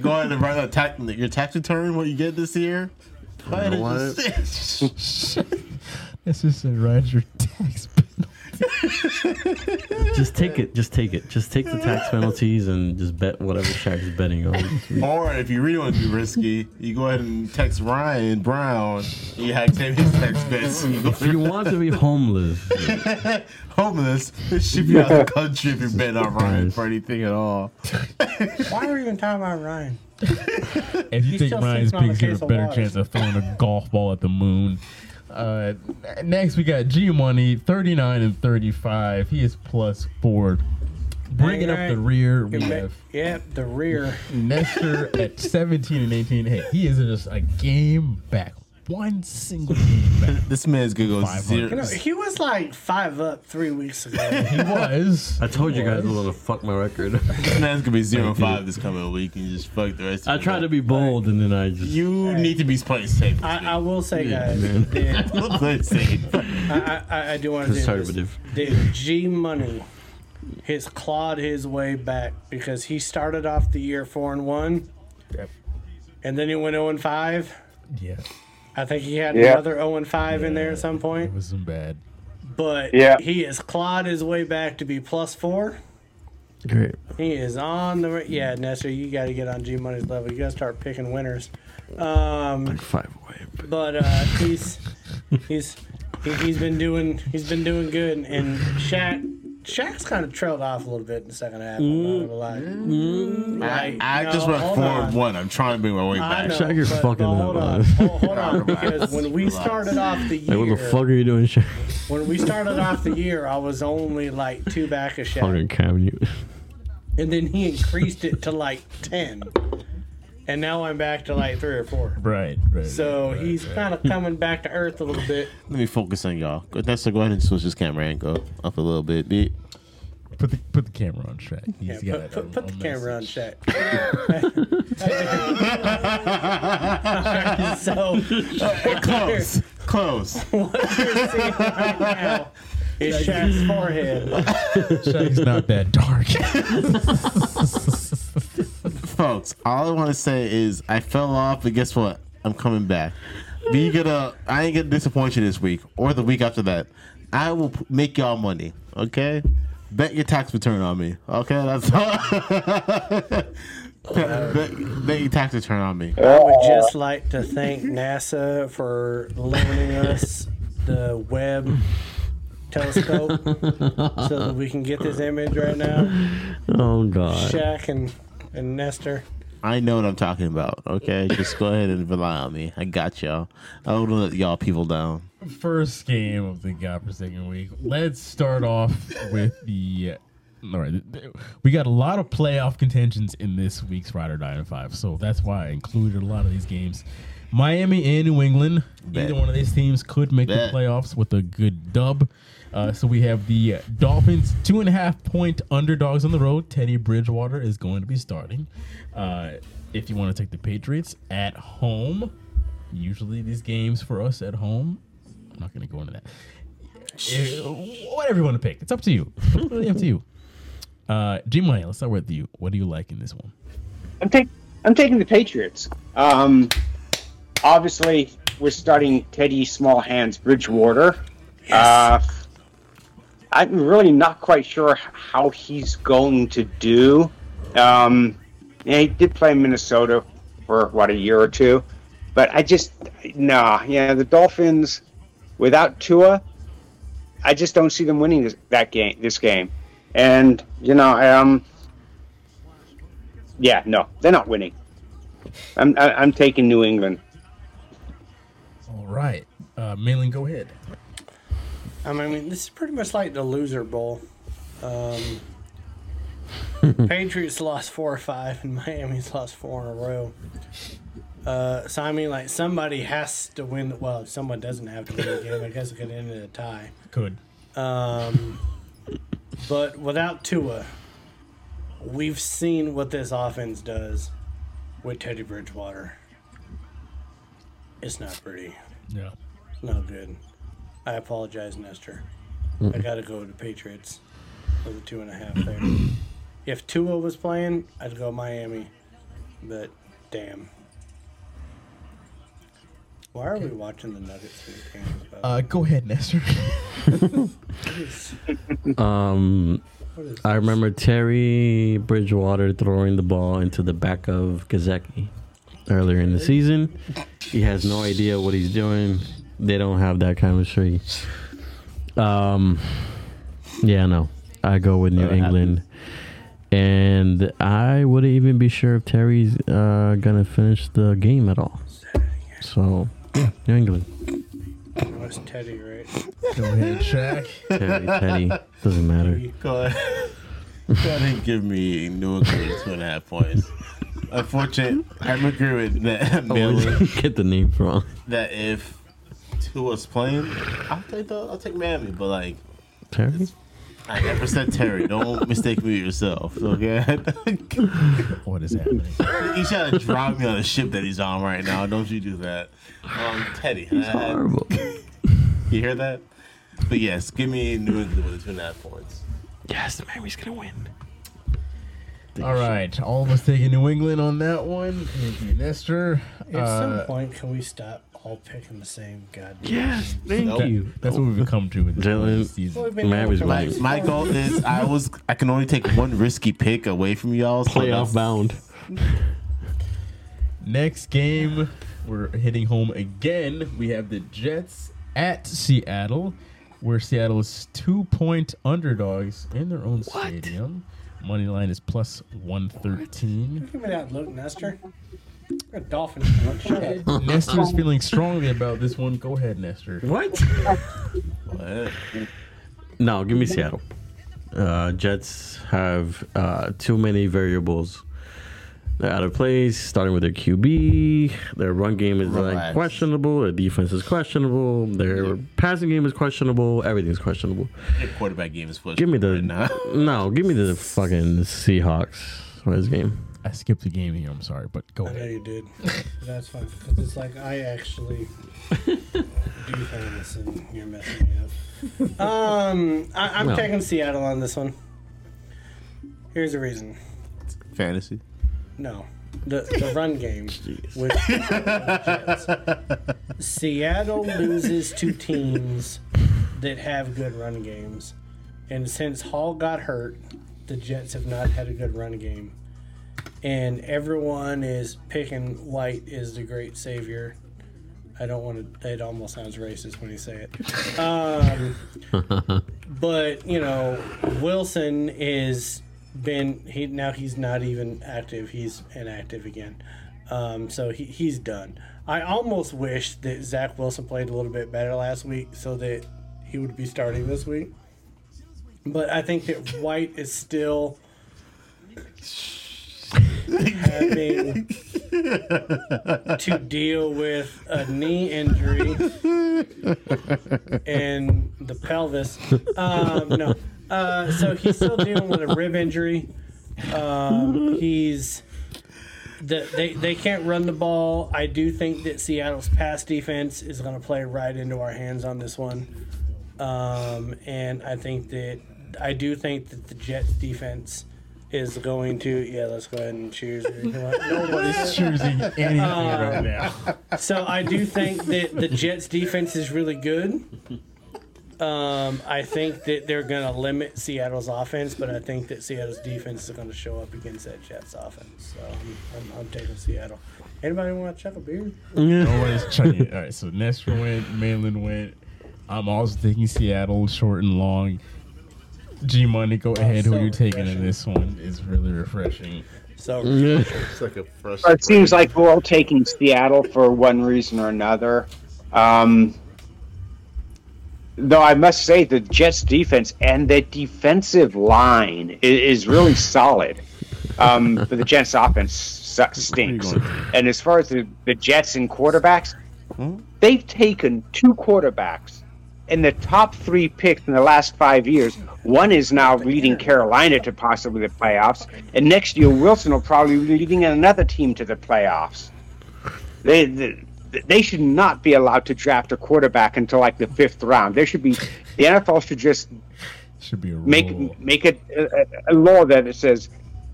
go ahead and write a tax, your tax return. What you get this year. Go ahead and know just- This is a Roger tax penalty. Just take it. Just take it. Just take the tax penalties and just bet whatever Shaq's betting on. Or if you really want to be risky, you go ahead and text Ryan Brown. You have save his tax bets. If you want to be homeless, homeless, should be out of the country if you bet on Ryan for anything at all. Why are we even talking about Ryan? If you He's think Ryan's sitting on picks have a better water. chance of throwing a golf ball at the moon. Uh, next, we got G Money, 39 and 35. He is four. Bringing up the rear, we have Yep, the rear. Nestor at 17 and 18. Hey, he is just a game back. One single game back. This man's gonna go 500. zero. You know, he was like five up three weeks ago. He was. I told you guys I was gonna fuck my record. This man's gonna be zero and five this coming week and just fuck the rest. I of tried to be bold and then I just. You need to be playing safe. I, I will say, Yeah, guys, man. the- safe. I, I, I do want to say this. Conservative. The G Money has clawed his way back because he started off the year four and one, Yep. and then he went zero and five. Yeah, I think he had Yeah. another zero and five in there at some point. it was some bad. But Yeah. he has clawed his way back to be plus four. Great. He is on the yeah, Nestor. You got to get on G Money's level. You got to start picking winners. Um, Like five away. but uh, he's he's he, he's been doing he's been doing good, and Shaq Shaq's kind of trailed off a little bit in the second half. I'm not mm. gonna. Mm. I, I no, just went four on. and one. I'm trying to bring my way back. know, Shaq, you're but- fucking but up, hold on, hold, hold on, because when we started off the Like, what the year, fuck are you doing, Shaq? when we started off the year, I was only like two back of Shaq. Fucking Cam Newton. and then he increased it to like 10 and now i'm back to like three or four Right, right. so right, he's right. kind of coming back to earth a little bit Let me focus on y'all. Go, Nestor, go ahead and switch this camera and go up a little bit. Be- put the put the camera on track. yeah, He's got put, put, a- put a the camera on message. Shaq. so Close. Close. what you're seeing right now is Shaq's forehead. Shaq's not that dark. Folks, all I want to say is I fell off, but guess what? I'm coming back. Be gonna, I ain't gonna disappoint you this week or the week after that. I will make y'all money, okay? Bet your tax return on me, okay? That's all. bet, bet your tax return on me. I would uh, just like to thank NASA for loaning us the Webb telescope so that we can get this image right now. Oh God. Shaq and, and Nestor. I know what I'm talking about, okay? Just go ahead and rely on me. I got y'all. I don't let y'all people down. First game of the Godforsaken week. Let's start off with the. All right, we got a lot of playoff contentions in this week's Rider Nine oh Five, so that's why I included a lot of these games. Miami and New England. Bet. Either one of these teams could make Bet. the playoffs with a good dub. Uh, so we have the Dolphins, two and a half point underdogs on the road. Teddy Bridgewater is going to be starting. Uh, if you want to take the Patriots at home, usually these games for us at home, I'm not going to go into that. Eh, Whatever you want to pick, it's up to you. It's completely up to you. Uh, G Money, let's start with you. What do you like in this one? I'm taking I'm taking the Patriots. Um, obviously, we're starting Teddy Small Hands Bridgewater. Uh, I'm really not quite sure how he's going to do. Um, yeah, he did play in Minnesota for what a year or two, but I just nah. Yeah, the Dolphins without Tua, I just don't see them winning this, that game. This game, and you know, um, yeah, no, they're not winning. I'm I'm taking New England. All right. Uh, Malin, go ahead. I mean, this is pretty much like the loser bowl. Um, Patriots lost four or five, and Miami's lost four in a row. Uh, so I mean, like somebody has to win. Well, if someone doesn't have to win the game. I guess it could end in a tie. Could. Um, but without Tua, we've seen what this offense does with Teddy Bridgewater. It's not pretty. Yeah. Not good. I apologize, Nestor. I got to go to Patriots for the two and a half there. if Tua was playing, I'd go Miami. But damn. Why are we watching the Nuggets in the games? by the Uh, go ahead, Nestor. way? What is- Um, I remember Terry Bridgewater throwing the ball into the back of Gesicki earlier in the season. He has no idea what he's doing. They don't have that chemistry. Um, yeah, no, I go with New What England, and I wouldn't even be sure if Terry's uh, gonna finish the game at all. So, yeah, New England. What's Teddy, right? Go ahead, Shaq. Terry, Teddy, doesn't matter. Go ahead. Go didn't give me New England Tua and a half points. Unfortunately, I'm agree with that. Miller, Get the name wrong. that if two was playing, I'll take the, I'll take Miami. But like, Terry? I never said Terry. Don't mistake me yourself. Okay. What is happening? He's trying to drive me on the ship that he's on right now. Don't you do that. Um, Teddy. He's uh, horrible. You hear that? But yes, give me New England with two and a half points. Yes, Miami's gonna win. All right, all of us taking New England on that one. Thank you, Nestor. At Uh, some point, can we stop all picking the same goddamn? Yes, thank Nope. you. That's what we've come to with this Jalen- season. We've been Miami's doing it for winning. My goal is I was I can only take one risky pick away from y'all. so Playoff that's- bound. Next game, we're hitting home again. We have the Jets at Seattle, where Seattle is two point underdogs in their own stadium. Money line is plus 113. Give me that look, Nestor. You're a Dolphin fan. Nestor's feeling strongly about this one. Go ahead, Nestor. What? What? No, give me Seattle. Uh, Jets have uh, too many variables. They're out of place, starting with their QB. Their run game is like Relax. questionable. Their defense is questionable. Their passing game is questionable. Everything's questionable. Your quarterback game is pushing Give me the right now. no. Give me the fucking Seahawks for this game. I skipped the game here. I'm sorry, but go I know ahead. you did. That's fine because it's like I actually do things and you're messing me up. Um, I, I'm No. taking Seattle on this one. Here's the reason. Fantasy. No, the the run game with the Jets. Seattle loses to teams that have good run games, and since Hall got hurt, the Jets have not had a good run game, and everyone is picking White as the great savior. I don't want to. It almost sounds racist when you say it. Um, but you know, Wilson is been he now he's not even active. He's inactive again. Um, so he, he's done. I almost wish that Zach Wilson played a little bit better last week so that he would be starting this week. But I think that White is still having to deal with a knee injury and the pelvis. Um, no, uh, so he's still dealing with a rib injury. Um, he's the, they they can't run the ball. I do think that Seattle's pass defense is going to play right into our hands on this one, um, and I think that I do think that the Jets defense is going to yeah. Let's go ahead and choose. Nobody's choosing anything right now. So I do think that the Jets defense is really good. Um, I think that they're going to limit Seattle's offense, but I think that Seattle's defense is going to show up against that Jets offense. So I'm, I'm, I'm taking Seattle. Anybody want to chuck a beer? Nobody's chucking. All right, so Nestor went, Mainland went. I'm also taking Seattle, short and long. G Money, go ahead. Who so you taking in this one? It's really refreshing. So It's like a fresh. It seems like we're all taking Seattle for one reason or another. Um, though I must say, the Jets' defense and the defensive line is, is really solid. Um, but the Jets' offense su- stinks. And as far as the, the Jets and quarterbacks, they've taken two quarterbacks in the top three picks in the last five years. One is now leading Carolina to possibly the playoffs, and next year Wilson will probably be leading another team to the playoffs. They, they they should not be allowed to draft a quarterback until like the fifth round. There should be the NFL should just Should be a rule. make make it a, a law that it says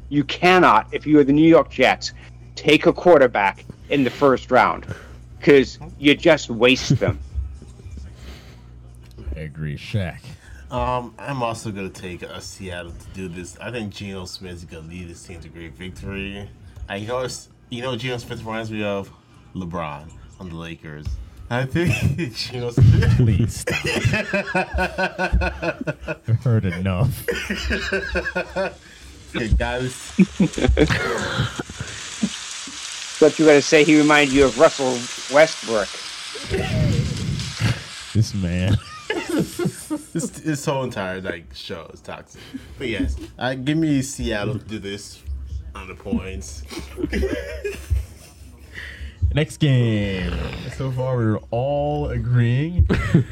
you cannot, if you are the New York Jets, take a quarterback in the first round because you just waste them. I agree, Shaq. Um, I'm also gonna take a Seattle to do this. I think Geno Smith is gonna lead this team to great victory. I you know it's, you know Geno Smith reminds me of LeBron on the Lakers. I think Geno Smith. Please stop. I've heard enough. Okay, guys, But you got to say he reminded you of Russell Westbrook. This man. this, this whole entire like show is toxic. But yes, uh, give me Seattle to do this on the points. Next game. So far, we're all agreeing.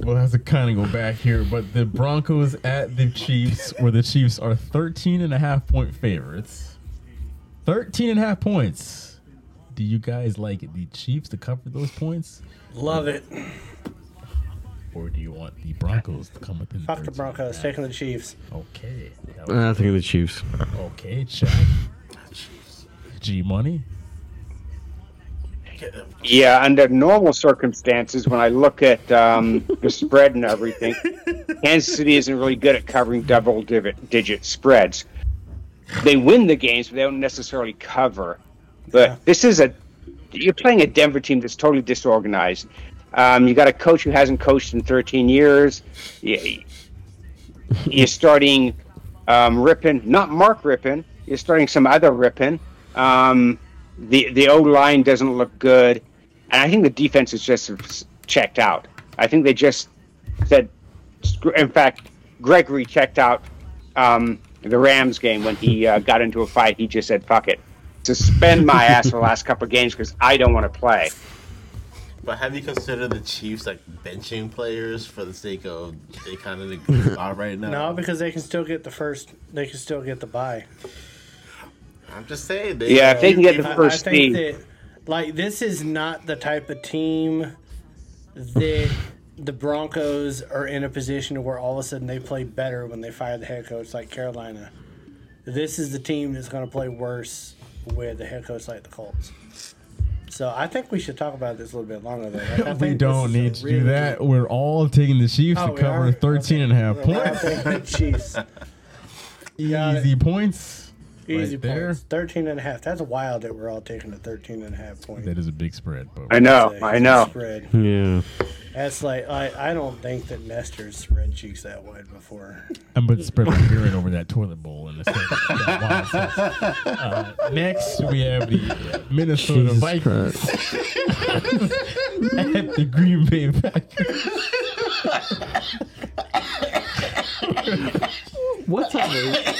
we'll have to kind of go back here, but the Broncos at the Chiefs, where the Chiefs are 13 and a half point favorites. 13 and a half points. Do you guys like the Chiefs to cover those points? Love it. Or do you want the Broncos to come within Fuck the Broncos, taking the Chiefs. Okay. I think the Chiefs. Okay, check. G Money. Yeah, under normal circumstances, when I look at um, the spread and everything, Kansas City isn't really good at covering double digit, digit spreads. They win the games, but they don't necessarily cover. But this is a you're playing a Denver team that's totally disorganized. Um, you got a coach who hasn't coached in 13 years. You, you're starting um, Rypien, not Mark Rypien. You're starting some other Rypien. Um, the the O line doesn't look good, and I think the defense is just checked out. I think they just said, in fact, Gregory checked out um, the Rams game when he uh, got into a fight. He just said, "Fuck it, suspend my ass for the last couple of games because I don't want to play." But have you considered the Chiefs like benching players for the sake of they kind of are right now? No, because they can still get the first. They can still get the bye. I'm just saying. They, Yeah, if they can get the I- first I think seed. that, like, this is not the type of team that the Broncos are in a position where all of a sudden they play better when they fire the head coach like Carolina. This is the team that's going to play worse with the head coach like the Colts. So I think we should talk about this a little bit longer. Though. Like, I We think don't this is a need to really do that. We're all taking the Chiefs Oh, to cover are? 13 and a half We're points. Chiefs. Got it. Easy points. Easy right there. points. 13 and a half. That's wild that we're all taking the 13 and a half point. That is a big spread, but I know, I know. Spread. Yeah. That's like I, I don't think that Nestor's spread cheeks that wide before. I'm about to spread my beard over that toilet bowl in a second. That wild sauce. Uh, next, we have the Minnesota Jesus Vikings at the Green Bay Packers. What time?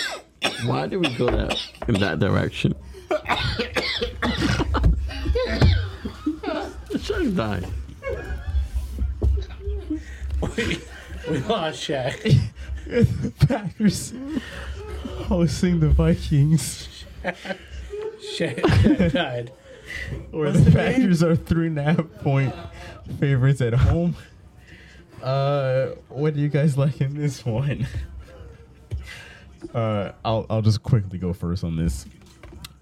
Why did we go that in that direction? Shut died. we, we lost Shaq. The Packers hosting the Vikings, Shaq died. where What's the the game? Packers are three and a half point favorites at home. Uh, what do you guys like in this one? Uh, I'll I'll just quickly go first on this.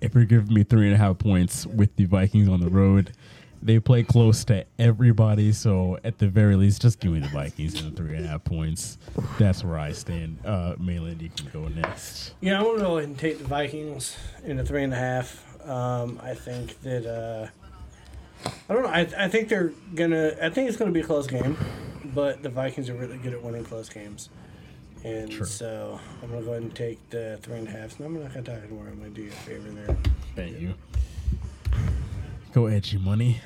If you're giving me three and a half points with the Vikings on the road, they play close to everybody. So at the very least, just give me the Vikings and the three and a half points. That's where I stand. Uh, Mayland, you can go next. Yeah, I'm gonna go ahead and take the Vikings in the three and a half. Um, I think that uh, I don't know. I, I think they're gonna. I think it's gonna be a close game, but the Vikings are really good at winning close games, and True. so I'm gonna go ahead and take the three and a half. So I'm not gonna talk anymore. I'm gonna do you a favor there. Thank you. Go edgy money.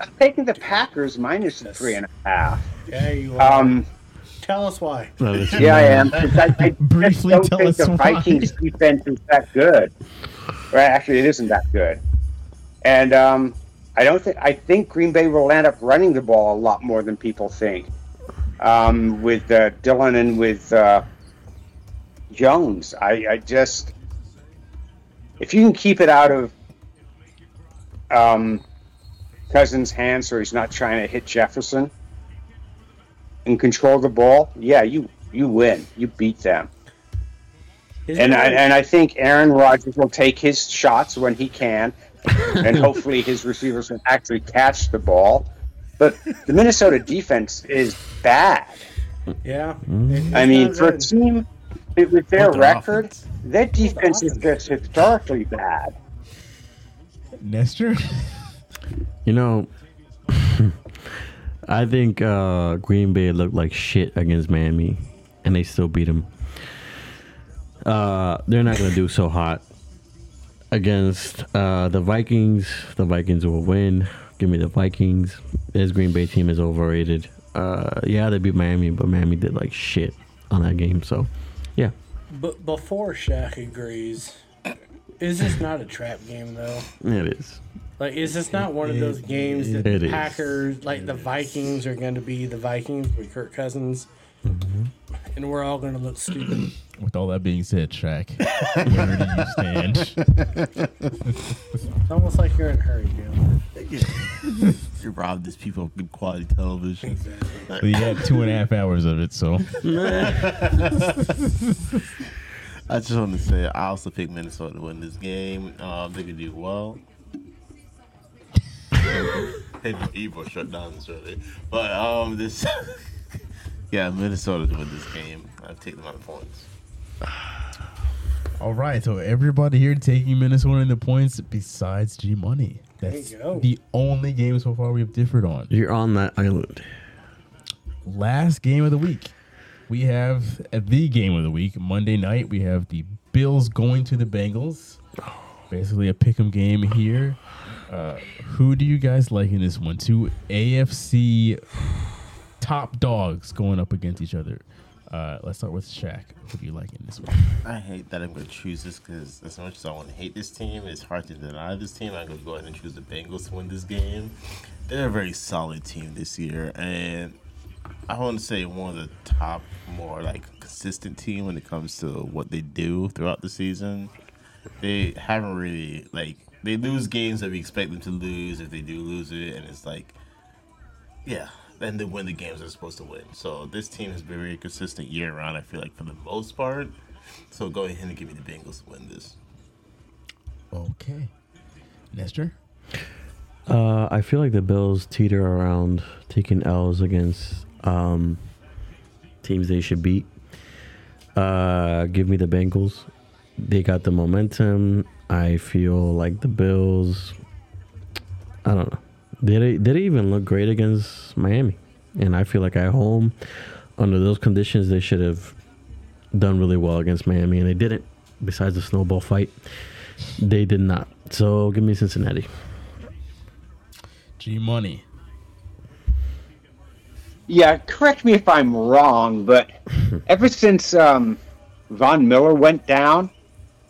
I'm taking the Packers minus the three and a half. Yeah, you are. Um, Tell us why. yeah, I am. 'cause I, I Briefly don't tell think us the why. Vikings defense is that good. Right? Actually, it isn't that good. And um, I don't think I think Green Bay will end up running the ball a lot more than people think. Um, with uh, Dillon and with uh, Jones, I, I just if you can keep it out of um, Cousins' hands, so he's not trying to hit Jefferson and control the ball, yeah, you you win. You beat them. And I, and I think Aaron Rodgers will take his shots when he can, and hopefully his receivers can actually catch the ball. But the Minnesota defense is bad. yeah. I mean, for a team with with their record, offense? their defense is just historically bad. Nestor? You know, I think uh, Green Bay looked like shit against Miami, and they still beat them. Uh, they're not gonna do so hot. against uh, the Vikings. The Vikings will win. Give me the Vikings. This Green Bay team is overrated. Uh, yeah, they beat Miami, but Miami did like shit on that game. So, yeah. But before Shaq agrees, is this not a trap game though? It is. Like, is this not one of those games that It the is. Packers, like the Vikings, are going to be the Vikings with Kirk Cousins, Mm-hmm. and we're all going to look stupid? With all that being said, Shaq, where do you stand? It's almost like you're in a hurry, Jalen. You robbed these people of good quality television. we had two and a half hours of it, so I just want to say I also picked Minnesota to win this game. Um, they could do well. Hey, Evo shut down this but um, this yeah, Minnesota to win this game. I take them on the points. All right, so everybody here taking Minnesota in the points besides G Money. There That's you go. the only game so far we've differed on. You're on that island. Last game of the week, we have the game of the week. Monday night, we have the Bills going to the Bengals. Basically, a pick'em game here. Uh, who do you guys like in this one? Two AFC top dogs going up against each other. Uh, let's start with Shaq. Who do you like in this one? I hate that I'm going to choose this because as much as I want to hate this team, it's hard to deny this team. I'm going to go ahead and choose the Bengals to win this game. They're a very solid team this year, and I want to say one of the top, more like consistent team when it comes to what they do throughout the season. They haven't really like they lose games that we expect them to lose if they do lose it, and it's like, yeah, then they win the games they're supposed to win. So this team has been very consistent year round. I feel like for the most part. So go ahead and give me the Bengals to win this. Okay. Nestor? Uh, I feel like the Bills teeter around taking L's against um, teams they should beat. Uh, give me the Bengals. They got the momentum. I feel like the Bills. I don't know. They they didn't even look great against Miami, and I feel like at home, under those conditions, they should have done really well against Miami, and they didn't. Besides the snowball fight, they did not. So give me Cincinnati. G Money. Yeah, correct me if I'm wrong, but ever since um, Von Miller went down,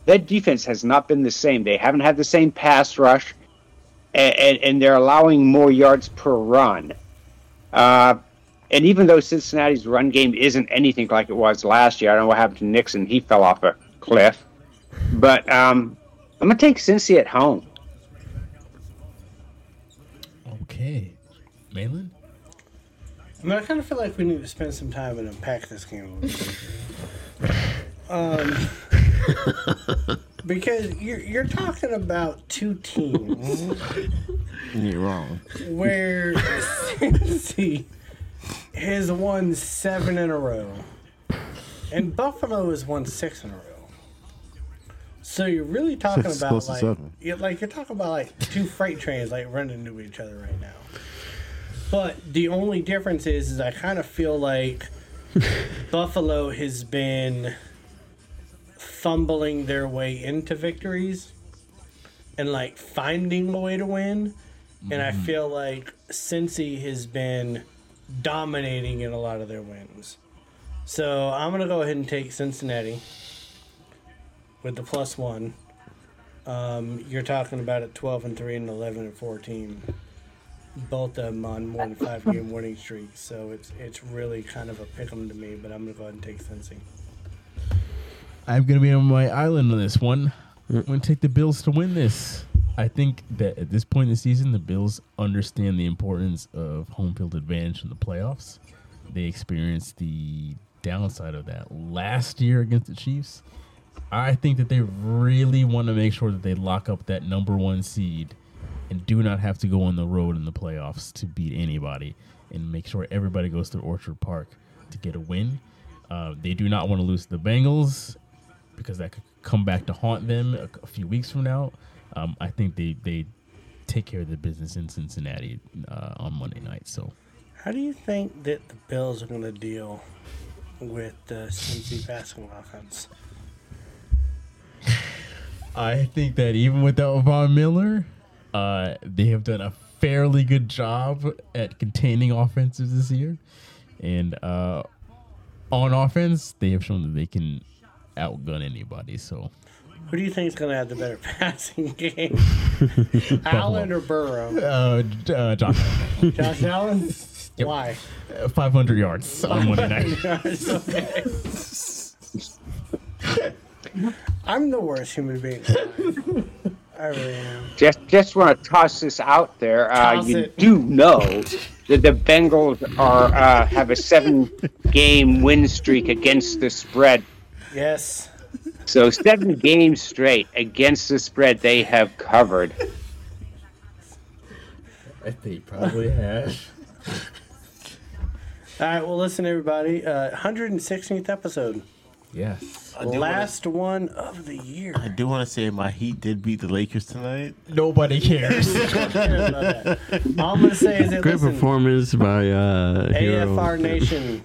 their defense has not been the same. They haven't had the same pass rush, and, and, and they're allowing more yards per run. Uh, and even though Cincinnati's run game isn't anything like it was last year, I don't know what happened to Mixon. He fell off a cliff. But um, I'm going to take Cincy at home. Okay. Malin? I mean, I kind of feel like we need to spend some time and unpack this game. a little bit. um, because you're you're talking about two teams You're wrong. where Cincy has won seven in a row, and Buffalo has won six in a row. So you're really talking Six, about like, seven. you're, like you're talking about like two freight trains like running into each other right now. But the only difference is, is I kind of feel like Buffalo has been fumbling their way into victories and like finding a way to win. And I feel like Cincy has been dominating in a lot of their wins. So I'm going to go ahead and take Cincinnati with the plus one. Um, you're talking about at 12 and 3 and 11 and 14. Both of them on more than five game winning streaks. So it's it's really kind of a pick 'em to me, but I'm going to go ahead and take Cincy. I'm going to be on my island on this one. I'm going to take the Bills to win this. I think that at this point in the season, the Bills understand the importance of home field advantage in the playoffs. They experienced the downside of that last year against the Chiefs. I think that they really want to make sure that they lock up that number one seed and do not have to go on the road in the playoffs to beat anybody and make sure everybody goes to Orchard Park to get a win. Uh, they do not want to lose to the Bengals because that could come back to haunt them a, a few weeks from now. Um, I think they, they take care of the business in Cincinnati uh, on Monday night. So How do you think that the Bills are going to deal with the Cincy passing offense? I think that even without Von Miller, uh, they have done a fairly good job at containing offenses this year, and uh, on offense, they have shown that they can outgun anybody. So Who do you think is going to have the better passing game? Allen or Burrow? uh, J- uh, Josh, Allen. Josh Allen? Yep. Why? Uh, 500 yards on Monday night. okay. I'm the worst human being. alive. I really am. Just just want to toss this out there. Uh, you it. do know that the Bengals are uh, have a seven game win streak against the spread. Yes. So seven games straight against the spread they have covered. I think probably have. All right. Well, listen, everybody. Uh, 116th episode. Yes. I do Last one of the year. I do want to say my Heat did beat the Lakers tonight. Nobody cares. All I'm gonna say is that Great listen, performance by uh, Herro. AFR Nation.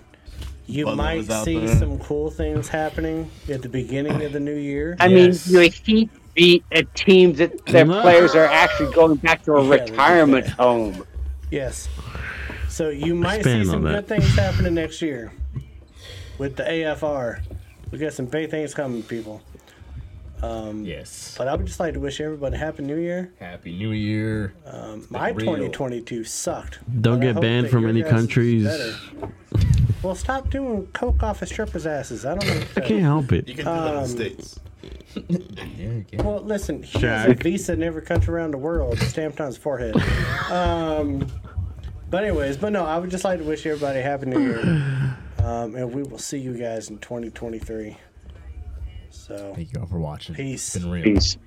You Butler might see there. some cool things happening at the beginning of the new year. I mean, the Heat beat a team that their players are actually going back to a Yeah, retirement home. Yes. So you might Expand see some good that. things happening next year with the AFR. We got some big things coming, people. Um, yes. But I would just like to wish everybody a happy new year. Happy New Year. Um, my real. 2022 sucked. Don't get banned from any countries. Well, stop doing coke off of strippers' asses. I don't know. I can't help it. You can do that in the Um, States. Yeah. Well, listen, he has a visa in every country around the world stamped on his forehead. Um, but anyways, but no, I would just like to wish everybody a happy new year, um, and we will see you guys in 2023. So thank you all for watching. Peace. Peace.